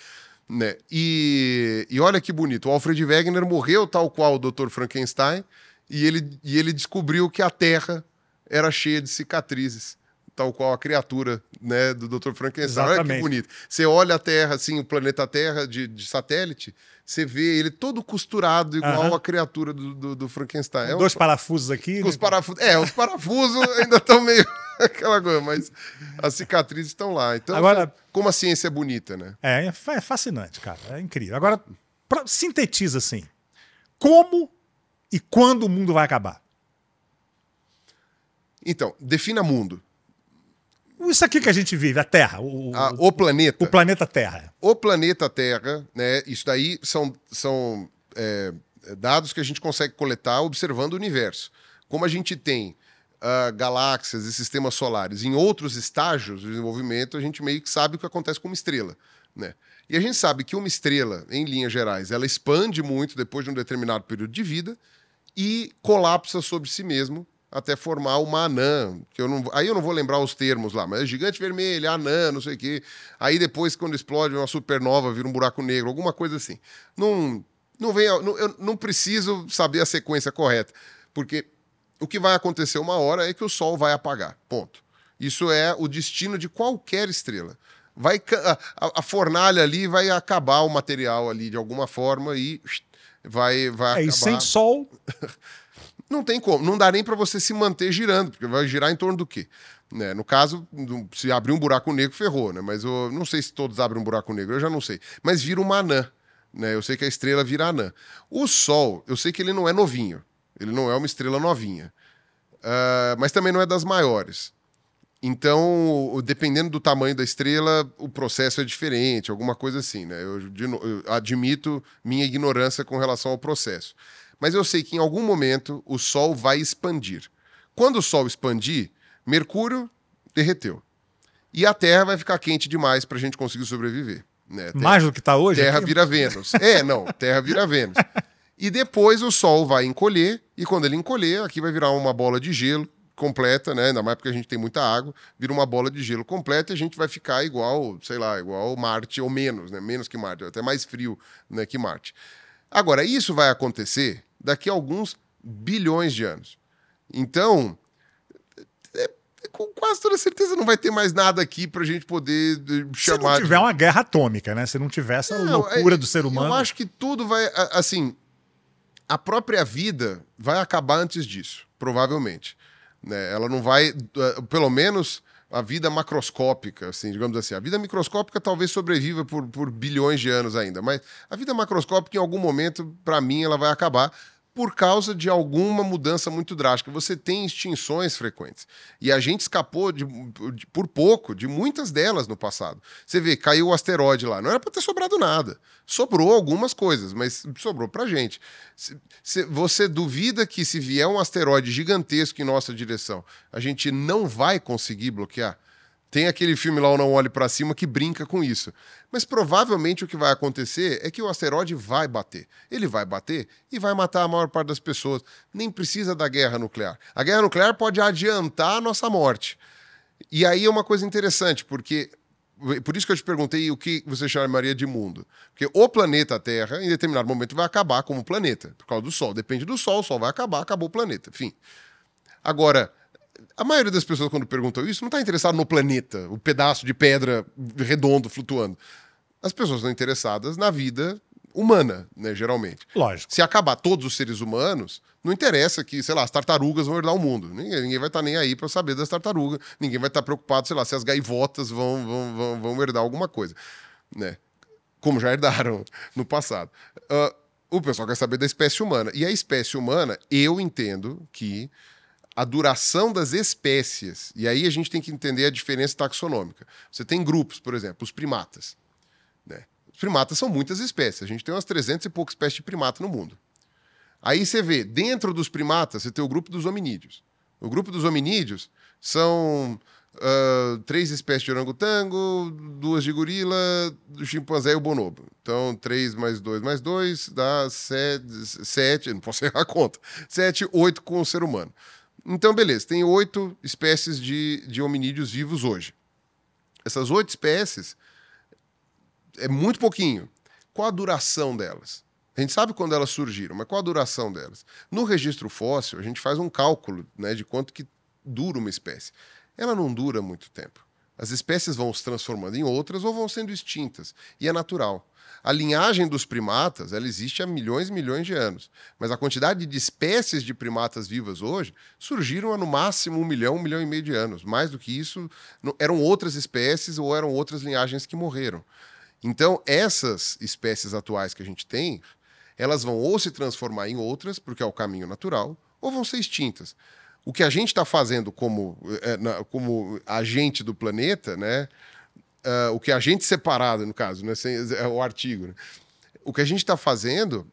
Né? E, e olha que bonito, o Alfred Wegener morreu tal qual o Dr. Frankenstein, e ele, e ele descobriu que a Terra era cheia de cicatrizes, tal qual a criatura né, do Dr. Frankenstein. Olha que bonito. Você olha a Terra, assim, o planeta Terra de, de satélite, você vê ele todo costurado, igual uhum. a criatura do, do, do Frankenstein. É um, dois parafusos aqui. Os né? parafusos, é, os parafusos ainda estão meio aquela coisa, mas as cicatrizes estão lá. Então, Agora, como a ciência é bonita, né? É, é fascinante, cara. É incrível. Agora, pra, sintetiza assim. Como e quando o mundo vai acabar? Então, defina mundo. Isso aqui que a gente vive, a Terra. O, ah, o planeta. O planeta Terra. O planeta Terra, né? Isso daí são, são é, dados que a gente consegue coletar observando o universo. Como a gente tem uh, galáxias e sistemas solares em outros estágios de desenvolvimento, a gente meio que sabe o que acontece com uma estrela. Né? E a gente sabe que uma estrela, em linhas gerais, ela expande muito depois de um determinado período de vida e colapsa sobre si mesmo até formar uma anã, que eu não, aí eu não vou lembrar os termos lá, mas é gigante vermelho, anã, não sei o quê. Aí depois, quando explode uma supernova, vira um buraco negro, alguma coisa assim. Não, não vem, não, eu não preciso saber a sequência correta, porque o que vai acontecer uma hora é que o Sol vai apagar, ponto. Isso é o destino de qualquer estrela. Vai, a, a fornalha ali vai acabar o material ali de alguma forma e vai, vai é, acabar. E sem sol. não tem como. Não dá nem para você se manter girando, porque vai girar em torno do quê? Né? No caso, se abrir um buraco negro, ferrou, né? Mas eu não sei se todos abrem um buraco negro, eu já não sei. Mas vira uma anã. Né? Eu sei que a estrela vira anã. O Sol, eu sei que ele não é novinho. Ele não é uma estrela novinha. Uh, mas também não é das maiores. Então, dependendo do tamanho da estrela, o processo é diferente, alguma coisa assim, né? Eu, eu, admito minha ignorância com relação ao processo. Mas eu sei que em algum momento o Sol vai expandir. Quando o Sol expandir, Mercúrio derreteu. E a Terra vai ficar quente demais para a gente conseguir sobreviver. Né? Terra, Mais do que está hoje? Terra aqui? vira Vênus. é, não, Terra vira Vênus. E depois o Sol vai encolher, e quando ele encolher, aqui vai virar uma bola de gelo completa, né? Ainda mais porque a gente tem muita água, vira uma bola de gelo completa e a gente vai ficar igual, sei lá, igual Marte ou menos, né? Menos que Marte, até mais frio né, que Marte. Agora, isso vai acontecer daqui a alguns bilhões de anos. Então, é, com quase toda certeza não vai ter mais nada aqui para a gente poder chamar. Se não tiver de... uma guerra atômica, né? Se não tiver essa não, loucura é, do ser humano. Eu acho que tudo vai. Assim, a própria vida vai acabar antes disso, provavelmente. Né? Ela não vai, eh, pelo menos a vida macroscópica, assim, digamos assim. A vida microscópica talvez sobreviva por, por bilhões de anos ainda, mas a vida macroscópica, em algum momento, para mim, ela vai acabar por causa de alguma mudança muito drástica. Você tem extinções frequentes. E a gente escapou de, de, por pouco de muitas delas no passado. Você vê, caiu o asteroide lá. Não era para ter sobrado nada. Sobrou algumas coisas, mas sobrou para gente. Se, se, você duvida que se vier um asteroide gigantesco em nossa direção, a gente não vai conseguir bloquear? Tem aquele filme lá, O Não Olhe para Cima, que brinca com isso. Mas provavelmente o que vai acontecer é que o asteroide vai bater. Ele vai bater e vai matar a maior parte das pessoas. Nem precisa da guerra nuclear. A guerra nuclear pode adiantar a nossa morte. E aí é uma coisa interessante, porque. Por isso que eu te perguntei o que você chamaria de mundo. Porque o planeta Terra, em determinado momento, vai acabar como planeta, por causa do Sol. Depende do Sol, o Sol vai acabar, acabou o planeta. Enfim. Agora, a maioria das pessoas, quando perguntam isso, não está interessado no planeta, o pedaço de pedra redondo flutuando. As pessoas estão interessadas na vida humana, né, geralmente. Lógico. Se acabar todos os seres humanos, não interessa que, sei lá, as tartarugas vão herdar o mundo. Ninguém, ninguém vai estar nem aí para saber das tartarugas. Ninguém vai estar preocupado, sei lá, se as gaivotas vão, vão, vão, vão herdar alguma coisa. Né? Como já herdaram no passado. Uh, o pessoal quer saber da espécie humana. E a espécie humana, eu entendo que a duração das espécies, e aí a gente tem que entender a diferença taxonômica. Você tem grupos, por exemplo, os primatas. Né? Os primatas são muitas espécies. A gente tem umas 300 e poucas espécies de primata no mundo. Aí você vê, dentro dos primatas, você tem o grupo dos hominídeos. O grupo dos hominídeos são uh, três espécies de orangotango, duas de gorila, do chimpanzé e o bonobo. Então, três mais dois mais dois dá sete, sete não posso errar a conta, sete, oito com o ser humano. Então, beleza, tem oito espécies de, de hominídeos vivos hoje. Essas oito espécies é muito pouquinho. Qual a duração delas? A gente sabe quando elas surgiram, mas qual a duração delas? No registro fóssil, a gente faz um cálculo né, de quanto que dura uma espécie. Ela não dura muito tempo. As espécies vão se transformando em outras ou vão sendo extintas. E é natural. A linhagem dos primatas ela existe há milhões e milhões de anos. Mas a quantidade de espécies de primatas vivas hoje surgiram há no máximo um milhão, um milhão e meio de anos. Mais do que isso, eram outras espécies ou eram outras linhagens que morreram. Então, essas espécies atuais que a gente tem elas vão ou se transformar em outras, porque é o caminho natural, ou vão ser extintas. O que a gente está fazendo como, na, como agente do planeta, né? Uh, o que a gente separado, no caso, né? Sem, é o artigo. Né? O que a gente está fazendo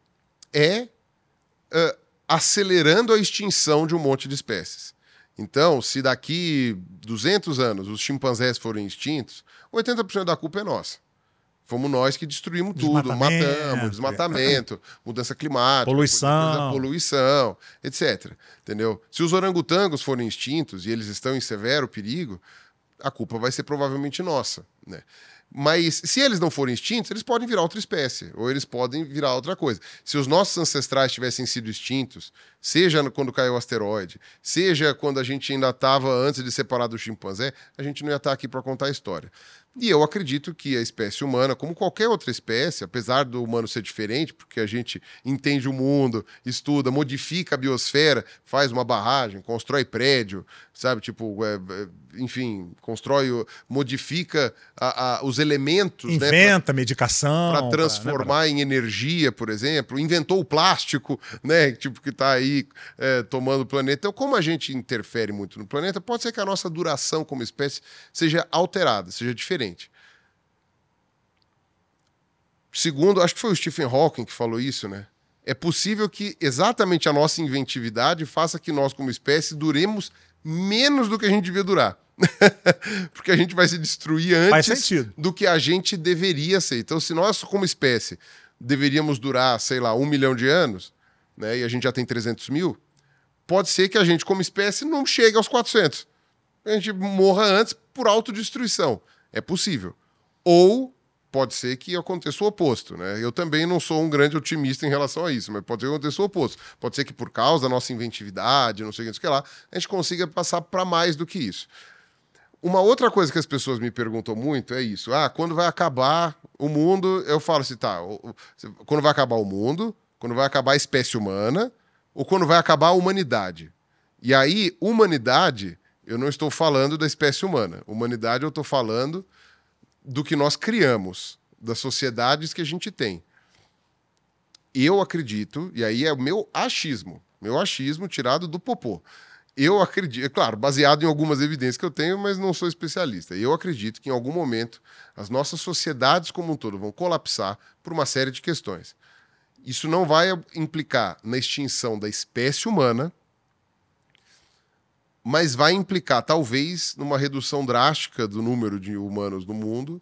é uh, acelerando a extinção de um monte de espécies. Então, se daqui 200 anos os chimpanzés forem extintos, 80% da culpa é nossa. Fomos nós que destruímos tudo, matamos, desmatamento, mudança climática, poluição, poluição, etc. Entendeu? Se os orangotangos forem extintos e eles estão em severo perigo, a culpa vai ser provavelmente nossa, né? Mas se eles não forem extintos, eles podem virar outra espécie, ou eles podem virar outra coisa. Se os nossos ancestrais tivessem sido extintos, seja quando caiu o asteroide, seja quando a gente ainda estava antes de separar do chimpanzé, a gente não ia estar aqui para contar a história. E eu acredito que a espécie humana, como qualquer outra espécie, apesar do humano ser diferente, porque a gente entende o mundo, estuda, modifica a biosfera, faz uma barragem, constrói prédio, sabe? Tipo, é, é enfim, constrói, modifica a, a, os elementos. Né, Inventa né, medicação. Para transformar pra, né, pra... em energia, por exemplo. Inventou o plástico, né? Tipo, que está aí é, tomando o planeta. Então, como a gente interfere muito no planeta, pode ser que a nossa duração como espécie seja alterada, seja diferente Segundo, acho que foi o Stephen Hawking que falou isso, né? É possível que exatamente a nossa inventividade faça que nós, como espécie, duremos menos do que a gente devia durar. Porque a gente vai se destruir antes do que a gente deveria ser. Então, se nós, como espécie, deveríamos durar, sei lá, um milhão de anos, né, e a gente já tem 300 mil, pode ser que a gente, como espécie, não chegue aos 400. A gente morra antes por autodestruição. É possível. Ou pode ser que aconteça o oposto, né? Eu também não sou um grande otimista em relação a isso, mas pode ser que aconteça o oposto. Pode ser que por causa da nossa inventividade, não sei o que, lá, a gente consiga passar para mais do que isso. Uma outra coisa que as pessoas me perguntam muito é isso. Ah, quando vai acabar o mundo? Eu falo assim, tá, quando vai acabar o mundo, quando vai acabar a espécie humana, ou quando vai acabar a humanidade. E aí, humanidade eu não estou falando da espécie humana. Humanidade, eu estou falando do que nós criamos, das sociedades que a gente tem. Eu acredito, e aí é o meu achismo, meu achismo tirado do popô. Eu acredito, é claro, baseado em algumas evidências que eu tenho, mas não sou especialista. Eu acredito que em algum momento as nossas sociedades como um todo vão colapsar por uma série de questões. Isso não vai implicar na extinção da espécie humana, mas vai implicar, talvez, numa redução drástica do número de humanos no mundo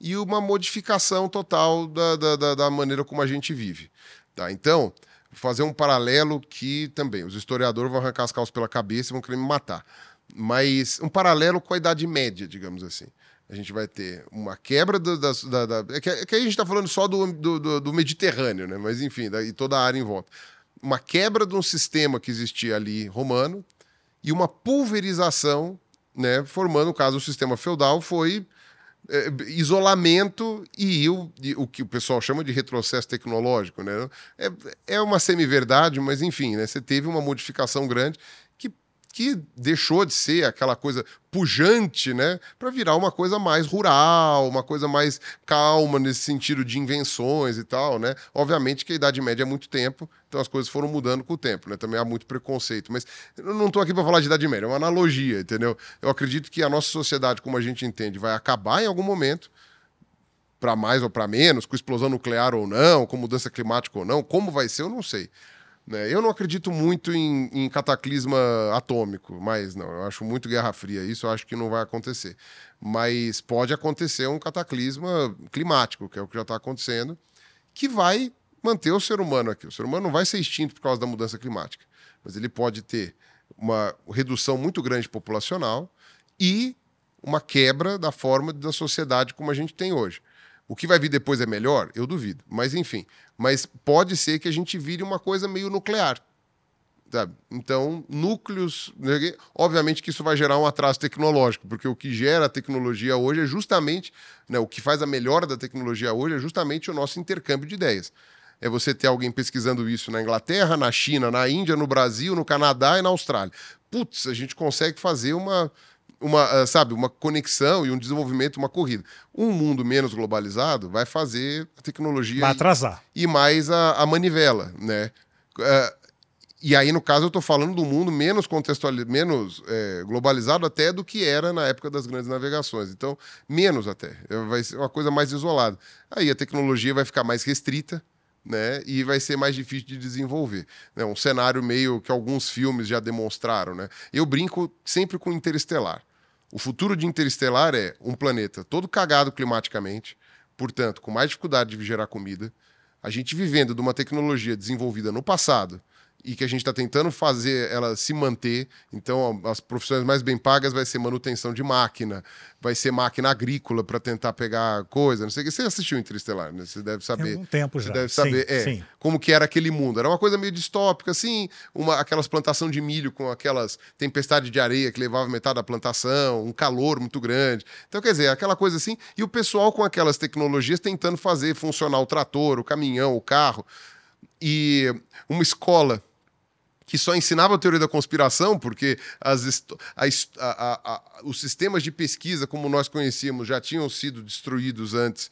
e uma modificação total da, da, da maneira como a gente vive. Tá? Então, fazer um paralelo que também os historiadores vão arrancar as calças pela cabeça e vão querer me matar. Mas um paralelo com a Idade Média, digamos assim. A gente vai ter uma quebra do, da, da, da, é, que, é que a gente está falando só do, do, do, Mediterrâneo, né? mas enfim, e toda a área em volta. Uma quebra de um sistema que existia ali romano, e uma pulverização, né, formando, no caso, o sistema feudal foi é, isolamento e o, e o que o pessoal chama de retrocesso tecnológico, né? É, é uma semi-verdade, mas enfim, né? Você teve uma modificação grande que, deixou de ser aquela coisa pujante, né? Para virar uma coisa mais rural, uma coisa mais calma nesse sentido de invenções e tal, né? Obviamente que a Idade Média é muito tempo, então as coisas foram mudando com o tempo, né? Também há muito preconceito, mas eu não estou aqui para falar de Idade Média, é uma analogia, entendeu? Eu acredito que a nossa sociedade, como a gente entende, vai acabar em algum momento, para mais ou para menos, com explosão nuclear ou não, com mudança climática ou não, como vai ser, eu não sei. Né? Eu não acredito muito em, em, cataclisma atômico, mas não, eu acho muito Guerra Fria, isso eu acho que não vai acontecer. Mas pode acontecer um cataclisma climático, que é o que já está acontecendo, que vai manter o ser humano aqui. O ser humano não vai ser extinto por causa da mudança climática, mas ele pode ter uma redução muito grande populacional e uma quebra da forma da sociedade como a gente tem hoje. O que vai vir depois é melhor? Eu duvido. Mas enfim. Mas pode ser que a gente vire uma coisa meio nuclear. Sabe? Então, núcleos. Né, obviamente que isso vai gerar um atraso tecnológico, porque o que gera a tecnologia hoje é justamente. Né, o que faz a melhora da tecnologia hoje é justamente o nosso intercâmbio de ideias. É você ter alguém pesquisando isso na Inglaterra, na China, na Índia, no Brasil, no Canadá e na Austrália. Putz, a gente consegue fazer uma uma, ah, sabe, uma conexão e um desenvolvimento, uma corrida. Um mundo menos globalizado vai fazer a tecnologia vai atrasar e, e mais a, a, manivela, né? Uh, e aí, no caso, eu estou falando do mundo menos contextualizado, menos é, globalizado até do que era na época das grandes navegações. Então, menos até. Vai ser uma coisa mais isolada. Aí a tecnologia vai ficar mais restrita, né? E vai ser mais difícil de desenvolver. Né? Um cenário meio que alguns filmes já demonstraram, né? Eu brinco sempre com Interestelar. O futuro de Interestelar é um planeta todo cagado climaticamente, portanto, com mais dificuldade de gerar comida, a gente vivendo de uma tecnologia desenvolvida no passado e que a gente está tentando fazer ela se manter. Então, as profissões mais bem pagas vai ser manutenção de máquina, vai ser máquina agrícola para tentar pegar coisa, não sei o que. Você assistiu Interestelar, né? Você deve saber. Tem um tempo já. Você deve saber sim, é, sim. como que era aquele mundo. Era uma coisa meio distópica, assim, uma, aquelas plantação de milho com aquelas tempestades de areia que levava metade da plantação, um calor muito grande. Então, quer dizer, aquela coisa assim, e o pessoal com aquelas tecnologias tentando fazer funcionar o trator, o caminhão, o carro. E uma escola que só ensinava a teoria da conspiração, porque as, a, a, a, os sistemas de pesquisa, como nós conhecíamos, já tinham sido destruídos antes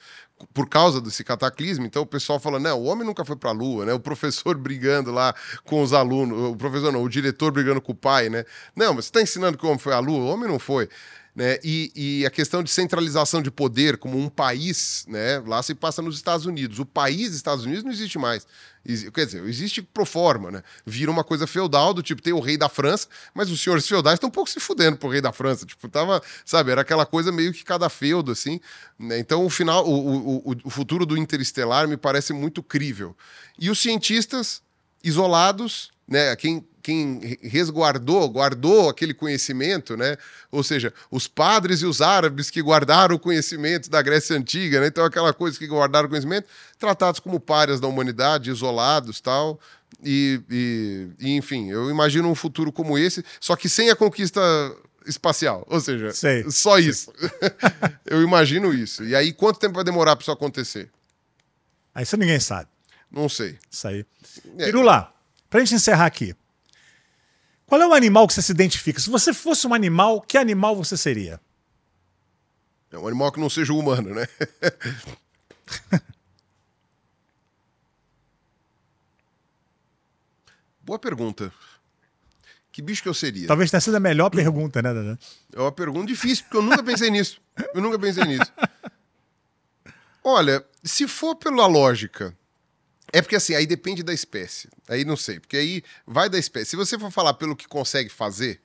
por causa desse cataclismo. Então o pessoal fala: não, o homem nunca foi para a Lua, né? O professor brigando lá com os alunos, o professor não, o diretor brigando com o pai, né? Não, mas você está ensinando que o homem foi à Lua, o homem não foi. Né? E, e, a questão de centralização de poder como um país, né? lá se passa nos Estados Unidos. O país Estados Unidos não existe mais. Quer dizer, existe pro forma, né? Vira uma coisa feudal, do tipo, tem o rei da França, mas os senhores feudais estão um pouco se fudendo pro rei da França. Tipo, tava, sabe, era aquela coisa meio que cada feudo, assim. Né? Então, o final, o, o, o futuro do Interestelar me parece muito crível. E os cientistas isolados, né? Quem quem resguardou, guardou aquele conhecimento, né? Ou seja, os padres e os árabes que guardaram o conhecimento da Grécia Antiga, né? Então, aquela coisa que guardaram o conhecimento, tratados como párias da humanidade, isolados tal. E, e, e, enfim, eu imagino um futuro como esse, só que sem a conquista espacial. Ou seja, Sei. só isso. eu imagino isso. E aí, quanto tempo vai demorar para isso acontecer? Aí isso ninguém sabe. Não sei. Isso aí. É. Pirula, pra gente encerrar aqui. Qual é o animal que você se identifica? Se você fosse um animal, que animal você seria? É um animal que não seja humano, né? Boa pergunta. Que bicho que eu seria? Talvez tenha sido a melhor pergunta, né, Dada? É uma pergunta difícil, porque eu nunca pensei nisso. Eu nunca pensei nisso. Olha, se for pela lógica é porque assim, aí depende da espécie. Aí não sei, porque aí vai da espécie. Se você for falar pelo que consegue fazer,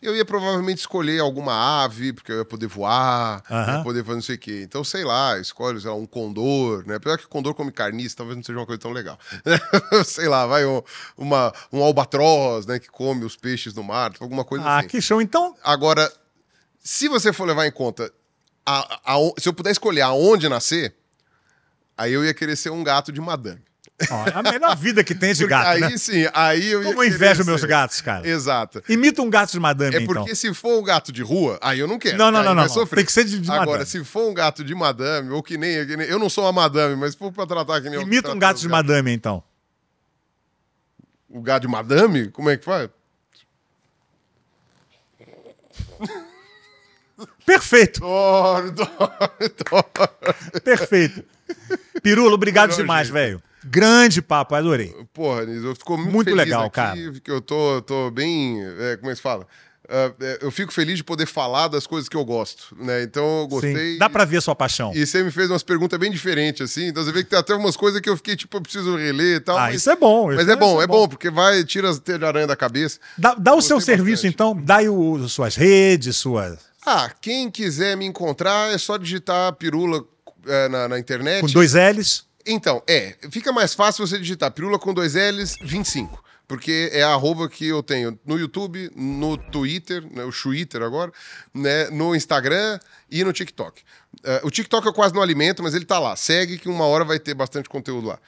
eu ia provavelmente escolher alguma ave, porque eu ia poder voar, uhum. ia poder fazer não sei o quê. Então, sei lá, escolhe sei lá, um condor, né? Apesar que condor come carniça, talvez não seja uma coisa tão legal. sei lá, vai um, uma, um albatroz, né? Que come os peixes no mar, alguma coisa ah, assim. Ah, que show. Então... Agora, se você for levar em conta, a, a, se eu puder escolher aonde nascer, aí eu ia querer ser um gato de madame. Ó, é a melhor vida que tem de Porque gato, aí né? sim, aí eu ia Como eu invejo meus gatos, cara. Exato. Imita um gato de madame, É porque então. se for um gato de rua, aí eu não quero. Não, não, não, não. sofrer. Tem que ser de, de Agora, madame. se for um gato de madame, ou que nem, que nem- Eu não sou uma madame, mas for pra tratar que nem eu Imita um gato de gatos- madame, então. O gato de madame? Como é que faz? Perfeito, Adoro, adoro, perfeito. Pirulo, obrigado Melhor demais, velho. Grande papo, adorei. Porra, Nis, eu fico muito, Muito feliz legal, aqui, cara. Que eu tô, tô bem. é, como é que se fala? É, eu fico feliz de poder falar das coisas que eu gosto, né? Então eu gostei. Sim. Dá pra ver a sua paixão. E você me fez umas perguntas bem diferentes, assim. Então você vê que tem até umas coisas que eu fiquei, tipo, eu preciso reler e tal. Ah, mas, isso é bom. mas isso é bom, isso é bom, porque vai, tira as teias de aranha da cabeça. Dá, dá o seu serviço, bastante. então. Dá aí o, suas redes, suas. Ah, quem quiser me encontrar é só digitar pirula é, na, na internet. Com dois L's. Então, é, fica mais fácil você digitar pirula com dois L's 25. Porque é a arroba que eu tenho no YouTube, no Twitter, né, o Twitter agora, né, no Instagram e no TikTok. Eh, o TikTok eu quase não alimento, mas ele tá lá. Segue que uma hora vai ter bastante conteúdo lá.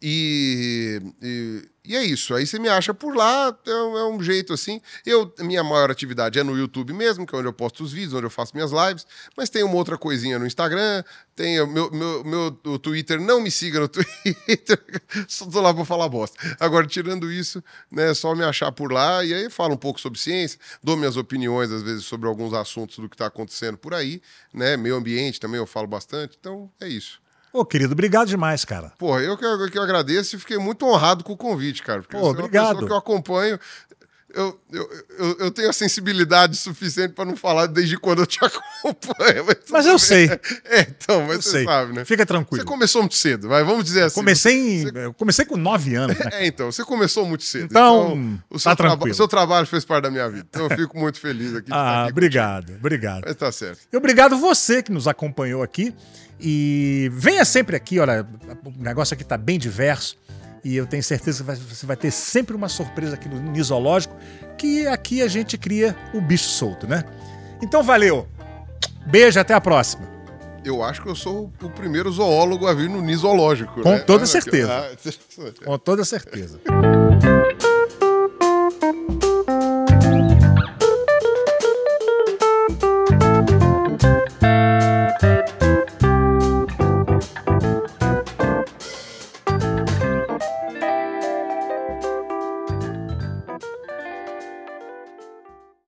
E, e, e é isso. Aí você me acha por lá, é, um- é um jeito assim. Eu, minha maior atividade é no YouTube mesmo, que é onde eu posto os vídeos, onde eu faço minhas lives. Mas tem uma outra coisinha no Instagram, tem o meu, meu, meu o Twitter. Não me siga no Twitter, só tô lá pra falar bosta. Agora, tirando isso, né, é só me achar por lá e aí falo um pouco sobre ciência, dou minhas opiniões, às vezes, sobre alguns assuntos do que tá acontecendo por aí, né? Meio ambiente também eu falo bastante. Então, é isso. Ô, querido, obrigado demais, cara. Porra, eu que, eu que agradeço e fiquei muito honrado com o convite, cara. Porque Pô, você é uma obrigado. pessoa que eu acompanho. Eu, eu, eu, eu tenho a sensibilidade suficiente para não falar desde quando eu te acompanho. Mas tudo eu sei. É, então, mas Eu você sei. sabe, né? Fica Você tranquilo. começou muito cedo, vai, vamos dizer assim. Comecei, em, eu comecei com nove anos, né? É, então, você começou muito cedo. Então, o seu, tá traba- tranquilo. seu trabalho fez parte da minha vida. Então eu fico muito feliz aqui de estar Ah, aqui obrigado, obrigado. contigo. Mas tá certo. E obrigado você que nos acompanhou aqui. E venha sempre aqui, olha, o negócio aqui tá bem diverso. E eu tenho certeza que você vai ter sempre uma surpresa aqui no Nisológico, que aqui a gente cria o bicho solto, né? Então valeu. Beijo, até a próxima. Eu acho que eu sou o primeiro zoólogo a vir no Nisológico. Com né? toda Ah, certeza. ah, Com toda certeza.